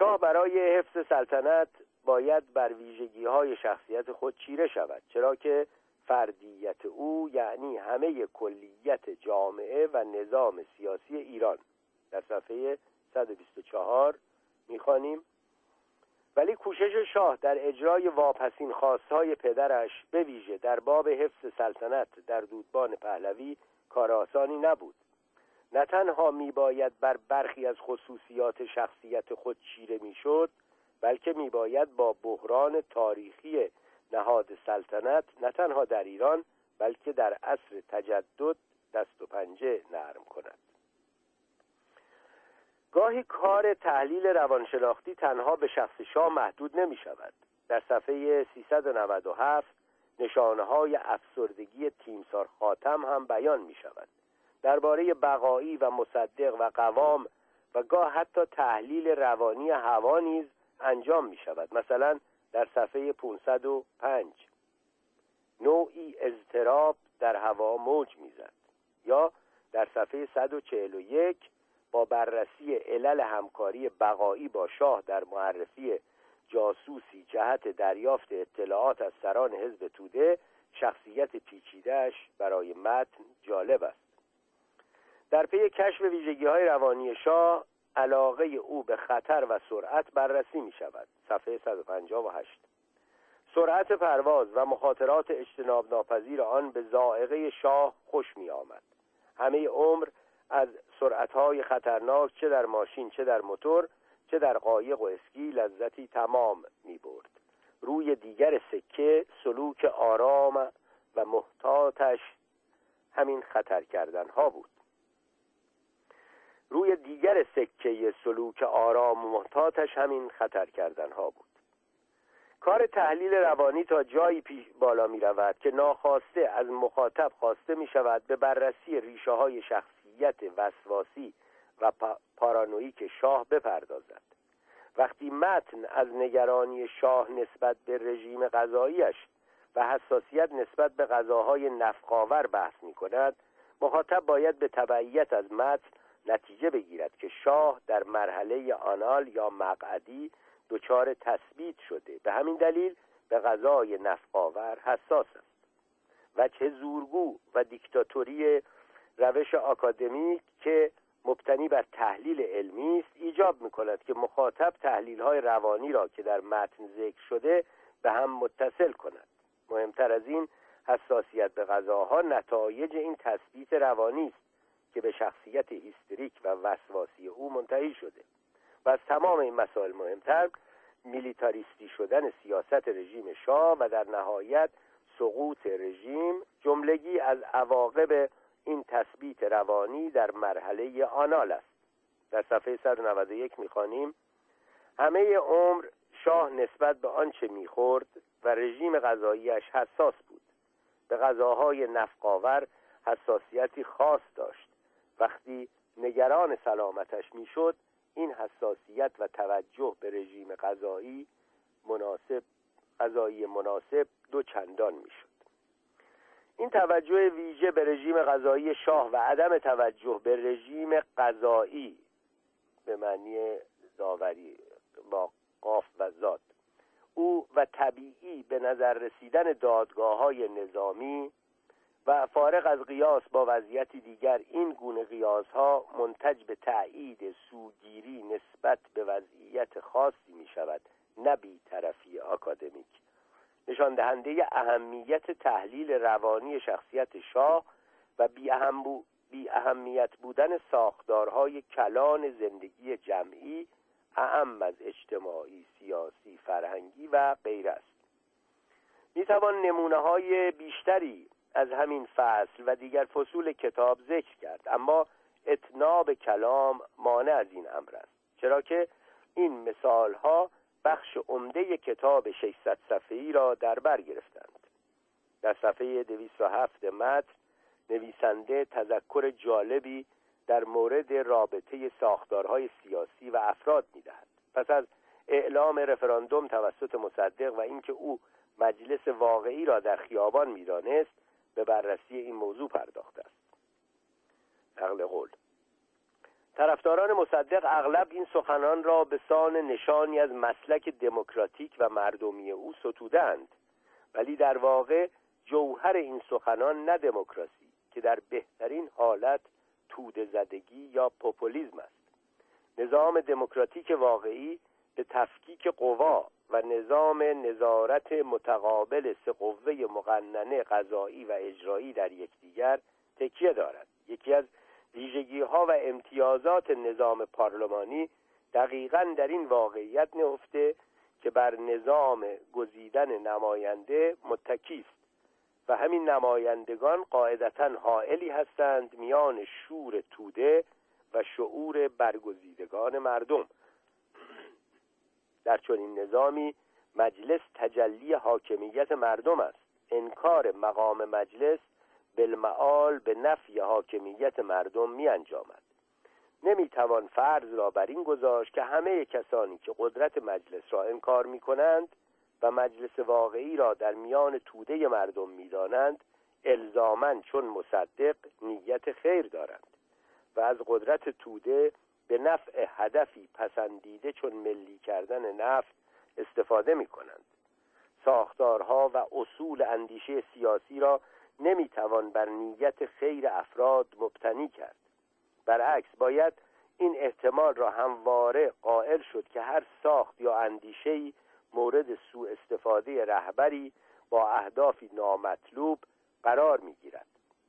شاه برای حفظ سلطنت باید بر ویژگی های شخصیت خود چیره شود چرا که فردیت او یعنی همه کلیت جامعه و نظام سیاسی ایران. در صفحه 124 می‌خوانیم. ولی کوشش شاه در اجرای واپسین خواستهای پدرش به ویژه در باب حفظ سلطنت در دودبان پهلوی کار آسانی نبود. نه تنها میباید بر برخی از خصوصیات شخصیت خود چیره می‌شد بلکه میباید با بحران تاریخی نهاد سلطنت نه تنها در ایران بلکه در عصر تجدد دست و پنجه نرم کند. گاهی کار تحلیل روانشناختی تنها به شخص شاه محدود نمی شود در صفحه 397 نشانه های افسردگی تیمسار خاتم هم بیان می شود درباره بقایی و مصدق و قوام و گاه حتی تحلیل روانی هوا نیز انجام می شود مثلا در صفحه 505 نوعی اضطراب در هوا موج می‌زد. یا در صفحه 141 با بررسی علل همکاری بقایی با شاه در معرفی جاسوسی جهت دریافت اطلاعات از سران حزب توده شخصیت پیچیدهش برای متن جالب است. در پی کشف ویژگی های روانی شاه علاقه او به خطر و سرعت بررسی می شود صفحه 158 سرعت پرواز و مخاطرات اجتناب ناپذیر آن به زائقه شاه خوش می آمد همه عمر از سرعتهای خطرناک چه در ماشین چه در موتور چه در قایق و اسکی لذتی تمام می برد روی دیگر سکه سلوک آرام و محتاطش همین خطر کردن ها بود. روی دیگر سکه سلوک آرام و محتاطش همین خطر کردن ها بود. کار تحلیل روانی تا جایی پیش بالا می رود که ناخواسته از مخاطب خواسته می شود به بررسی ریشه های شخصیت وسواسی و پارانویک شاه بپردازد. وقتی متن از نگرانی شاه نسبت به رژیم غذاییش و حساسیت نسبت به غذاهای نفقاور بحث می کند مخاطب باید به تبعیت از متن نتیجه بگیرد که شاه در مرحله آنال یا مقعدی دچار تثبیت شده. به همین دلیل به غذای نفقاور حساس است. و چه زورگو و دیکتاتوری روش آکادمیک که مبتنی بر تحلیل علمی است ایجاب می کند که مخاطب تحلیل های روانی را که در متن ذکر شده به هم متصل کند. مهمتر از این حساسیت به غذاها نتایج این تثبیت روانی است. که به شخصیت هیستریک و وسواسی او منتهی شده و از تمام این مسائل مهمتر میلیتاریستی شدن سیاست رژیم شاه و در نهایت سقوط رژیم جملگی از عواقب این تثبیت روانی در مرحله آنال است. در صفحه 191 می‌خوانیم همه عمر شاه نسبت به آنچه می‌خورد و رژیم غذاییش حساس بود. به غذاهای نفقاور حساسیتی خاص داشت. وقتی نگران سلامتش می‌شد این حساسیت و توجه به رژیم غذایی مناسب غذایی مناسب دو چندان می‌شد. این توجه ویژه به رژیم غذایی شاه و عدم توجه به رژیم غذایی به معنی داوری با قاف و زاد او و طبیعی به نظر رسیدن دادگاه های نظامی و فارغ از قیاس با وضعیتی دیگر این گونه قیاس ها منتج به تأیید سوگیری نسبت به وضعیت خاصی می شود نه طرفی آکادمیک. نشان دهنده اهمیت تحلیل روانی شخصیت شاه و بی, اهم بی اهمیت بودن ساختارهای کلان زندگی جمعی اهم از اجتماعی، سیاسی، فرهنگی و غیر است. می توان نمونه های بیشتری از همین فصل و دیگر فصول کتاب ذکر کرد. اما اتناب کلام مانع از این امر است. چرا که این مثال ها بخش عمده کتاب 600 صفحه‌ای را در بر گرفتند. در صفحه 207 متن نویسنده تذکر جالبی در مورد رابطه ساختارهای سیاسی و افراد می‌دهد. پس از اعلام رفراندوم توسط مصدق و اینکه او مجلس واقعی را در خیابان می‌دانست به بررسی این موضوع پرداخته است. نقل قول. طرفداران مصدق اغلب این سخنان را به سان نشانی از مسلک دموکراتیک و مردمی او ستودند ولی در واقع جوهر این سخنان نه دموکراسی که در بهترین حالت توده زدگی یا پوپولیزم است. نظام دموکراتیک واقعی به تفکیک قوا و نظام نظارت متقابل سه قوه مقننه قضایی و اجرایی در یکدیگر تکیه دارد. یکی از ویژگی ها و امتیازات نظام پارلمانی دقیقا در این واقعیت نهفته که بر نظام گزیدن نماینده متکی است و همین نمایندگان قاعدتا حائلی هستند میان شور توده و شعور برگزیدگان مردم. در چنین نظامی مجلس تجلی حاکمیت مردم است. انکار مقام مجلس بالمعال به نفی حاکمیت مردم می انجامد. نمی توان فرض را بر این گذاشت که همه کسانی که قدرت مجلس را انکار می کنند و مجلس واقعی را در میان توده مردم می‌دانند الزامن چون مصدق نیت خیر دارند و از قدرت توده به نفع هدفی پسندیده چون ملی کردن نفت استفاده می کنند ساختارها و اصول اندیشه سیاسی را نمی‌توان بر نیت خیر افراد مبتنی کرد. برعکس باید این احتمال را همواره قائل شد که هر ساخت یا اندیشهی مورد سوء استفاده رهبری با اهدافی نامطلوب قرار می‌گیرد.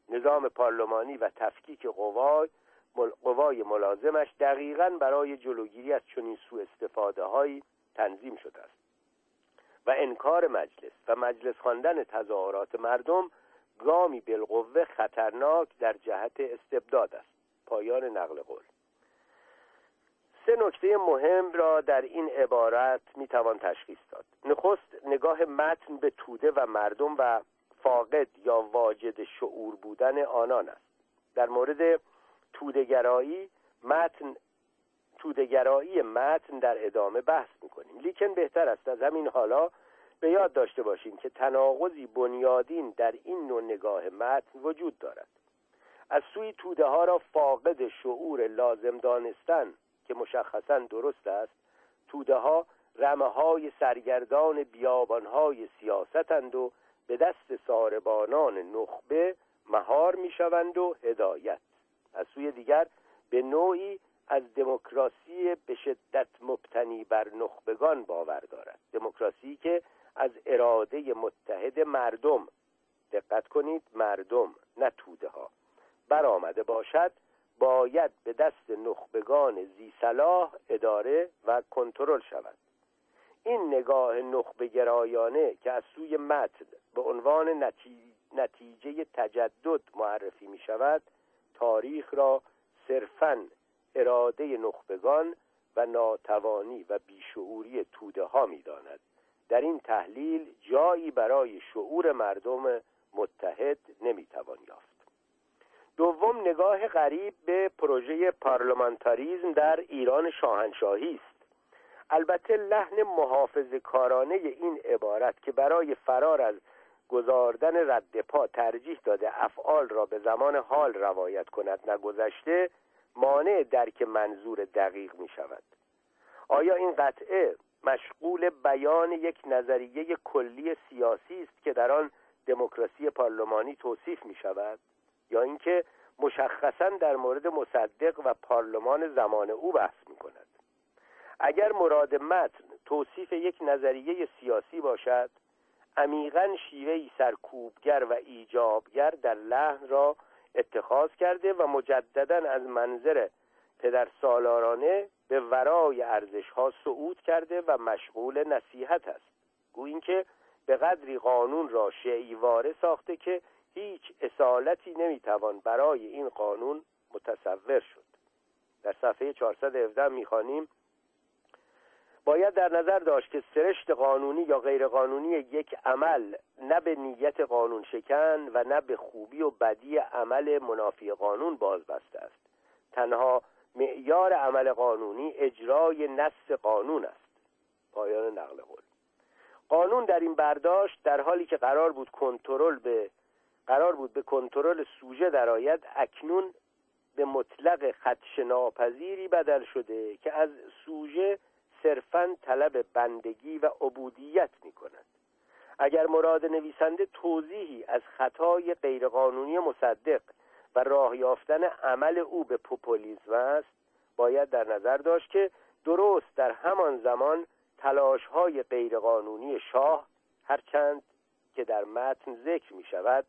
نظام پارلمانی و تفکیک قوای قوای ملازمش دقیقا برای جلوگیری از چنین سوء استفاده هایی تنظیم شده است. و انکار مجلس و مجلس خواندن تظاهرات مردم گامی بالقوه خطرناک در جهت استبداد است. پایان نقل قول. سه نکته مهم را در این عبارت می‌توان تشخیص داد. نخست نگاه متن به توده و مردم و فاقد یا واجد شعور بودن آنان است. در مورد تودگرایی متن تودگرایی متن در ادامه بحث می‌کنیم. لیکن بهتر است از همین حالا به یاد داشته باشیم که تناقضی بنیادین در این نوع نگاه متن وجود دارد. از سوی توده ها را فاقد شعور لازم دانستن که مشخصا درست است توده ها رمه های سرگردان بیابان های سیاستند و به دست ساربانان نخبه مهار می‌شوند و هدایت. از سوی دیگر به نوعی از دموکراسی به شدت مبتنی بر نخبگان باور دارد. دموکراسی که از اراده متحد مردم دقت کنید مردم نه توده ها برآمده باشد باید به دست نخبگان زی صلاح اداره و کنترل شود. این نگاه نخبه گرایانه که از سوی متن به عنوان نتیجه تجدد معرفی می شود تاریخ را صرفا اراده نخبگان و ناتوانی و بیشعوری توده ها می داند در این تحلیل جایی برای شعور مردم متحد نمی‌توان یافت. دوم نگاه غریب به پروژه پارلمانتاریزم در ایران شاهنشاهی است. البته لحن محافظ کارانه این عبارت که برای فرار از گذاردن رد پا ترجیح داده افعال را به زمان حال روایت کند نگذشته مانع درک منظور دقیق می شود آیا این قطعه مشغول بیان یک نظریه کلی سیاسی است که در آن دموکراسی پارلمانی توصیف می شود یا اینکه مشخصا در مورد مصدق و پارلمان زمان او بحث می کند اگر مراد متن توصیف یک نظریه سیاسی باشد عمیقا شیوهی سرکوبگر و ایجابگر در لحن را اتخاذ کرده و مجددا از منظر پدر سالارانه به ورای ارزش ها صعود کرده و مشغول نصیحت است. گویی که به قدری قانون را شیواره ساخته که هیچ اصالتی نمی‌توان برای این قانون متصور شد. در صفحه 417 می‌خوانیم باید در نظر داشت که سرشت قانونی یا غیرقانونی یک عمل نه به نیت قانون شکن و نه به خوبی و بدی عمل منافی قانون باز بسته است. تنها معیار عمل قانونی اجرای نص قانون است. پایان نقل قول. قانون در این برداشت در حالی که قرار بود کنترل به قرار بود به کنترل سوژه درآید اکنون به مطلق خدش ناپذیری بدل شده که از سوژه صرفا طلب بندگی و عبودیت می کند اگر مراد نویسنده توضیحی از خطای غیرقانونی مصدق و راه یافتن عمل او به پوپولیزم است باید در نظر داشت که درست در همان زمان تلاش های غیرقانونی شاه هرچند که در متن ذکر می شود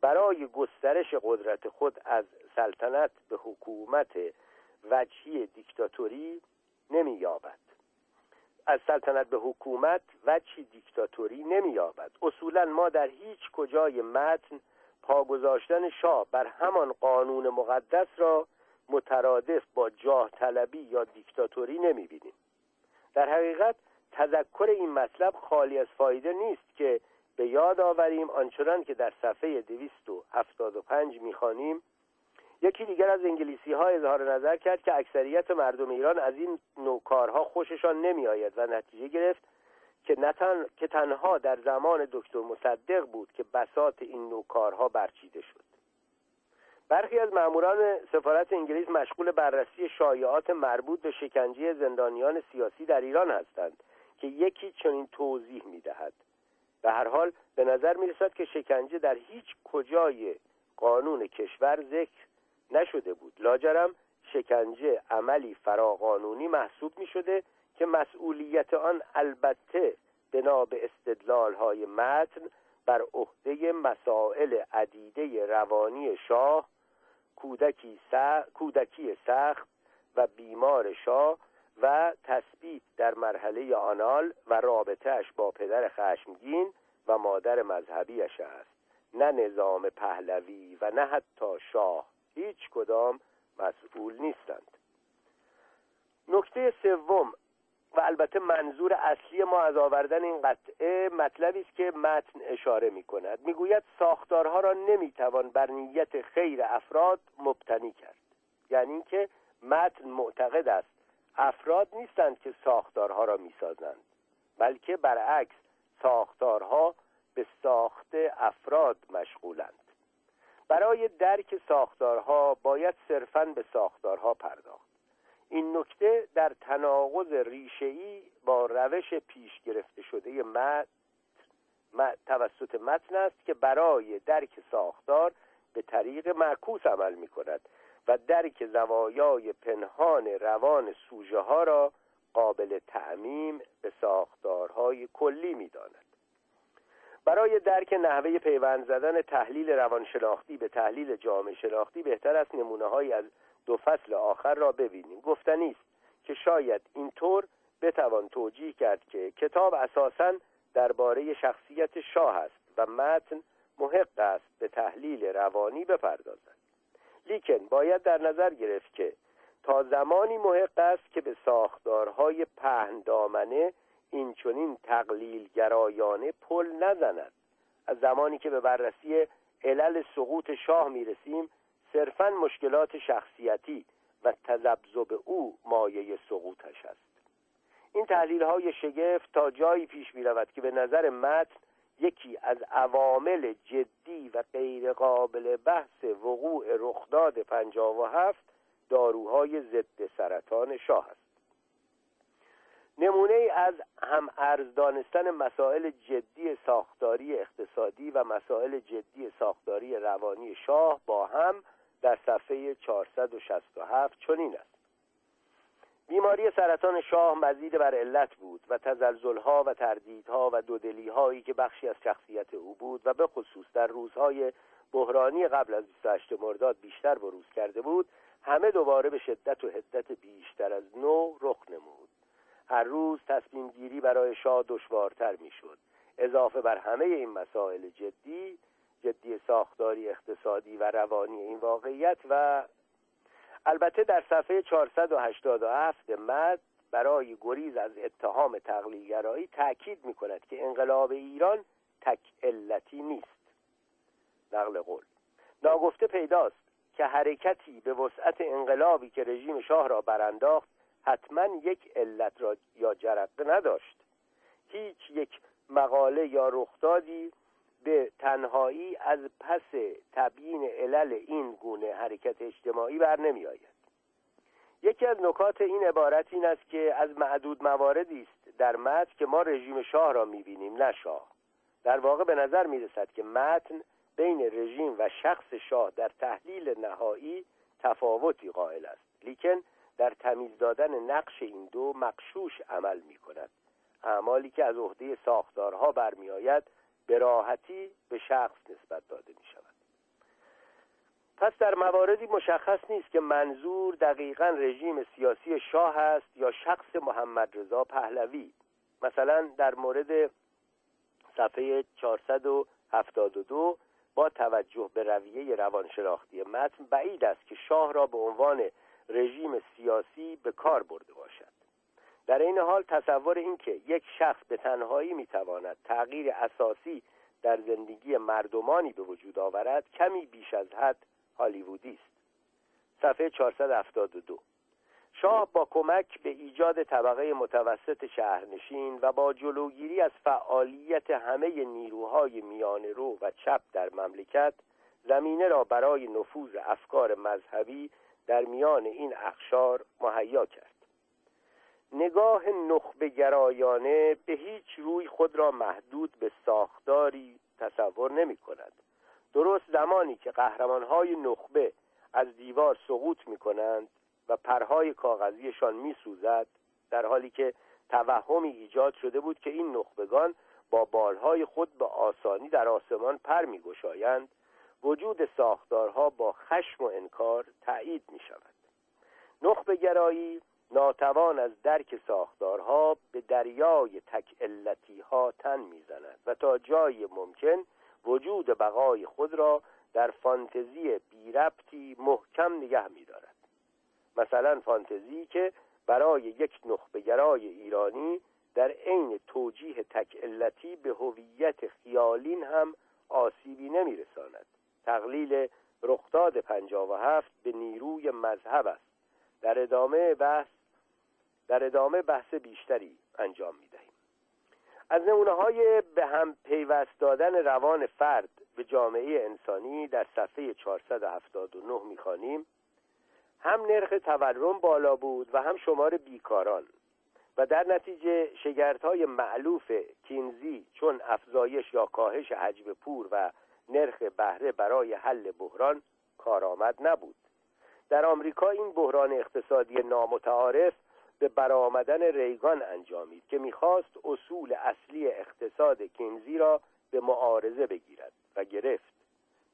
برای گسترش قدرت خود از سلطنت به حکومت وجهی دیکتاتوری نمییابد. از سلطنت به حکومت وجهی دیکتاتوری نمییابد. اصولا ما در هیچ کجای متن پا گذاشتن شاه بر همان قانون مقدس را مترادف با جاه طلبی یا دیکتاتوری نمی‌بینیم. در حقیقت تذکر این مطلب خالی از فایده نیست که به یاد آوریم آنچنان که در صفحه 275 می‌خوانیم. یکی دیگر از انگلیسی ها اظهار نظر کرد که اکثریت مردم ایران از این نوع کارها خوششان نمی آید و نتیجه گرفت که, نتن... که تنها در زمان دکتر مصدق بود که بسات این نوع کارها برچیده شد. برخی از ماموران سفارت انگلیس مشغول بررسی شایعات مربوط به شکنجه زندانیان سیاسی در ایران هستند که یکی چنین توضیح می‌دهد. به هر حال به نظر می رسد که شکنجه در هیچ کجای قانون کشور ذکر نشده بود. لاجرم شکنجه عملی فراقانونی محسوب می شده که مسئولیت آن البته بنا به استدلال های متن بر عهده مسائل عدیده روانی شاه کودکی, کودکی سخت و بیمار شاه و تثبیت در مرحله آنال و رابطهش با پدر خشمگین و مادر مذهبیش است. نه نظام پهلوی و نه حتی شاه. هیچ کدام مسئول نیستند. نکته سوم و البته منظور اصلی ما از آوردن این قطعه مطلبی است که متن اشاره می کند می‌گوید ساختارها را نمی‌توان بر نیت خیر افراد مبتنی کرد. یعنی اینکه متن معتقد است. افراد نیستند که ساختارها را می‌سازند بلکه برعکس ساختارها به ساخت افراد مشغولند. برای درک ساختارها باید صرفا به ساختارها پرداخت این نکته در تناقض ریشه‌ای با روش پیش گرفته شده متن توسط متن است که برای درک ساختار به طریق معکوس عمل می کند و درک زوایای پنهان روان سوژه ها را قابل تعمیم به ساختارهای کلی می داند. برای درک نحوه پیوند زدن تحلیل روانشناختی به تحلیل جامعه شناختی بهتر است نمونه های از دو فصل آخر را ببینیم. گفتنی است که شاید اینطور بتوان توجیه کرد که کتاب اساسا درباره شخصیت شاه است و متن محق است به تحلیل روانی بپردازد. لیکن باید در نظر گرفت که تا زمانی محق است که به ساختارهای پهن دامنه این چونین تقلیل گرایانه پل نزند. از زمانی که به بررسی علل سقوط شاه می‌رسیم صرفا مشکلات شخصیتی و تذبذب او مایه سقوطش است. این تحلیل های شگفت تا جایی پیش می رود که به نظر متن یکی از عوامل جدی و غیر قابل بحث وقوع رخداد پنجاب و هفت داروهای ضد سرطان شاه است. نمونه از هم ارز دانستن مسائل جدی ساختاری اقتصادی و مسائل جدی ساختاری روانی شاه با هم در صفحه 467 چنین است. بیماری سرطان شاه مزید بر علت بود و تزلزلها و تردیدها و دودلی هایی که بخشی از شخصیت او بود و به خصوص در روزهای بحرانی قبل از 28 مرداد بیشتر بروز کرده بود همه دوباره به شدت و حدت بیشتر از نو رخ هر روز تصمیم گیری برای شاه دشوارتر می‌شد. اضافه بر همه این مسائل جدی جدی ساختاری اقتصادی و روانی این واقعیت و البته در صفحه 487 مد برای گریز از اتهام تقلیلگرایی تأکید می کند که انقلاب ایران تک علتی نیست. نقل قول. ناگفته پیداست که حرکتی به وسعت انقلابی که رژیم شاه را برانداخت حتما یک علت را یا جرقه نداشت. هیچ یک مقاله یا رخدادی به تنهایی از پس تبیین علل این گونه حرکت اجتماعی بر نمی آید یکی از نکات این عبارت این است که از معدود مواردی است در متن که ما رژیم شاه را می‌بینیم نه شاه. در واقع به نظر می رسد که متن بین رژیم و شخص شاه در تحلیل نهایی تفاوتی قائل است. لیکن در تمیز دادن نقش این دو مقشوش عمل می کند اعمالی که از عهده ساختارها برمیآید به راحتی به شخص نسبت داده می شود پس در مواردی مشخص نیست که منظور دقیقا رژیم سیاسی شاه است یا شخص محمد رضا پهلوی. مثلا در مورد صفحه 472 با توجه به رویه روانشناختی متن بعید است که شاه را به عنوان رژیم سیاسی به کار برده باشد. در این حال تصور اینکه یک شخص به تنهایی می‌تواند تغییر اساسی در زندگی مردمانی به وجود آورد کمی بیش از حد هالیوودی است. صفحه 472 شاه با کمک به ایجاد طبقه متوسط شهرنشین و با جلوگیری از فعالیت همه نیروهای میان رو و چپ در مملکت زمینه را برای نفوذ افکار مذهبی در میان این اخشار مهیا کرد. نگاه نخبه گرایانه به هیچ روی خود را محدود به ساختاری تصور نمی کند درست زمانی که قهرمانهای نخبه از دیوار سقوط می کنند و پرهای کاغذیشان می سوزد در حالی که توهمی ایجاد شده بود که این نخبگان با بالهای خود به آسانی در آسمان پر می گشایند وجود ساختارها با خشم و انکار تایید می شود نخبه گرایی ناتوان از درک ساختارها به دریای تک علتی ها تن می‌زند و تا جای ممکن وجود بقای خود را در فانتزی بی ربطی محکم نگه میدارد. مثلا فانتزی که برای یک نخبگرای ایرانی در عین توجیه تک علتی به هویت خیالین هم آسیبی نمیرساند. تقلیل رخداد پنجاه و هفت به نیروی مذهب است. در ادامه بحث در ادامه بحث بیشتری انجام می دهیم از نمونه های به هم پیوست دادن روان فرد به جامعه انسانی در صفحه 479 می‌خوانیم. هم نرخ تورم بالا بود و هم شمار بیکاران. و در نتیجه شگرت های معلوف کینزی چون افزایش یا کاهش حجم پور و نرخ بهره برای حل بحران کارآمد نبود. در آمریکا این بحران اقتصادی نامتعارف به برآمدن ریگان انجامید که می‌خواست اصول اصلی اقتصاد کینزی را به معارضه بگیرد و گرفت.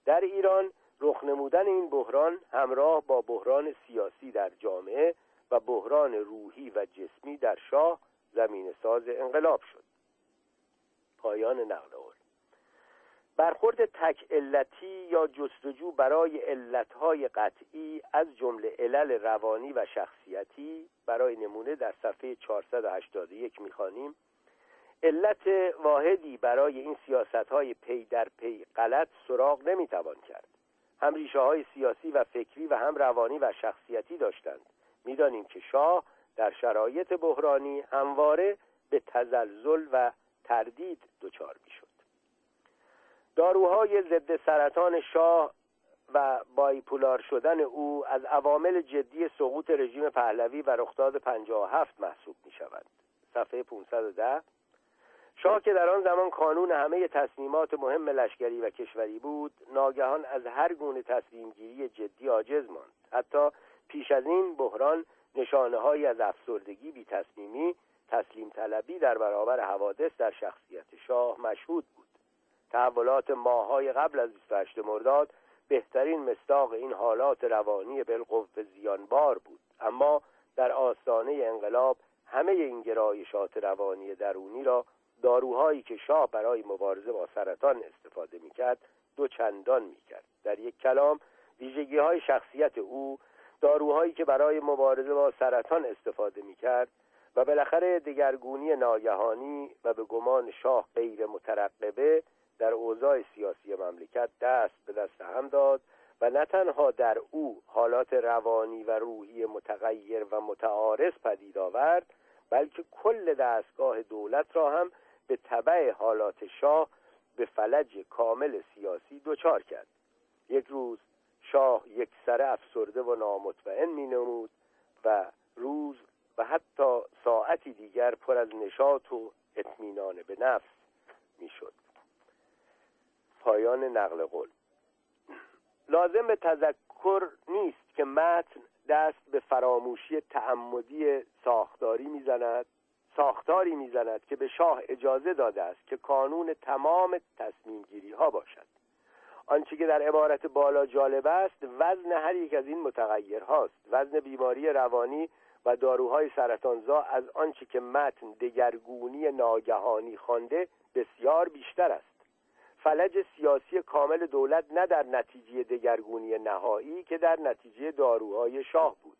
در ایران رخ نمودن این بحران همراه با بحران سیاسی در جامعه و بحران روحی و جسمی در شاه زمین ساز انقلاب شد. پایان نقل برخورد تک علتی یا جستجو برای علتهای قطعی از جمله علل روانی و شخصیتی برای نمونه در صفحه 481 می‌خوانیم. علت واحدی برای این سیاست های پی در پی غلط سراغ نمی‌توان کرد. هم ریشه های سیاسی و فکری و هم روانی و شخصیتی داشتند. می‌دانیم که شاه در شرایط بحرانی همواره به تزلزل و تردید دچار می‌شد. داروهای ضد سرطان شاه و بایپولار شدن او از عوامل جدی سقوط رژیم پهلوی و رخداد 57 محسوب می شود صفحه 510 شاه که در آن زمان کانون همه تصمیمات مهم لشکری و کشوری بود ناگهان از هر گونه تصمیم گیری جدی عاجز ماند. حتی پیش از این بحران نشانه های از افسردگی بی تصمیمی تسلیم طلبی در برابر حوادث در شخصیت شاه مشهود بود. تحولات ماهای قبل از 28 مرداد بهترین مستاق این حالات روانی بالقوه زیانبار بود. اما در آستانه انقلاب همه این گرایشات روانی درونی را داروهایی که شاه برای مبارزه با سرطان استفاده می‌کرد دو چندان می‌کرد. در یک کلام ویژگی های شخصیت او داروهایی که برای مبارزه با سرطان استفاده می‌کرد و بالاخره دگرگونی ناگهانی و به گمان شاه غیر مترقبه در اوضاع سیاسی مملکت دست به دست هم داد و نه تنها در او حالات روانی و روحی متغیر و متعارض پدید آورد بلکه کل دستگاه دولت را هم به طبع حالات شاه به فلج کامل سیاسی دچار کرد. یک روز شاه یک سره افسرده و نامطمئن می نمود و روز و حتی ساعتی دیگر پر از نشاط و اطمینان به نفس می‌شد. پایان نقل قول. لازم به تذکر نیست که متن دست به فراموشی تعمدی ساختاری می‌زند ساختاری می‌زند که به شاه اجازه داده است که کانون تمام تصمیم گیری ها باشد. آنچه که در عبارت بالا جالب است وزن هر یک از این متغیر هاست وزن بیماری روانی و داروهای سرطانزا از آنچه که متن دگرگونی ناگهانی خوانده بسیار بیشتر است. فلج سیاسی کامل دولت نه در نتیجه دگرگونی نهایی که در نتیجه داروهای شاه بود.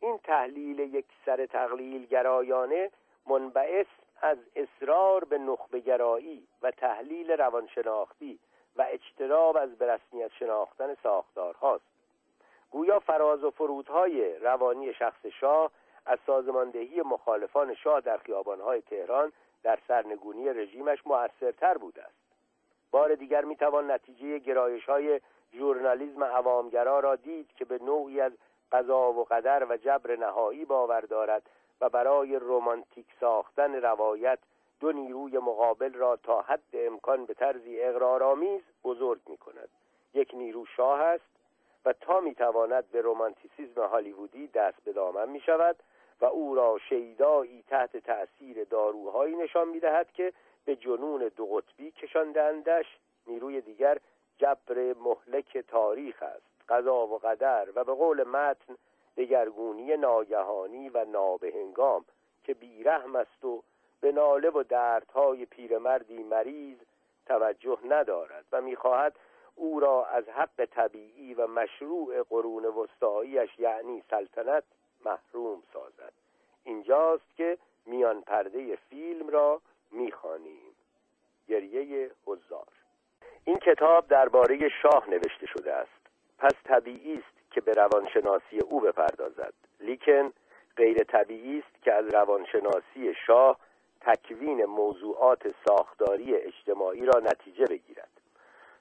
این تحلیل یک سر تقلیل گرایانه منبعث از اصرار به نخبگرایی و تحلیل روانشناختی و اجتناب از به رسمیت شناختن ساختارهاست. گویا فراز و فرودهای روانی شخص شاه از سازماندهی مخالفان شاه در خیابانهای تهران در سرنگونی رژیمش مؤثرتر بوده است. بار دیگر می‌توان نتیجه گرایش های ژورنالیزم عوامگرا را دید که به نوعی از قضا و قدر و جبر نهایی باور دارد و برای رومانتیک ساختن روایت دو نیروی مقابل را تا حد امکان به طرزی اقرارآمیز بزرگ می کند یک نیرو شاه است و تا می‌تواند به رومانتیسیزم هالیوودی دست به دامن می شود و او را شیدایی تحت تأثیر داروهایی نشان می دهد که به جنون دو قطبی کشاندندش نیروی دیگر جبر مهلک تاریخ است. قضا و قدر و به قول متن دگرگونی ناگهانی و نابهنگام که بیرحم است و به ناله و دردهای پیرمردی مریض توجه ندارد و می‌خواهد او را از حق طبیعی و مشروع قرون وسطاییش یعنی سلطنت محروم سازد. اینجاست که میان پرده فیلم را می‌خوانیم. گریه حضار. این کتاب درباره شاه نوشته شده است. پس طبیعی است که به روانشناسی او بپردازد. لیکن غیر طبیعی است که از روانشناسی شاه تکوین موضوعات ساختاری اجتماعی را نتیجه بگیرد.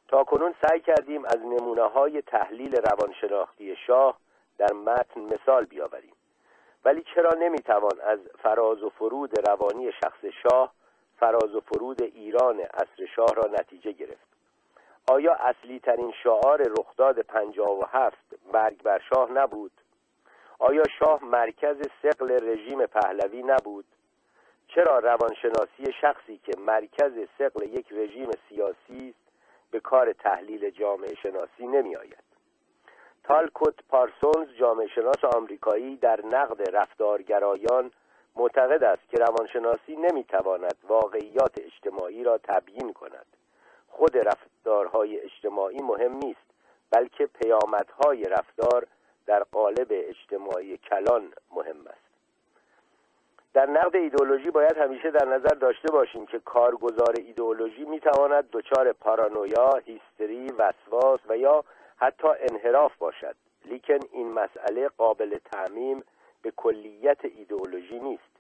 تا کنون سعی کردیم از نمونه های تحلیل روانشناختی شاه در متن مثال بیاوریم. ولی چرا نمی‌توان از فراز و فرود روانی شخص شاه فراز و فرود ایران عصر شاه را نتیجه گرفت آیا اصلی ترین شعار رخداد پنجاه و هفت مرگ بر شاه نبود؟ آیا شاه مرکز سقل رژیم پهلوی نبود؟ چرا روانشناسی شخصی که مرکز سقل یک رژیم سیاسی است به کار تحلیل جامعه شناسی نمی آید؟ تالکوت پارسونز جامعه شناس آمریکایی در نقد رفتارگرایان معتقد است که روانشناسی نمی‌تواند واقعیات اجتماعی را تبیین کند. خود رفتارهای اجتماعی مهم نیست بلکه پیامدهای رفتار در قالب اجتماعی کلان مهم است. در نقد ایدولوژی باید همیشه در نظر داشته باشیم که کارگزار ایدولوژی می‌تواند دچار پارانویا، هیستری، وسواس و یا حتی انحراف باشد. لیکن این مسئله قابل تعمیم به کلیت ایدئولوژی نیست.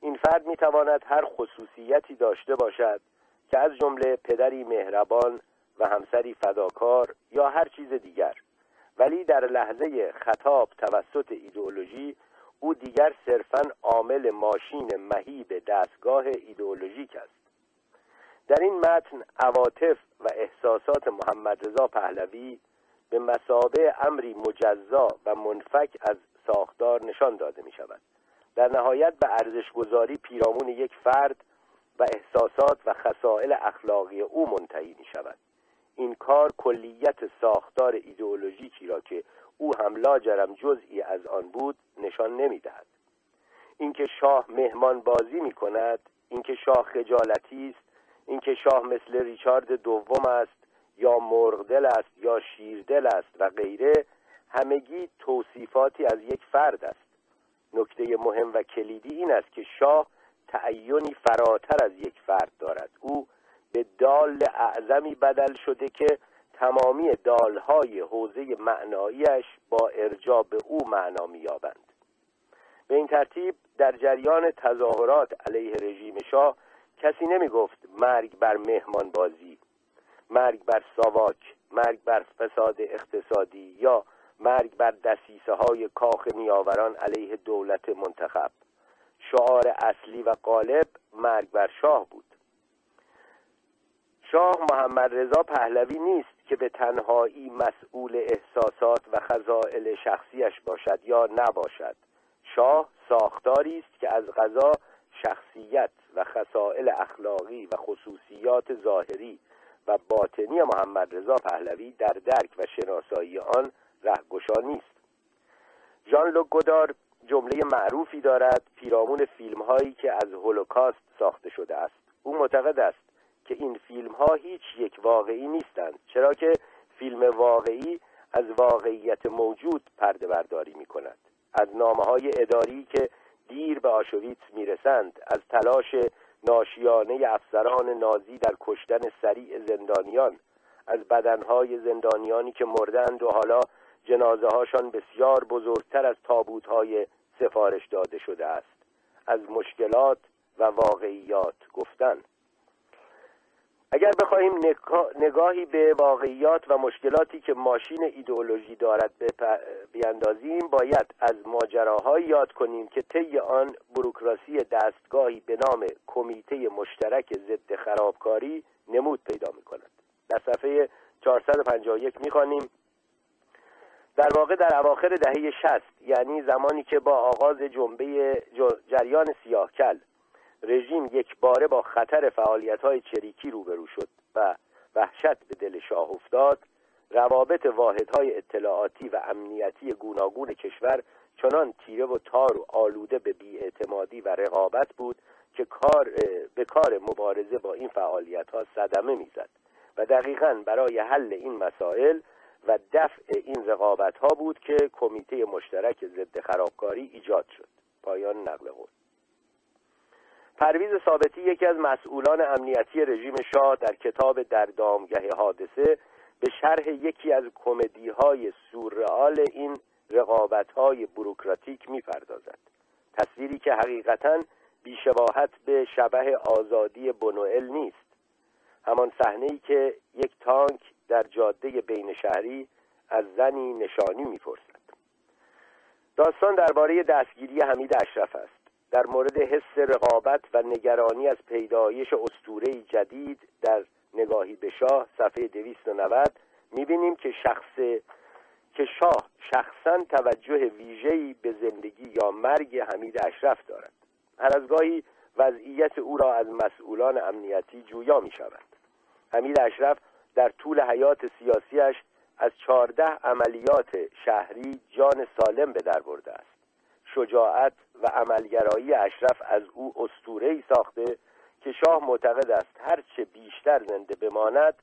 این فرد می‌تواند هر خصوصیتی داشته باشد که از جمله پدری مهربان و همسری فداکار یا هر چیز دیگر. ولی در لحظه خطاب توسط ایدئولوژی او دیگر صرفا عامل ماشین مهیب دستگاه ایدئولوژیک است. در این متن عواطف و احساسات محمد رضا پهلوی به مسابه امری مجزا و منفک از ساختار نشان داده می شود در نهایت به ارزش گذاری پیرامون یک فرد و احساسات و خصائل اخلاقی او منتهی می شود این کار کلیت ساختار ایدئولوژیکی را که او هم لاجرم جزئی از آن بود نشان نمی دهد اینکه شاه مهمان بازی می کند اینکه شاه خجالتی است اینکه شاه مثل ریچارد دوم است یا مرغدل است یا شیردل است و غیره همگی توصیفاتی از یک فرد است. نکته مهم و کلیدی این است که شاه تعینی فراتر از یک فرد دارد. او به دال اعظمی بدل شده که تمامی دالهای حوزه معناییش با ارجاع به او معنا مییابند. به این ترتیب در جریان تظاهرات علیه رژیم شاه کسی نمی گفت مرگ بر مهمان بازی مرگ بر ساواک مرگ بر فساد اقتصادی یا مرگ بر دسیسه های کاخ نیاوران علیه دولت منتخب. شعار اصلی و غالب مرگ بر شاه بود. شاه محمد رضا پهلوی نیست که به تنهایی مسئول احساسات و خزائل شخصیش باشد یا نباشد. شاه ساختاری است که از غذا شخصیت و خصائل اخلاقی و خصوصیات ظاهری و باطنی محمد رضا پهلوی در درک و شناسایی آن رهگشا نیست. ژان لوک گودار جمله معروفی دارد پیرامون فیلم هایی که از هولوکاست ساخته شده است. او معتقد است که این فیلم ها هیچ یک واقعی نیستند چرا که فیلم واقعی از واقعیت موجود پرده برداری می کند از نامه های اداری که دیر به آشویتس می‌رسند از تلاش ناشیانه افسران نازی در کشتن سریع زندانیان از بدنهای زندانیانی که مردند و حالا جنازه هاشان بسیار بزرگتر از تابوت های سفارش داده شده است. از مشکلات و واقعیات گفتن. اگر بخواهیم نگاهی به واقعیات و مشکلاتی که ماشین ایدئولوژی دارد بیاندازیم باید از ماجراهایی یاد کنیم که طی آن بروکراسی دستگاهی به نام کمیته مشترک ضد خرابکاری نمود پیدا می کند در صفحه 451 می‌خوانیم در واقع در اواخر دهه 60 یعنی زمانی که با آغاز جنبه جریان سیاهکل رژیم یک باره با خطر فعالیت های چریکی روبرو شد و وحشت به دل شاه افتاد روابط واحدهای اطلاعاتی و امنیتی گوناگون کشور چنان تیره و تار و آلوده به بیاعتمادی و رقابت بود که کار به کار مبارزه با این فعالیت ها صدمه می‌زد و دقیقا برای حل این مسائل و دفع این رقابت ها بود که کمیته مشترک ضد خرابکاری ایجاد شد. پایان نقل قول. پرویز ثابتی یکی از مسئولان امنیتی رژیم شاه در کتاب در دامگه حادثه به شرح یکی از کمدی های سورئال این رقابت های بروکراتیک می‌پردازد. تصویری که حقیقتا بیشباهت به شبه آزادی بنوئل نیست. همان صحنه ای که یک تانک در جاده بین شهری از زنی نشانی می‌پرسد. داستان درباره دستگیری حمید اشرف است. در مورد حس رقابت و نگرانی از پیدایش استوره جدید در نگاهی به شاه صفحه 290 می‌بینیم که شخص که شاه شخصا توجه ویژه‌ای به زندگی یا مرگ حمید اشرف دارد. هر از گاهی وضعیت او را از مسئولان امنیتی جویا می شود حمید اشرف در طول حیات سیاسیش از چهارده عملیات شهری جان سالم به در برده است. شجاعت و عملگرایی اشرف از او ای ساخته که شاه معتقد است هرچه بیشتر زنده بماند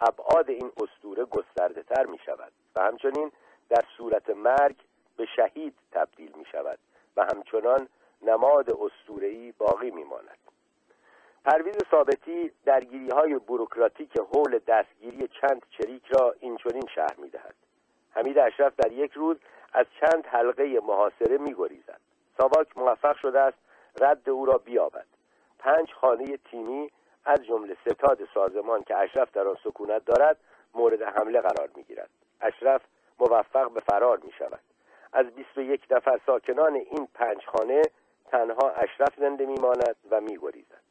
ابعاد این استوره گسترده تر می شود و همچنین در صورت مرگ به شهید تبدیل می شود و همچنان نماد استورهی باقی می ماند پرویز ثابتی درگیری های بروکراتیک حول دستگیری چند چریک را اینچنین شهر می دهد حمید اشرف در یک روز از چند حلقه محاصره میگریزد. ساواک موفق شده است رد او را بیابد. پنج خانه تیمی از جمله ستاد سازمان که اشرف در آن سکونت دارد مورد حمله قرار می‌گیرد. اشرف موفق به فرار می شود از 21 نفر ساکنان این پنج خانه تنها اشرف زنده میماند و میگریزد.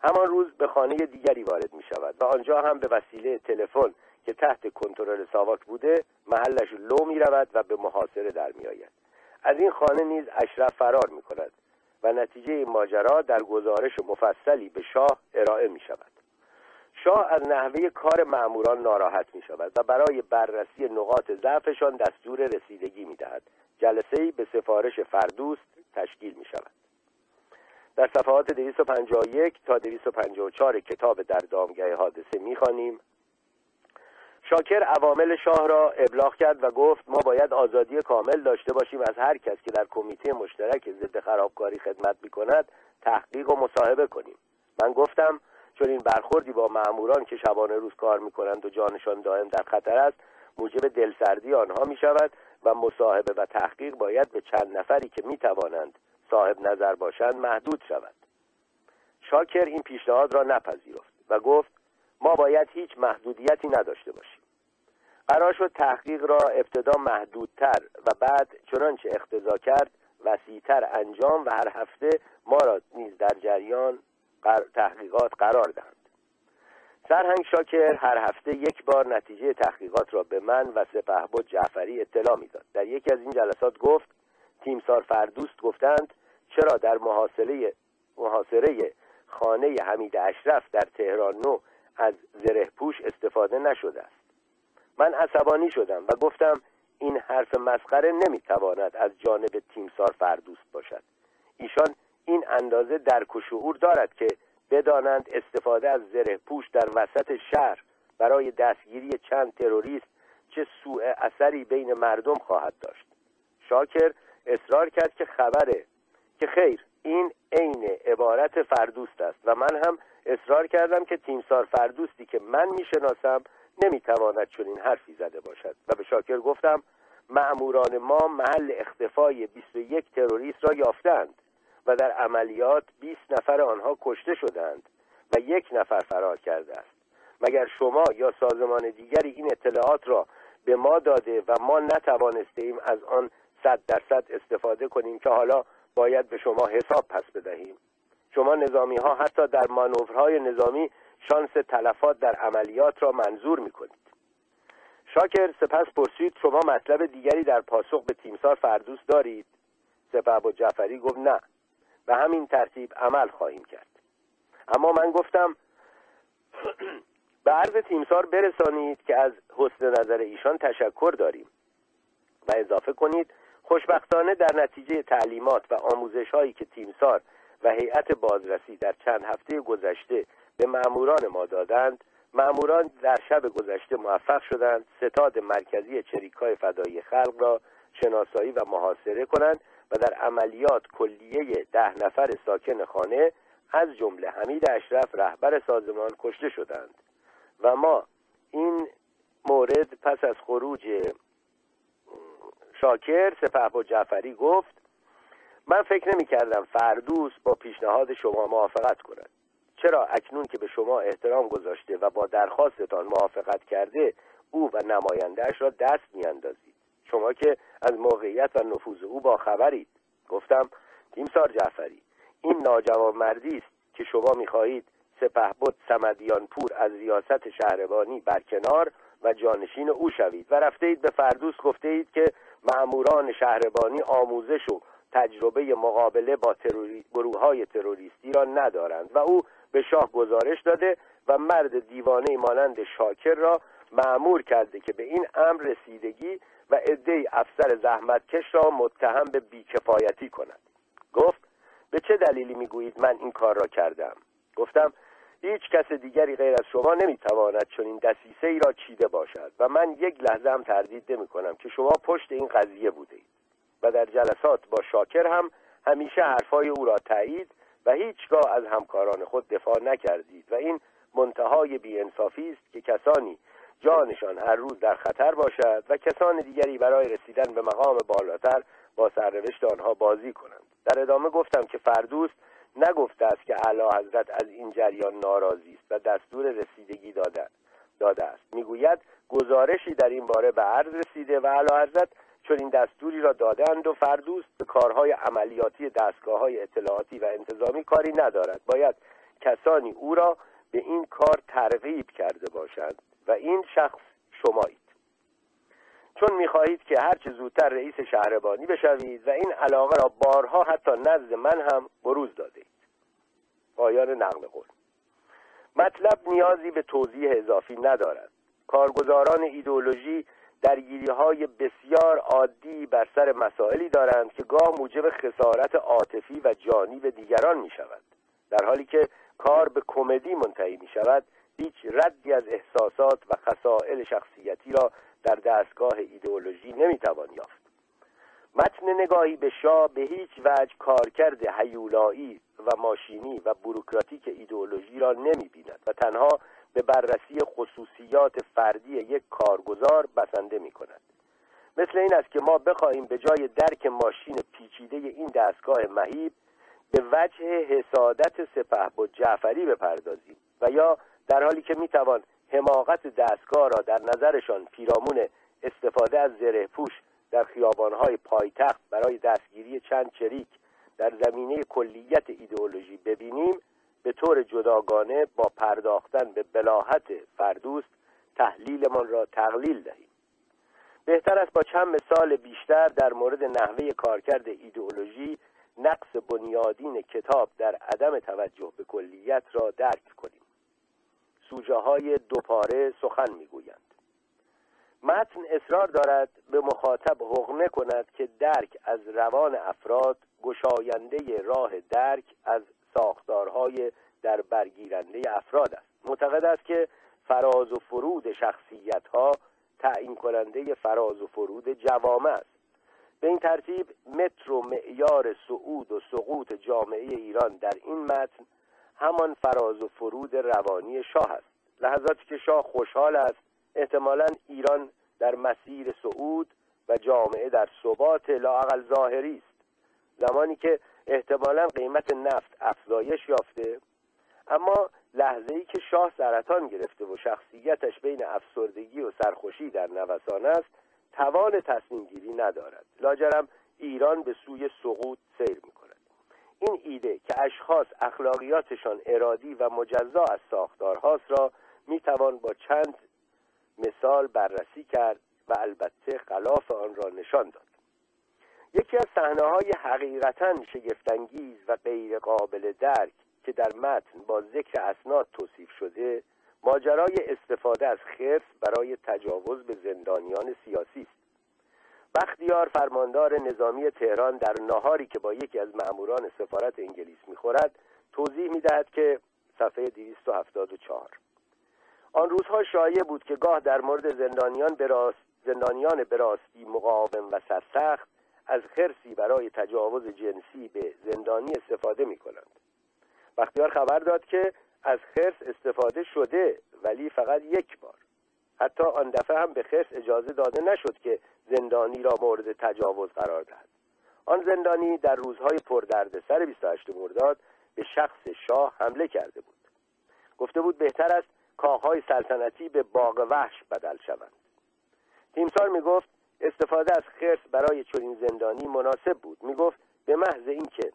همان روز به خانه دیگری وارد می شود و آنجا هم به وسیله تلفن که تحت کنترل ساواک بوده محلش لو می رود و به محاصره در می آید از این خانه نیز اشرف فرار می کند و نتیجه این ماجرا در گزارش مفصلی به شاه ارائه می شود شاه از نحوه کار معموران ناراحت می شود و برای بررسی نقاط ضعفشان دستور رسیدگی می دهد جلسه به سفارش فردوست تشکیل می شود در صفحات 251 تا 254 کتاب در دامگه حادثه می خانیم شاکر عوامل شاه را ابلاغ کرد و گفت ما باید آزادی کامل داشته باشیم از هر کس که در کمیته مشترک ضد خرابکاری خدمت می کند تحقیق و مصاحبه کنیم. من گفتم چون این برخوردی با معموران که شبانه روز کار می کنند و جانشان دائم در خطر است موجب دلسردی آنها می شود و مصاحبه و تحقیق باید به چند نفری که می توانند صاحب نظر باشند محدود شود شاکر این پیشنهاد را نپذیرفت و گفت ما باید هیچ محدودیتی نداشته باشیم. قرار شد تحقیق را ابتدا محدودتر و بعد چنانچه اقتضا کرد وسیعتر انجام و هر هفته ما را نیز در جریان تحقیقات قرار دهند. سرهنگ شاکر هر هفته یک بار نتیجه تحقیقات را به من و سپهبد جعفری اطلاع می‌داد. در یکی از این جلسات گفت تیمسار فردوست گفتند چرا در محاصره محاصره خانه حمید اشرف در تهران نو از زره پوش استفاده نشده است؟ من عصبانی شدم و گفتم این حرف مسخره نمی‌تواند از جانب تیمسار فردوست باشد. ایشان این اندازه درک و شعور دارد که بدانند استفاده از زره پوش در وسط شهر برای دستگیری چند تروریست چه سوء اثری بین مردم خواهد داشت. شاکر اصرار کرد که خبره. که خیر این عین عبارت فردوست است و من هم اصرار کردم که تیمسار فردوستی که من می‌شناسم نمی‌تواند چنین حرفی زده باشد. و به شاکر گفتم معموران ما محل اختفای 21 تروریست را یافتند و در عملیات 20 نفر آنها کشته شدند و یک نفر فرار کرده است. مگر شما یا سازمان دیگری این اطلاعات را به ما داده و ما نتوانسته ایم از آن صد درصد استفاده کنیم که حالا باید به شما حساب پس بدهیم. شما نظامی ها حتی در مانورهای نظامی شانس تلفات در عملیات را منظور می کنید شاکر سپس پرسید شما مطلب دیگری در پاسخ به تیمسار فردوس دارید؟ سپه با جعفری گفت نه. به همین ترتیب عمل خواهیم کرد. اما من گفتم به عرض تیمسار برسانید که از حسن نظر ایشان تشکر داریم و اضافه کنید خوشبختانه در نتیجه تعلیمات و آموزش هایی که تیمسار و هیئت بازرسی در چند هفته گذشته به معموران ما دادند معموران در شب گذشته موفق شدند ستاد مرکزی چریکای فدایی خلق را شناسایی و محاصره کنند و در عملیات کلیه ده نفر ساکن خانه از جمله حمید اشرف رهبر سازمان کشته شدند. و ما این مورد پس از خروج شاکر سپه با جعفری گفت من فکر نمی کردم فردوس با پیشنهاد شما موافقت کند. چرا اکنون که به شما احترام گذاشته و با درخواستتان موافقت کرده او و نمایندهش را دست میاندازید شما که از موقعیت و نفوذ او با خبرید. گفتم تیمسار جعفری این ناجوان مردی است که شما می‌خواهید سپهبد سمدیان پور از ریاست شهربانی برکنار و جانشین او شوید. و رفته اید به فردوس گفته اید که معموران شهربانی آموزش و تجربه مقابله با تروری... گروه های تروریستی را ندارند و او به شاه گزارش داده و مرد دیوانه مانند شاکر را معمور کرده که به این امر رسیدگی و عده افسر زحمتکش را متهم به بیکفایتی کند. گفت به چه دلیلی می‌گویید من این کار را کردم گفتم هیچ کس دیگری غیر از شما نمی‌تواند این دسیسه ای را چیده باشد و من یک لحظه هم تردید نمی کنم که شما پشت این قضیه بوده اید و در جلسات با شاکر هم همیشه حرفای او را تایید و هیچگاه از همکاران خود دفاع نکردید و این منتهای بیانصافی است که کسانی جانشان هر روز در خطر باشد و کسان دیگری برای رسیدن به مقام بالاتر با سرنوشت آنها بازی کنند. در ادامه گفتم که فردوست نگفته است که اعلی حضرت از این جریان ناراضی است و دستور رسیدگی داده, داده است. می‌گوید گزارشی در این باره به عرض رسیده و اعلی حضرت چون این دستوری را دادند و فردوست به کارهای عملیاتی دستگاه های اطلاعاتی و انتظامی کاری ندارد. باید کسانی او را به این کار ترغیب کرده باشند و این شخص شمایید. چون می‌خواهید که هرچه زودتر رئیس شهربانی بشوید و این علاقه را بارها حتی نزد من هم بروز داده پایان نقل قول. مطلب نیازی به توضیح اضافی ندارد. کارگزاران ایدولوژی درگیری های بسیار عادی بر سر مسائلی دارند که گاه موجب خسارت عاطفی و جانی به دیگران می شود در حالی که کار به کمدی منتهی می شود هیچ ردی از احساسات و خصائل شخصیتی را در دستگاه ایدئولوژی نمی‌توان یافت. متن نگاهی به شاه به هیچ وجه کارکرد هیولایی و ماشینی و بروکراتیک ایدئولوژی را نمی‌بیند و تنها به بررسی خصوصیات فردی یک کارگزار بسنده می کند مثل این است که ما بخواهیم به جای درک ماشین پیچیده این دستگاه مهیب به وجه حسادت سپه با جعفری بپردازیم و یا در حالی که می‌توان حماقت دستگاه را در نظرشان پیرامون استفاده از زره پوش در خیابانهای پایتخت برای دستگیری چند چریک در زمینه کلیت ایدئولوژی ببینیم به طور جداگانه با پرداختن به بلاحت فردوست تحلیلمان را تقلیل دهیم. بهتر است با چند مثال بیشتر در مورد نحوه کارکرد ایدئولوژی نقص بنیادین کتاب در عدم توجه به کلیت را درک کنیم. سوژه های دوپاره سخن می‌گویند. متن اصرار دارد به مخاطب حقنه کند که درک از روان افراد گشاینده راه درک از ساختارهای در برگیرنده افراد است. معتقد است که فراز و فرود شخصیت ها تعیین کننده فراز و فرود جوامع است. به این ترتیب متر و معیار صعود و سقوط جامعه ایران در این متن همان فراز و فرود روانی شاه است. لحظاتی که شاه خوشحال است احتمالا ایران در مسیر صعود و جامعه در ثبات لاعقل ظاهری است. زمانی که احتمالا قیمت نفت افزایش یافته اما لحظه ای که شاه سرطان گرفته و شخصیتش بین افسردگی و سرخوشی در نوسان است توان تصمیم گیری ندارد. لاجرم ایران به سوی سقوط سیر می کند این ایده که اشخاص اخلاقیاتشان ارادی و مجزا از ساختارهاست را می توان با چند مثال بررسی کرد و البته خلاف آن را نشان داد. یکی از صحنه های حقیقتا شگفتانگیز و غیر قابل درک که در متن با ذکر اسناد توصیف شده ماجرای استفاده از خرس برای تجاوز به زندانیان سیاسی است. بختیار فرماندار نظامی تهران در ناهاری که با یکی از مأموران سفارت انگلیس می‌خورد توضیح می‌دهد که صفحه 274 آن روزها شایع بود که گاه در مورد زندانیان به زندانیان به راستی مقاوم و سرسخت از خرسی برای تجاوز جنسی به زندانی استفاده می کنند بختیار خبر داد که از خرس استفاده شده ولی فقط یک بار. حتی آن دفعه هم به خرس اجازه داده نشد که زندانی را مورد تجاوز قرار دهد. آن زندانی در روزهای پردردسر 28 مرداد به شخص شاه حمله کرده بود. گفته بود بهتر است کاخهای سلطنتی به باغ وحش بدل شوند. تیمسار می‌گفت استفاده از خرس برای چنین زندانی مناسب بود. می‌گفت به محض اینکه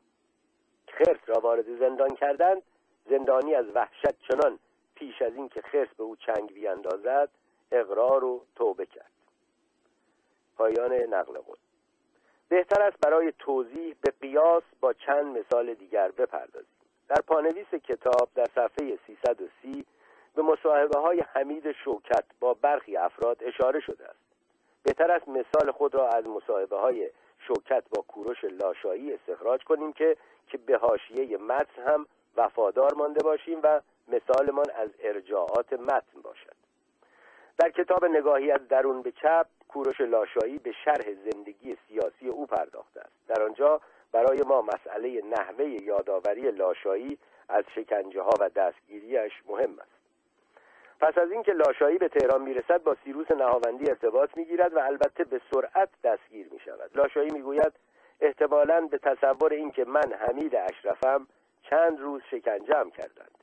خرس را وارد زندان کردند زندانی از وحشت چنان پیش از اینکه خرس به او چنگ بیاندازد اقرار و توبه کرد. پایان نقل قول. بهتر است برای توضیح به قیاس با چند مثال دیگر بپردازیم. در پانویس کتاب در صفحه 330 به مصاحبه های حمید شوکت با برخی افراد اشاره شده است. بهتر است مثال خود را از مصاحبه های شوکت با کوروش لاشایی استخراج کنیم که که به حاشیه متن هم وفادار مانده باشیم و مثالمان از ارجاعات متن باشد. در کتاب نگاهی از درون به چپ کوروش لاشایی به شرح زندگی سیاسی او پرداخته است. در آنجا برای ما مسئله نحوه یادآوری لاشایی از شکنجه ها و دستگیریش مهم است. پس از اینکه لاشایی به تهران می‌رسد با سیروس نهاوندی ارتباط می‌گیرد و البته به سرعت دستگیر می شود لاشایی می‌گوید احتمالا به تصور اینکه من حمید اشرفم چند روز شکنجه کردند.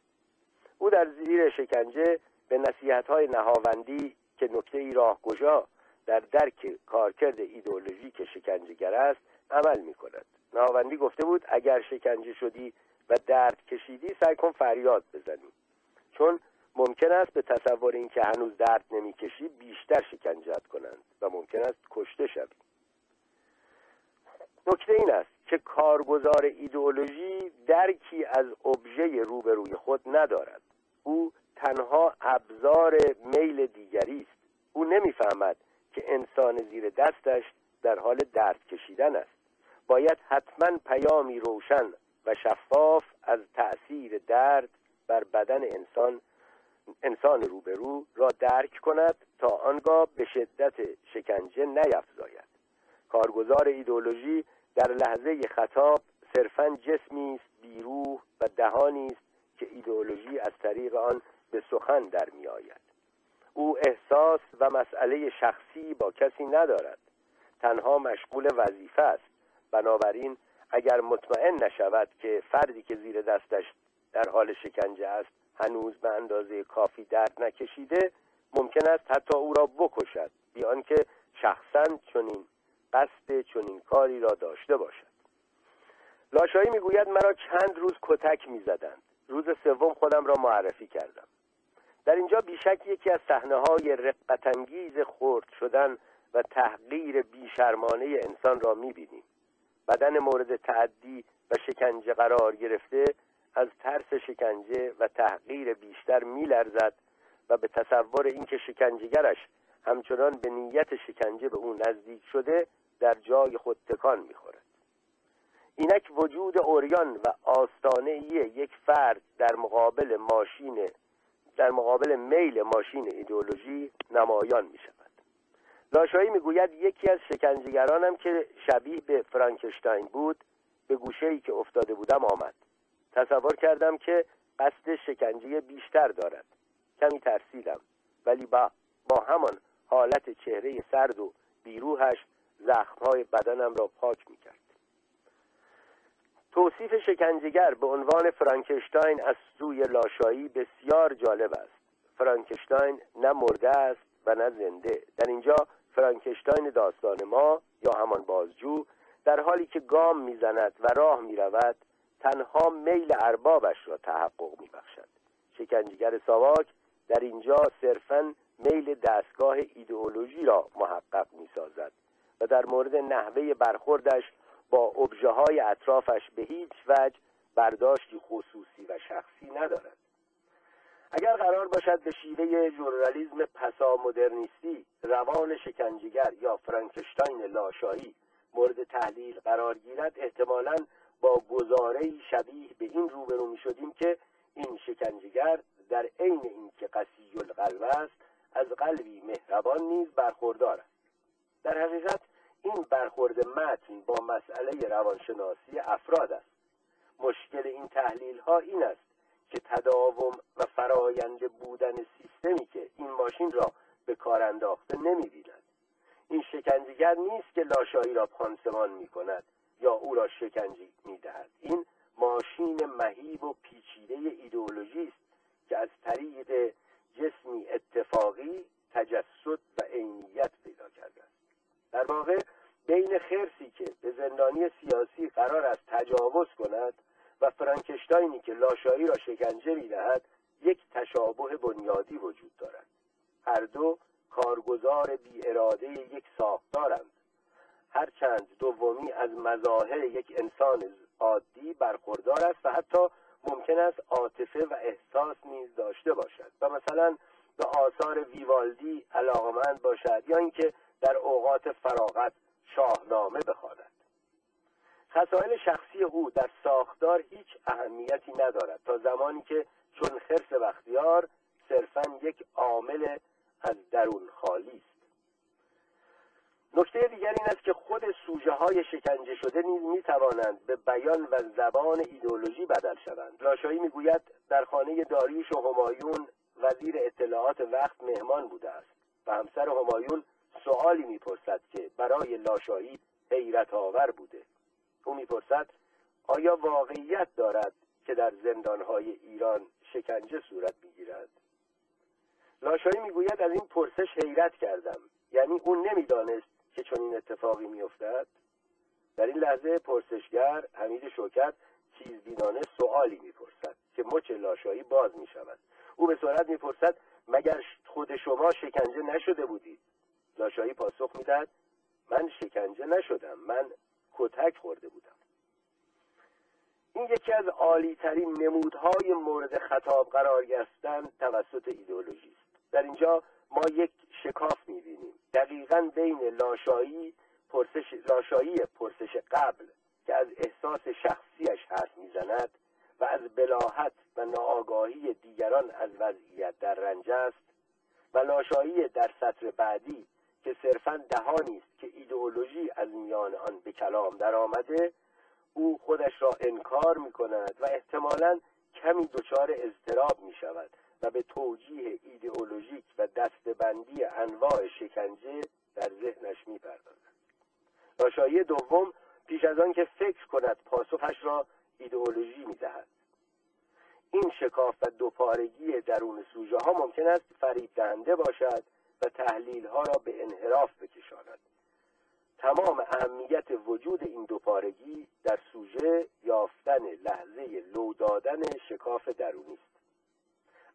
او در زیر شکنجه به نصیحت های نهاوندی که نکته ای راهگشا در درک کارکرد ایدئولوژیک شکنجهگر است عمل می کند نهاوندی گفته بود اگر شکنجه شدی و درد کشیدی سعی کن فریاد بزنی. چون ممکن است به تصور اینکه هنوز درد نمی‌کشی بیشتر شکنجت کنند و ممکن است کشته شوی. نکته این است که کارگزار ایدئولوژی درکی از ابژه روبروی خود ندارد. او تنها ابزار میل دیگری است. او نمی‌فهمد که انسان زیر دستش در حال درد کشیدن است. باید حتما پیامی روشن و شفاف از تأثیر درد بر بدن انسان انسان روبرو را درک کند تا آنگاه به شدت شکنجه نیفزاید کارگزار ایدولوژی در لحظه خطاب صرفا جسمی است بیروح و دهانی است که ایدئولوژی از طریق آن به سخن در میآید او احساس و مسئله شخصی با کسی ندارد. تنها مشغول وظیفه است. بنابراین اگر مطمئن نشود که فردی که زیر دستش در حال شکنجه است هنوز به اندازه کافی درد نکشیده ممکن است حتی او را بکشد بیان که شخصا چنین قصد چنین کاری را داشته باشد. لاشایی می‌گوید مرا چند روز کتک می‌زدند. روز سوم خودم را معرفی کردم. در اینجا بیشک یکی از صحنه های رقتانگیز خرد شدن و تحقیر بیشرمانه انسان را می‌بینیم. بدن مورد تعدی و شکنجه قرار گرفته از ترس شکنجه و تحقیر بیشتر میلرزد و به تصور اینکه شکنجهگرش همچنان به نیت شکنجه به او نزدیک شده در جای خود تکان می‌خورد. اینک وجود اوریان و آستانه یک فرد در مقابل ماشین در مقابل میل ماشین ایدئولوژی نمایان می شود لاشایی می‌گوید یکی از شکنجهگرانم که شبیه به فرانکشتاین بود به گوشه ای که افتاده بودم آمد. تصور کردم که قصد شکنجه بیشتر دارد. کمی ترسیدم ولی با, با همان حالت چهره سرد و بیروهش زخمهای بدنم را پاک می‌کرد. توصیف شکنجهگر به عنوان فرانکشتاین از سوی لاشایی بسیار جالب است. فرانکشتاین نه مرده است و نه زنده. در اینجا فرانکشتاین داستان ما یا همان بازجو در حالی که گام می‌زند و راه می‌رود تنها میل اربابش را تحقق میبخشد. شکنجهگر ساواک در اینجا صرفا میل دستگاه ایدئولوژی را محقق می‌سازد و در مورد نحوه برخوردش با ابژه های اطرافش به هیچ وجه برداشتی خصوصی و شخصی ندارد. اگر قرار باشد به شیوه ژورنالیسم پسا مدرنیستی روان شکنجهگر یا فرانکشتاین لاشایی مورد تحلیل قرار گیرد احتمالا با گزاره شبیه به این روبرو می شدیم که این شکنجهگر در عین اینکه قسی القلب است از قلبی مهربان نیز برخوردار است. در حقیقت این برخورد متن با مسئله روانشناسی افراد است. مشکل این تحلیل ها این است که تداوم و فراینده بودن سیستمی که این ماشین را به کار انداخته نمی بیند. این شکنجهگر نیست که لاشایی را پانسمان می کند یا او را شکنجه می دهد. این ماشین مهیب و پیچیده ایدئولوژی است که از طریق جسمی اتفاقی تجسد و عینیت پیدا کرده است. در واقع بین خرسی که به زندانی سیاسی قرار است تجاوز کند و فرانکشتاینی که لاشایی را شکنجه می‌دهد یک تشابه بنیادی وجود دارد. هر دو کارگزار بی اراده یک ساختارند. هرچند دومی از مظاهر یک انسان عادی برخوردار است و حتی ممکن است عاطفه و احساس نیز داشته باشد. و مثلا به آثار ویوالدی علاقمند باشد یا اینکه در اوقات فراغت شاهنامه بخواند. خصایل شخصی او در ساختار هیچ اهمیتی ندارد تا زمانی که چون خرس بختیار صرفا یک عامل از درون خالی است. نکته دیگر این است که خود سوژه های شکنجه شده نیز می توانند به بیان و زبان ایدولوژی بدل شوند. لاشایی می‌گوید در خانه داریوش و همایون وزیر اطلاعات وقت مهمان بوده است و همسر همایون سوالی می‌پرسد که برای لاشایی حیرت آور بوده. او می‌پرسد آیا واقعیت دارد که در زندانهای ایران شکنجه صورت می‌گیرد؟ لاشایی می‌گوید از این پرسش حیرت کردم. یعنی او نمی‌دانست که چنین اتفاقی میافتد. در این لحظه پرسشگر حمید شوکت چیزبینانه سوالی می‌پرسد که مچ لاشایی باز می‌شود. او به سرعت می‌پرسد مگر خود شما شکنجه نشده بودید؟ لاشایی پاسخ می‌دهد من شکنجه نشدم من کتک خورده بودم. این یکی از عالی ترین نمودهای مورد خطاب قرار گرفتن توسط ایدئولوژی است در اینجا ما یک شکاف می‌بینیم. دقیقا بین لاشایی پرسش لاشایی پرسش قبل که از احساس شخصیش حرف می‌زند و از بلاحت و ناآگاهی دیگران از وضعیت در رنج است و لاشایی در سطر بعدی که صرفا دهانی است که ایدئولوژی از میان آن به کلام درآمده او خودش را انکار می کند و احتمالا کمی دچار اضطراب می شود و به توجیه ایدئولوژیک و دستبندی انواع شکنجه در ذهنش می پردازد لاشایی دوم پیش از آن که فکر کند پاسخش را ایدئولوژی می دهد این شکاف و دوپارگی درون سوژه ها ممکن است فریب دهنده باشد و تحلیل ها را به انحراف بکشاند. تمام اهمیت وجود این دوپارگی در سوژه یافتن لحظه لو دادن شکاف درونی است.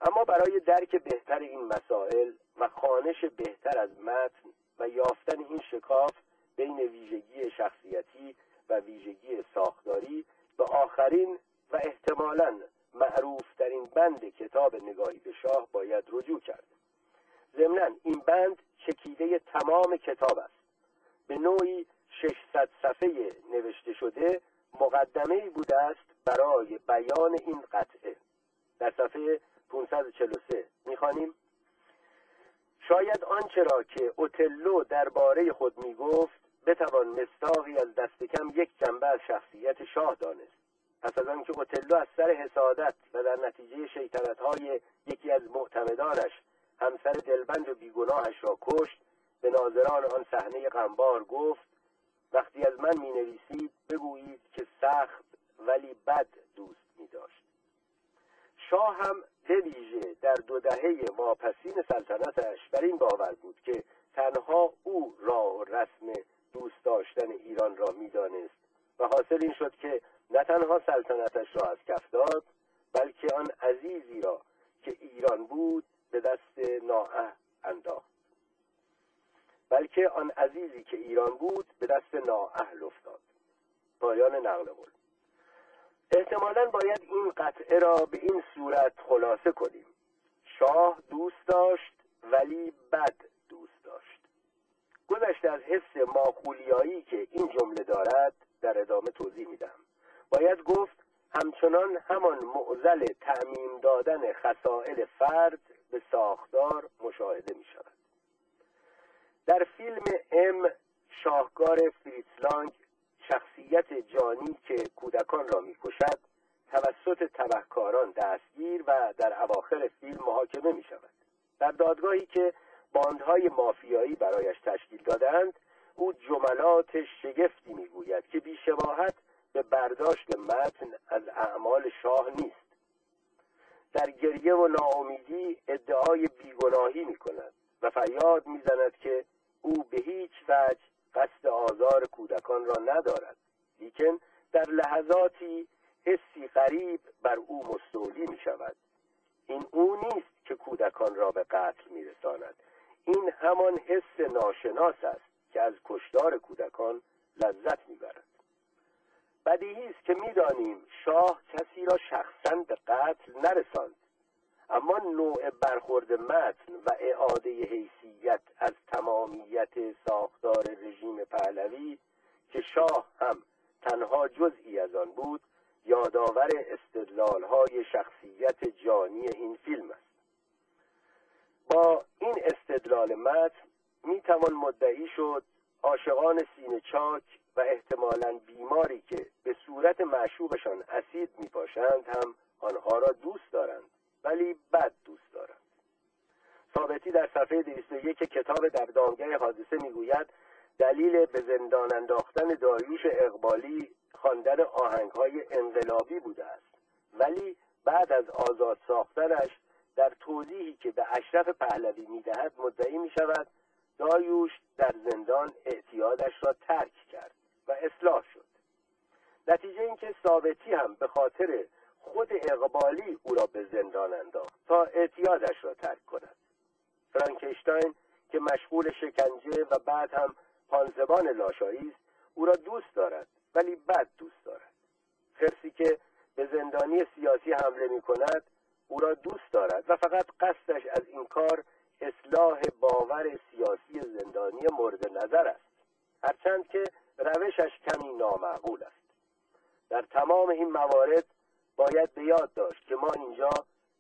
اما برای درک بهتر این مسائل و خانش بهتر از متن و یافتن این شکاف بین ویژگی شخصیتی و ویژگی ساختاری به آخرین و احتمالا معروف این بند کتاب نگاهی به شاه باید رجوع کرد. ضمنا این بند چکیده تمام کتاب است. به نوعی 600 صفحه نوشته شده مقدمه بوده است برای بیان این قطعه. در صفحه 543 می‌خوانیم؟ شاید آنچه را که اوتلو درباره خود می‌گفت بتوان مستاقی از دست کم یک جنبه از شخصیت شاه دانست. پس از آنکه اوتلو از سر حسادت و در نتیجه شیطنت های یکی از معتمدانش همسر دلبند و بیگناهش را کشت به ناظران آن صحنه غمبار گفت وقتی از من می نویسید بگویید که سخت ولی بد دوست می داشت شاه هم به در دو دهه واپسین سلطنتش بر این باور بود که تنها او راه و رسم دوست داشتن ایران را می‌دانست و حاصل این شد که نه تنها سلطنتش را از کف داد بلکه آن عزیزی را که ایران بود به دست نااه انداخت. بلکه آن عزیزی که ایران بود به دست نااهل افتاد پایان نقل قول. احتمالا باید این قطعه را به این صورت خلاصه کنیم. شاه دوست داشت ولی بد دوست داشت. گذشته از حس ماخولیایی که این جمله دارد در ادامه توضیح میدم باید گفت همچنان همان معزل تعمیم دادن خسائل فرد به ساختار مشاهده می شود در فیلم ام شاهکار فریتسلانگ شخصیت جانی که کودکان را می‌کشد توسط تبهکاران دستگیر و در اواخر فیلم محاکمه می شود در دادگاهی که باندهای مافیایی برایش تشکیل دادند او جملات شگفتی می‌گوید که بیشباهت به برداشت متن از اعمال شاه نیست. در گریه و ناامیدی ادعای بیگناهی می کند و فریاد می‌زند که او به هیچ وجه قصد آزار کودکان را ندارد. لیکن در لحظاتی حسی غریب بر او مستولی می شود. این او نیست که کودکان را به قتل می رساند. این همان حس ناشناس است که از کشتار کودکان لذت می‌برد بدیهی است که می‌دانیم شاه کسی را شخصا به قتل نرساند. اما نوع برخورد متن و اعاده حیثیت از تمامیت ساختار رژیم پهلوی که شاه هم تنها جزئی از آن بود یادآور استدلال های شخصیت جانی این فیلم است. با این استدلال متن می توان مدعی شد عاشقان سینه چاک و احتمالا بیماری که به صورت معشوقشان اسید می پاشند هم آنها را دوست دارند. ولی بد دوست دارند ثابتی در صفحه 201 کتاب در دامگه حادثه می‌گوید دلیل به زندان انداختن داریوش اقبالی خواندن آهنگهای انقلابی بوده است. ولی بعد از آزاد ساختنش در توضیحی که به اشرف پهلوی می‌دهد مدعی می شود داریوش در زندان اعتیادش را ترک کرد و اصلاح شد. نتیجه اینکه ثابتی هم به خاطر خود اقبالی او را به زندان انداخت تا اعتیادش را ترک کند. فرانکشتاین که مشغول شکنجه و بعد هم پانزبان لاشایی است او را دوست دارد ولی بد دوست دارد. خرسی که به زندانی سیاسی حمله می کند او را دوست دارد و فقط قصدش از این کار اصلاح باور سیاسی زندانی مورد نظر است. هرچند که روشش کمی نامعقول است. در تمام این موارد باید به یاد داشت که ما اینجا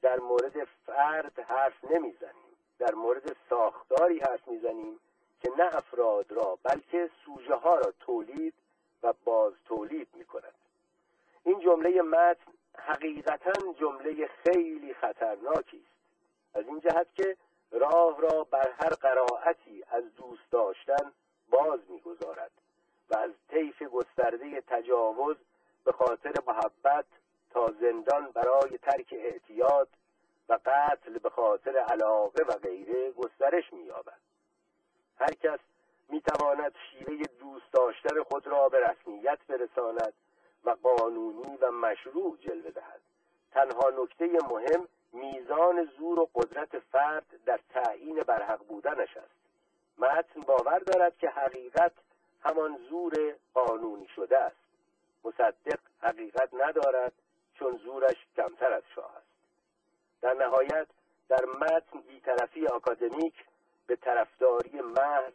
در مورد فرد حرف نمی‌زنیم. در مورد ساختاری حرف می‌زنیم که نه افراد را بلکه سوژه ها را تولید و باز تولید می کند این جمله متن حقیقتا جمله خیلی خطرناکی است. از این جهت که راه را بر هر قرائتی از دوست داشتن باز می‌گذارد و از طیف گسترده تجاوز به خاطر محبت تا زندان برای ترک اعتیاد و قتل به خاطر علاقه و غیره گسترش مییابد. هر کس می‌تواند شیوه دوست داشتن خود را به رسمیت برساند و قانونی و مشروع جلوه دهد. تنها نکته مهم میزان زور و قدرت فرد در تعیین برحق بودنش است. متن باور دارد که حقیقت همان زور قانونی شده است. مصدق حقیقت ندارد چون زورش کمتر از شاه است. در نهایت در متن بیطرفی آکادمیک به طرفداری محض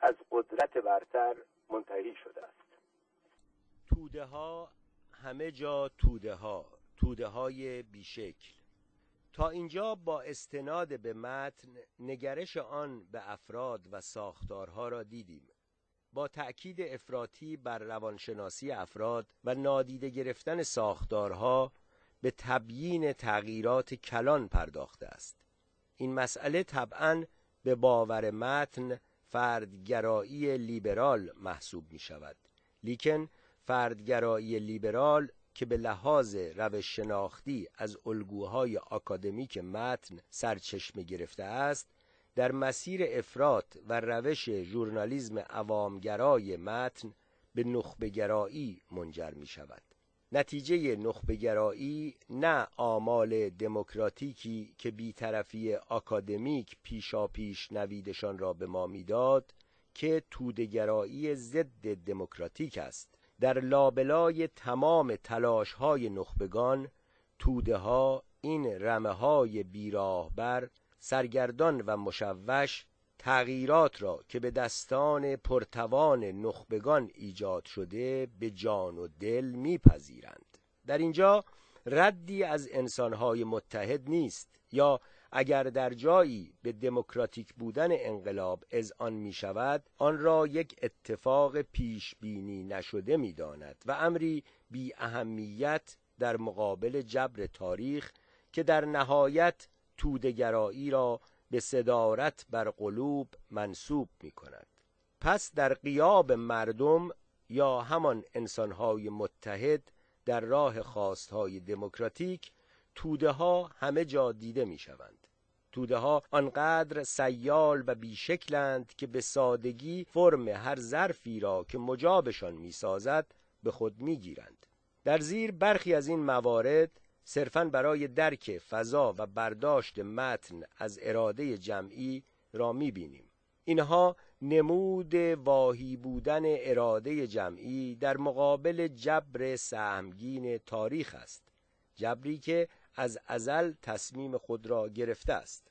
از قدرت برتر منتهی شده است. توده ها همه جا توده ها توده های بیشکل. تا اینجا با استناد به متن نگرش آن به افراد و ساختارها را دیدیم. با تأکید افراطی بر روانشناسی افراد و نادیده گرفتن ساختارها به تبیین تغییرات کلان پرداخته است. این مسئله طبعا به باور متن فردگرایی لیبرال محسوب می شود لیکن فردگرایی لیبرال که به لحاظ روش شناختی از الگوهای آکادمیک متن سرچشمه گرفته است در مسیر افراط و روش ژورنالیزم عوامگرای متن به نخبگرایی منجر می شود نتیجه نخبگرایی نه آمال دموکراتیکی که بیطرفی آکادمیک پیشا پیش نویدشان را به ما می‌داد که تودگرایی ضد دموکراتیک است. در لابلای تمام تلاش های نخبگان توده ها این رمه های بیراهبر سرگردان و مشوش تغییرات را که به دستان پرتوان نخبگان ایجاد شده به جان و دل میپذیرند. در اینجا ردی از انسانهای متحد نیست یا اگر در جایی به دموکراتیک بودن انقلاب آن می شود آن را یک اتفاق پیش بینی نشده می داند و امری بی اهمیت در مقابل جبر تاریخ که در نهایت تودگرایی را به صدارت بر قلوب منصوب می کند پس در قیاب مردم یا همان انسانهای متحد در راه خواستهای دموکراتیک توده ها همه جا دیده می شوند توده ها آنقدر سیال و بیشکلند که به سادگی فرم هر ظرفی را که مجابشان می سازد به خود می گیرند. در زیر برخی از این موارد صرفا برای درک فضا و برداشت متن از اراده جمعی را می بینیم. اینها نمود واهی بودن اراده جمعی در مقابل جبر سهمگین تاریخ است جبری که از ازل تصمیم خود را گرفته است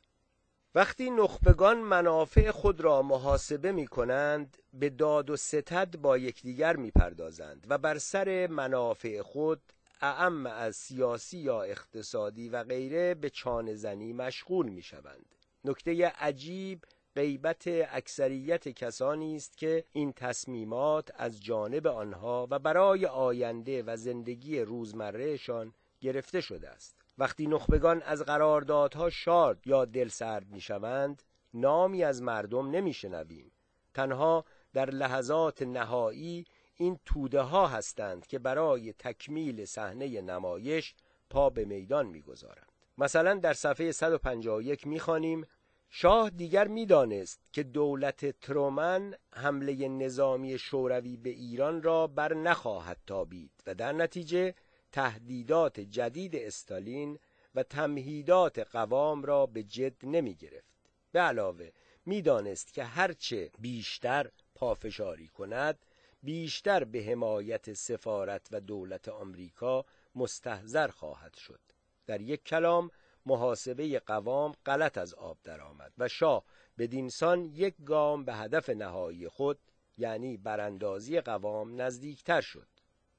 وقتی نخبگان منافع خود را محاسبه می کنند به داد و ستد با یکدیگر می پردازند و بر سر منافع خود اعم از سیاسی یا اقتصادی و غیره به چانه زنی مشغول می شوند نکته عجیب غیبت اکثریت کسانی است که این تصمیمات از جانب آنها و برای آینده و زندگی روزمرهشان گرفته شده است. وقتی نخبگان از قراردادها شاد یا دلسرد می‌شوند نامی از مردم نمیشنویم. تنها در لحظات نهایی این توده ها هستند که برای تکمیل صحنه نمایش پا به میدان می‌گذارند. مثلا در صفحه 151 می‌خوانیم شاه دیگر می‌دانست که دولت ترومن حمله نظامی شوروی به ایران را بر نخواهد تابید و در نتیجه تهدیدات جدید استالین و تمهیدات قوام را به جد نمی گرفت به علاوه می‌دانست که هرچه بیشتر پافشاری کند بیشتر به حمایت سفارت و دولت آمریکا مستحضر خواهد شد. در یک کلام محاسبه قوام غلط از آب درآمد و شاه به دینسان یک گام به هدف نهایی خود یعنی براندازی قوام نزدیکتر شد.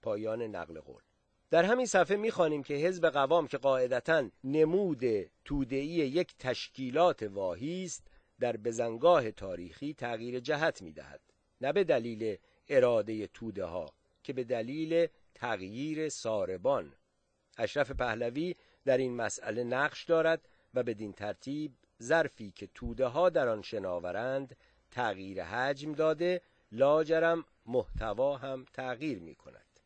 پایان نقل قول. در همین صفحه می‌خوانیم که حزب قوام که قاعدتا نمود تودهی یک تشکیلات واهی است در بزنگاه تاریخی تغییر جهت می‌دهد. نه به دلیل اراده توده ها که به دلیل تغییر ساربان. اشرف پهلوی در این مسئله نقش دارد و بدین ترتیب ظرفی که توده ها در آن شناورند تغییر حجم داده لاجرم محتوا هم تغییر می کند.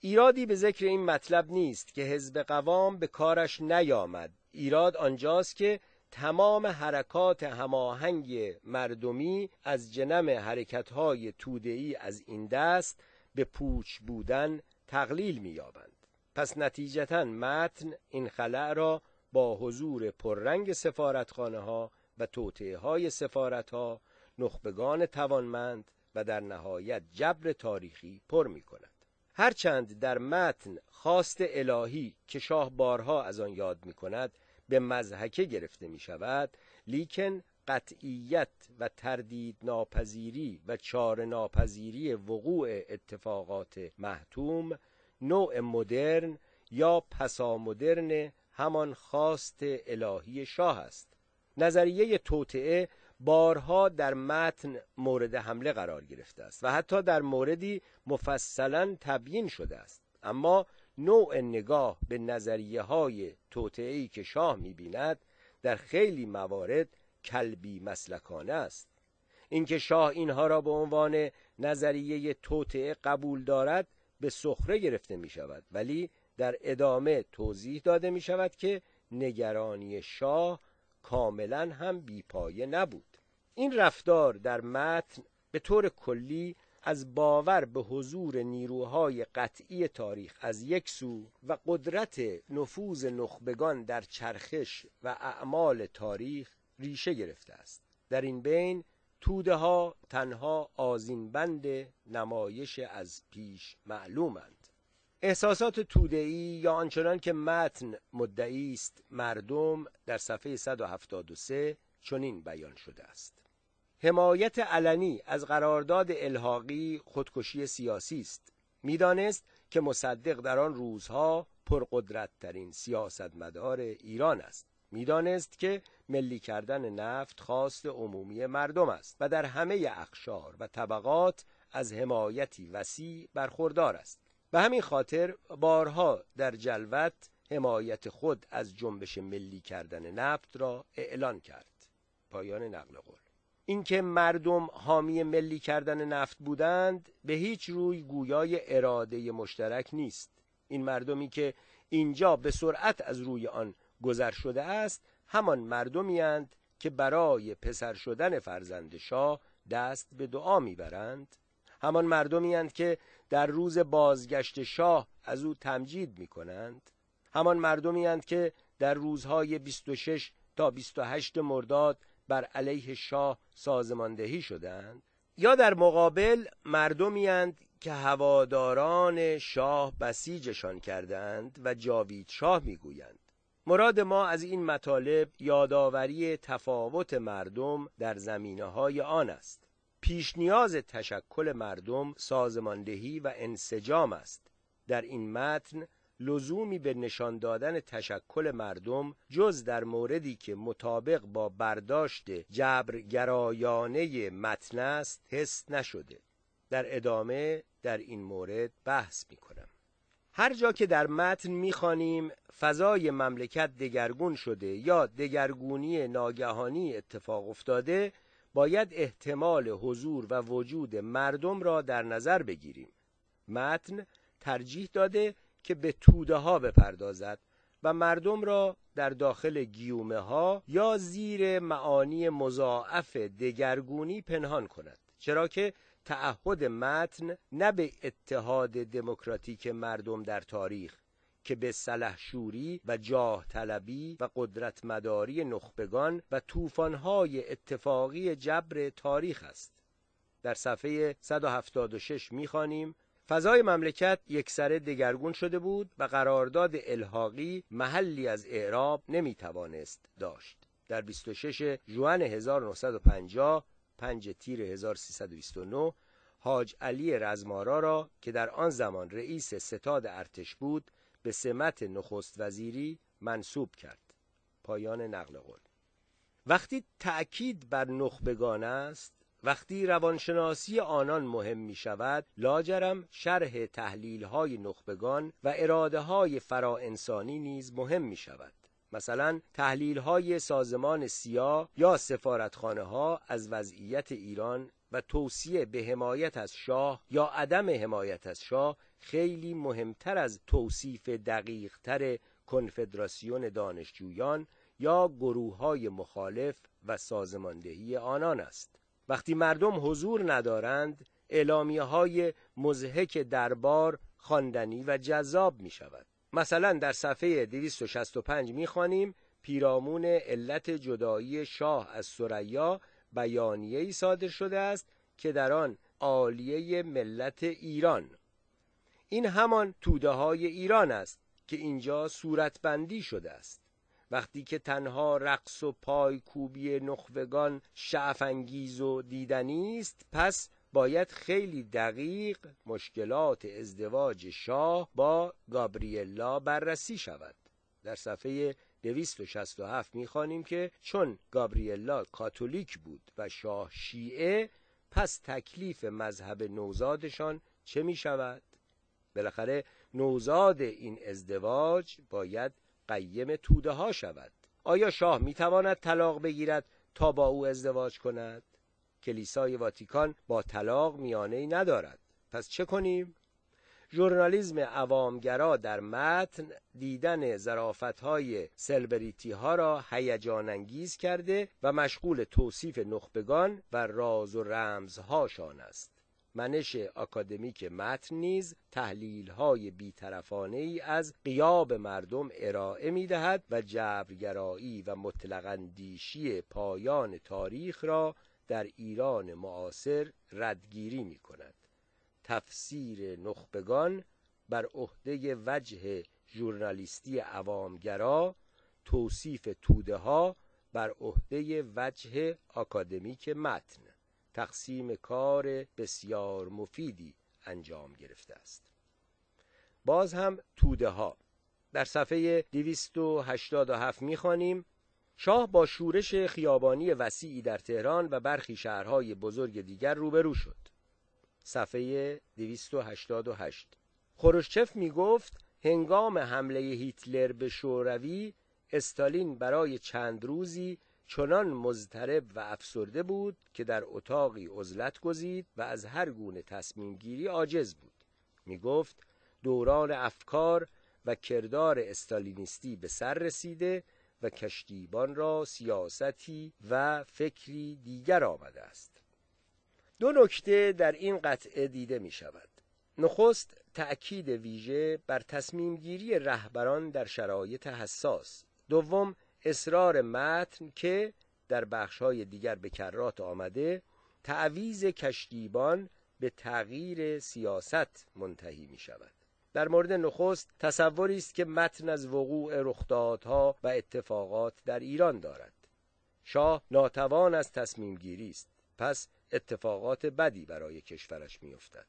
ایرادی به ذکر این مطلب نیست که حزب قوام به کارش نیامد. ایراد آنجاست که تمام حرکات هماهنگ مردمی از جنم حرکتهای توده‌ای از این دست به پوچ بودن تقلیل می‌یابند پس نتیجتا متن این خلع را با حضور پررنگ سفارتخانه ها و توطعه های سفارت ها نخبگان توانمند و در نهایت جبر تاریخی پر می کند. هرچند در متن خواست الهی که شاه بارها از آن یاد می کند به مزحکه گرفته می شود لیکن قطعیت و تردید ناپذیری و چار ناپذیری وقوع اتفاقات محتوم نوع مدرن یا پسامدرن همان خواست الهی شاه است. نظریه توطعه بارها در متن مورد حمله قرار گرفته است و حتی در موردی مفصلا تبیین شده است. اما نوع نگاه به نظریه های توطعه‌ای که شاه می‌بیند در خیلی موارد کلبی مسلکانه است. اینکه شاه اینها را به عنوان نظریه توطعه قبول دارد به سخره گرفته می شود ولی در ادامه توضیح داده می شود که نگرانی شاه کاملا هم بیپایه نبود. این رفتار در متن به طور کلی از باور به حضور نیروهای قطعی تاریخ از یک سو و قدرت نفوذ نخبگان در چرخش و اعمال تاریخ ریشه گرفته است. در این بین توده ها تنها آزینبند نمایش از پیش معلومند. احساسات توده‌ای یا آنچنان که متن مدعی است مردم در صفحه 173 چنین بیان شده است. حمایت علنی از قرارداد الحاقی خودکشی سیاسی است. می‌دانست که مصدق در آن روزها پرقدرتترین سیاستمدار ایران است. می‌دانست که ملی کردن نفت خواست عمومی مردم است و در همه اخشار و طبقات از حمایتی وسیع برخوردار است. به همین خاطر بارها در جلوت حمایت خود از جنبش ملی کردن نفت را اعلان کرد. پایان نقل قول. اینکه مردم حامی ملی کردن نفت بودند به هیچ روی گویای اراده مشترک نیست. این مردمی که اینجا به سرعت از روی آن گذر شده است همان مردمی که برای پسر شدن فرزند شاه دست به دعا می‌برند. همان مردمی که در روز بازگشت شاه از او تمجید می کنند همان مردمی که در روزهای 26 تا 28 مرداد بر علیه شاه سازماندهی شدند یا در مقابل مردمی که هواداران شاه بسیجشان کردند و جاوید شاه می‌گویند. مراد ما از این مطالب یادآوری تفاوت مردم در زمینه های آن است. پیش نیاز تشکل مردم سازماندهی و انسجام است. در این متن لزومی به نشان دادن تشکل مردم جز در موردی که مطابق با برداشت جبرگرایانه متن است حس نشده. در ادامه در این مورد بحث می کنم هر جا که در متن می‌خوانیم فضای مملکت دگرگون شده یا دگرگونی ناگهانی اتفاق افتاده باید احتمال حضور و وجود مردم را در نظر بگیریم. متن ترجیح داده که به توده ها بپردازد و مردم را در داخل گیومه ها یا زیر معانی مضاعف دگرگونی پنهان کند چرا که تعهد متن نه به اتحاد دموکراتیک مردم در تاریخ که به سلحشوری و جاه طلبی و قدرت مداری نخبگان و توفانهای اتفاقی جبر تاریخ است. در صفحه 176 می‌خوانیم فضای مملکت یکسره دگرگون شده بود و قرارداد الحاقی محلی از اعراب نمی‌توانست داشت. در 26 جوان 1950 5 تیر 1329 حاج علی رزمارا را که در آن زمان رئیس ستاد ارتش بود به سمت نخست وزیری منصوب کرد. پایان نقل قول. وقتی تأکید بر نخبگان است وقتی روانشناسی آنان مهم می شود لاجرم شرح تحلیل های نخبگان و اراده های فراانسانی نیز مهم می شود مثلا تحلیل های سازمان سیا یا سفارتخانه ها از وضعیت ایران و توصیه به حمایت از شاه یا عدم حمایت از شاه خیلی مهمتر از توصیف دقیقتر کنفدراسیون دانشجویان یا گروه های مخالف و سازماندهی آنان است. وقتی مردم حضور ندارند اعلامیه های مزهک دربار خواندنی و جذاب می شود مثلا در صفحه 265 می خوانیم پیرامون علت جدایی شاه از سریا بیانیه ای صادر شده است که در آن عالیه ملت ایران. این همان توده های ایران است که اینجا صورتبندی شده است. وقتی که تنها رقص و پایکوبی نخبگان شعفانگیز و دیدنی است پس باید خیلی دقیق مشکلات ازدواج شاه با گابریلا بررسی شود در صفحه 267 می‌خوانیم که چون گابریلا کاتولیک بود و شاه شیعه پس تکلیف مذهب نوزادشان چه می شود؟ بالاخره نوزاد این ازدواج باید قیم توده ها شود آیا شاه می تواند طلاق بگیرد تا با او ازدواج کند؟ کلیسای واتیکان با طلاق میانه ای ندارد پس چه کنیم؟ ژورنالیزم عوامگرا در متن دیدن زرافت های سلبریتی ها را هیجان انگیز کرده و مشغول توصیف نخبگان و راز و رمزهاشان است منش آکادمیک متن نیز تحلیل های بیطرفانه ای از قیاب مردم ارائه می دهد و جبرگرایی و مطلق دیشی پایان تاریخ را در ایران معاصر ردگیری می کند تفسیر نخبگان بر عهده وجه ژورنالیستی عوامگرا توصیف توده ها بر عهده وجه آکادمیک متن. تقسیم کار بسیار مفیدی انجام گرفته است. باز هم توده ها در صفحه 287 می‌خوانیم شاه با شورش خیابانی وسیعی در تهران و برخی شهرهای بزرگ دیگر روبرو شد. صفحه 288 خروشچف می گفت هنگام حمله هیتلر به شوروی استالین برای چند روزی چنان مضطرب و افسرده بود که در اتاقی عزلت گزید و از هر گونه تصمیم گیری عاجز بود. می گفت دوران افکار و کردار استالینیستی به سر رسیده و کشتیبان را سیاستی و فکری دیگر آمده است. دو نکته در این قطعه دیده می شود نخست تأکید ویژه بر تصمیم گیری رهبران در شرایط حساس. دوم اصرار متن که در بخشهای دیگر به کرات آمده تعویز کشتیبان به تغییر سیاست منتهی می شود در مورد نخست تصوری است که متن از وقوع رخدادها و اتفاقات در ایران دارد. شاه ناتوان از تصمیم گیری است. پس اتفاقات بدی برای کشورش میافتد.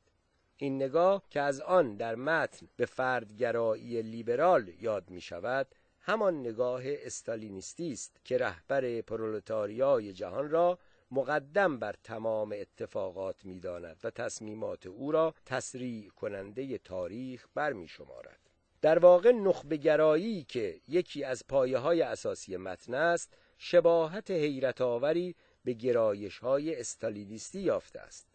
این نگاه که از آن در متن به فردگرایی لیبرال یاد می شود همان نگاه استالینیستی است که رهبر پرولتاریای جهان را مقدم بر تمام اتفاقات می‌داند و تصمیمات او را تسریع کننده تاریخ برمی شمارد. در واقع نخبگرایی که یکی از پایه های اساسی متن است شباهت حیرت آوری به گرایش های استالینیستی یافته است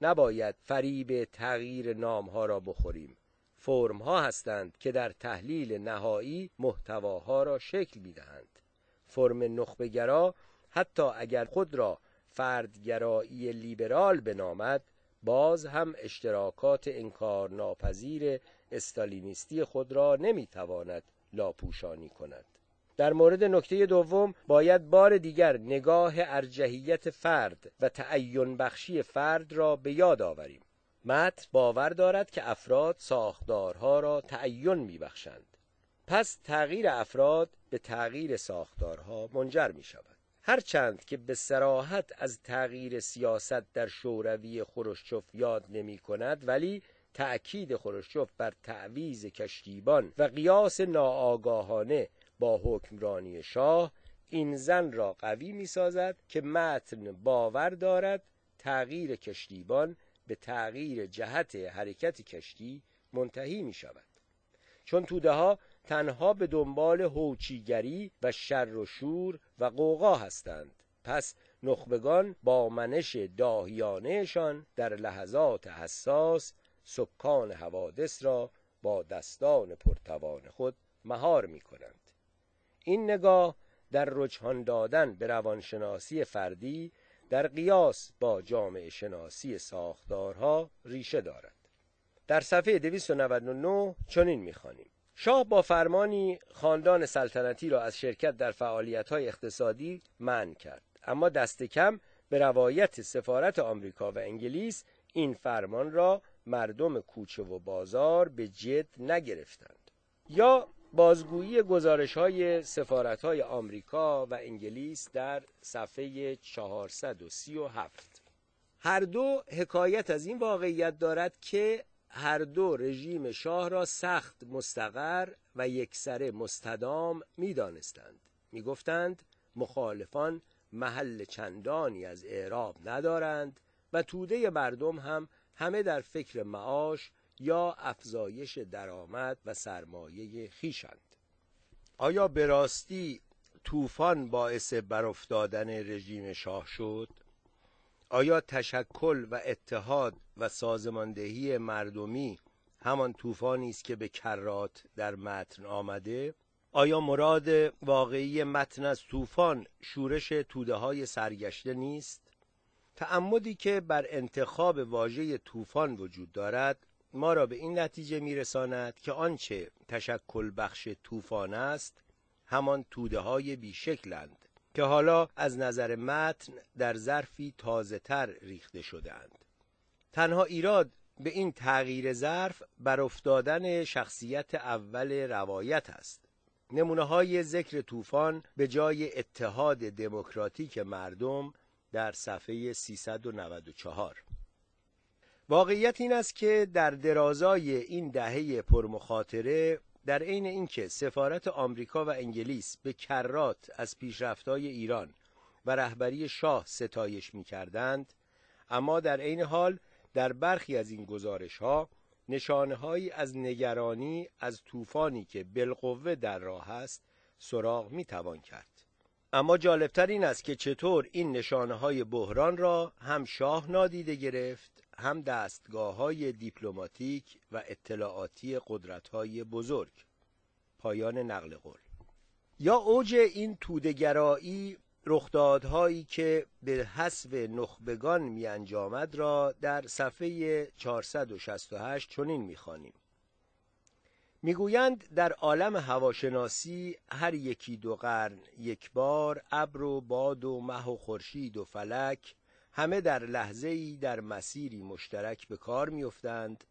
نباید فریب تغییر نام ها را بخوریم فرم ها هستند که در تحلیل نهایی محتواها را شکل می دهند فرم نخبگرا حتی اگر خود را فردگرایی لیبرال بنامد باز هم اشتراکات انکار ناپذیر استالینیستی خود را نمی‌تواند لاپوشانی کند. در مورد نکته دوم باید بار دیگر نگاه ارجحیت فرد و تعین بخشی فرد را به یاد آوریم. متن باور دارد که افراد ساختارها را تعین میبخشند. پس تغییر افراد به تغییر ساختارها منجر می شود هرچند که به سراحت از تغییر سیاست در شوروی خروشچوف یاد نمی کند ولی تأکید خروشچوف بر تعویز کشتیبان و قیاس ناآگاهانه با حکمرانی شاه این زن را قوی می سازد که متن باور دارد تغییر کشتیبان به تغییر جهت حرکت کشتی منتهی می شود چون توده ها تنها به دنبال هوچیگری و شر و شور و قوقا هستند پس نخبگان با منش داهیانهشان در لحظات حساس سکان حوادث را با دستان پرتوان خود مهار می کنند این نگاه در رجحان دادن به روانشناسی فردی در قیاس با جامعه شناسی ساختارها ریشه دارد. در صفحه 299 چنین می‌خوانیم. شاه با فرمانی خاندان سلطنتی را از شرکت در فعالیت‌های اقتصادی منع کرد. اما دست کم به روایت سفارت آمریکا و انگلیس این فرمان را مردم کوچه و بازار به جد نگرفتند. یا بازگویی گزارش های سفارت های آمریکا و انگلیس در صفحه 437 هر دو حکایت از این واقعیت دارد که هر دو رژیم شاه را سخت مستقر و یکسره مستدام می دانستند مخالفان محل چندانی از اعراب ندارند و توده مردم هم همه در فکر معاش یا افزایش درآمد و سرمایه خیشند آیا به راستی طوفان باعث برافتادن رژیم شاه شد؟ آیا تشکل و اتحاد و سازماندهی مردمی همان طوفانی است که به کرات در متن آمده؟ آیا مراد واقعی متن از طوفان شورش توده های سرگشته نیست؟ تعمدی که بر انتخاب واژه طوفان وجود دارد ما را به این نتیجه میرساند که آنچه تشکل بخش طوفان است همان توده های بیشکلند که حالا از نظر متن در ظرفی تازه تر ریخته شدند تنها ایراد به این تغییر ظرف بر افتادن شخصیت اول روایت است. نمونه های ذکر طوفان به جای اتحاد دموکراتیک مردم در صفحه 394 واقعیت این است که در درازای این دهه پرمخاطره در عین اینکه سفارت آمریکا و انگلیس به کرات از پیشرفت‌های ایران و رهبری شاه ستایش می‌کردند اما در عین حال در برخی از این گزارش ها نشانههایی از نگرانی از طوفانی که بالقوه در راه است سراغ می توان کرد. اما جالبتر این است که چطور این نشانه های بحران را هم شاه نادیده گرفت هم دستگاه های دیپلماتیک و اطلاعاتی قدرت های بزرگ پایان نقل قول یا اوج این تودگرایی رخدادهایی که به حسب نخبگان می انجامد را در صفحه 468 چنین می خانیم. می‌گویند در عالم هواشناسی هر یکی دو قرن یک بار ابر و باد و مه و خورشید و فلک همه در لحظه ای در مسیری مشترک به کار میافتند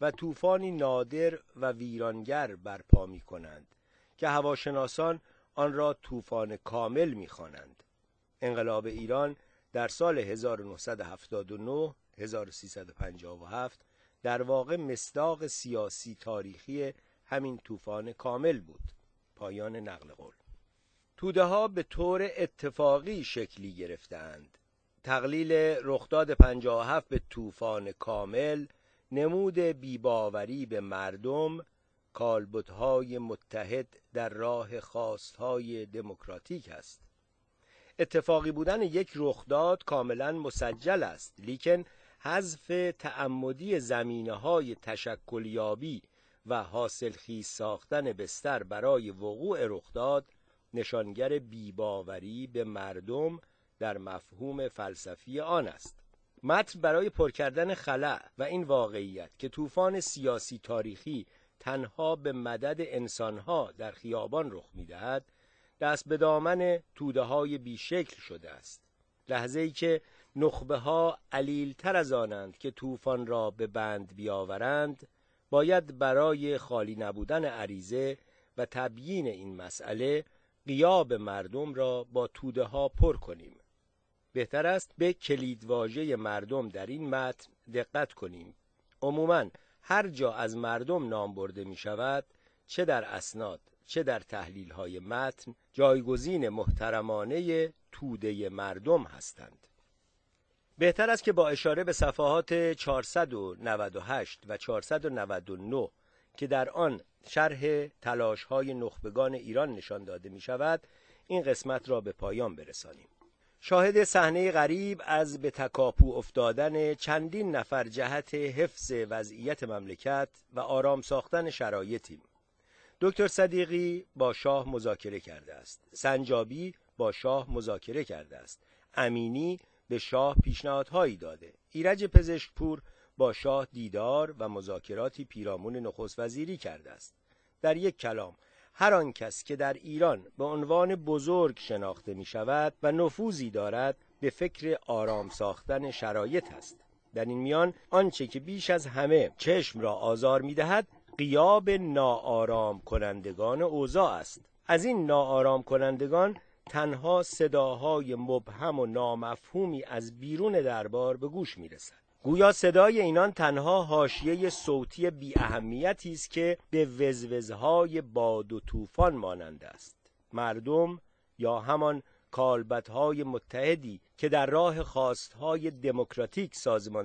و طوفانی نادر و ویرانگر برپا می کنند که هواشناسان آن را طوفان کامل می‌خوانند. انقلاب ایران در سال 1979 1357 در واقع مصداق سیاسی تاریخی همین طوفان کامل بود. پایان نقل قول. توده ها به طور اتفاقی شکلی گرفتند تقلیل رخداد 57 به طوفان کامل نمود بیباوری به مردم کالبدهای متحد در راه خواستهای دموکراتیک است. اتفاقی بودن یک رخداد کاملا مسجل است لیکن حذف تعمدی زمینه های تشکلیابی و حاصل خیز ساختن بستر برای وقوع رخداد نشانگر بیباوری به مردم در مفهوم فلسفی آن است. متن برای پر کردن خلع و این واقعیت که طوفان سیاسی تاریخی تنها به مدد انسانها در خیابان رخ می‌دهد دست به دامن توده های بیشکل شده است. لحظه ای که نخبه ها علیل تر از آنند که طوفان را به بند بیاورند باید برای خالی نبودن عریضه و تبیین این مسئله قیاب مردم را با توده ها پر کنیم. بهتر است به کلیدواژه مردم در این متن دقت کنیم. عموما هر جا از مردم نام برده می شود چه در اسناد چه در تحلیل های متن جایگزین محترمانه توده مردم هستند. بهتر است که با اشاره به صفحات 498 و 499 که در آن شرح تلاش های نخبگان ایران نشان داده می شود این قسمت را به پایان برسانیم. شاهد صحنه غریب از به تکاپو افتادن چندین نفر جهت حفظ وضعیت مملکت و آرام ساختن شرایطیم. دکتر صدیقی با شاه مذاکره کرده است. سنجابی با شاه مذاکره کرده است. امینی به شاه پیشنهادهایی داده. ایرج پزشکپور با شاه دیدار و مذاکراتی پیرامون نخست وزیری کرده است. در یک کلام هر آن کس که در ایران به عنوان بزرگ شناخته می شود و نفوذی دارد به فکر آرام ساختن شرایط است. در این میان آنچه که بیش از همه چشم را آزار می دهد قیاب ناآرام کنندگان اوضاع است. از این ناآرام کنندگان تنها صداهای مبهم و نامفهومی از بیرون دربار به گوش می رسد گویا صدای اینان تنها حاشیه صوتی بی اهمیتی است که به وزوزهای باد و طوفان مانند است. مردم یا همان کالبدهای متحدی که در راه خواستهای دموکراتیک سازمان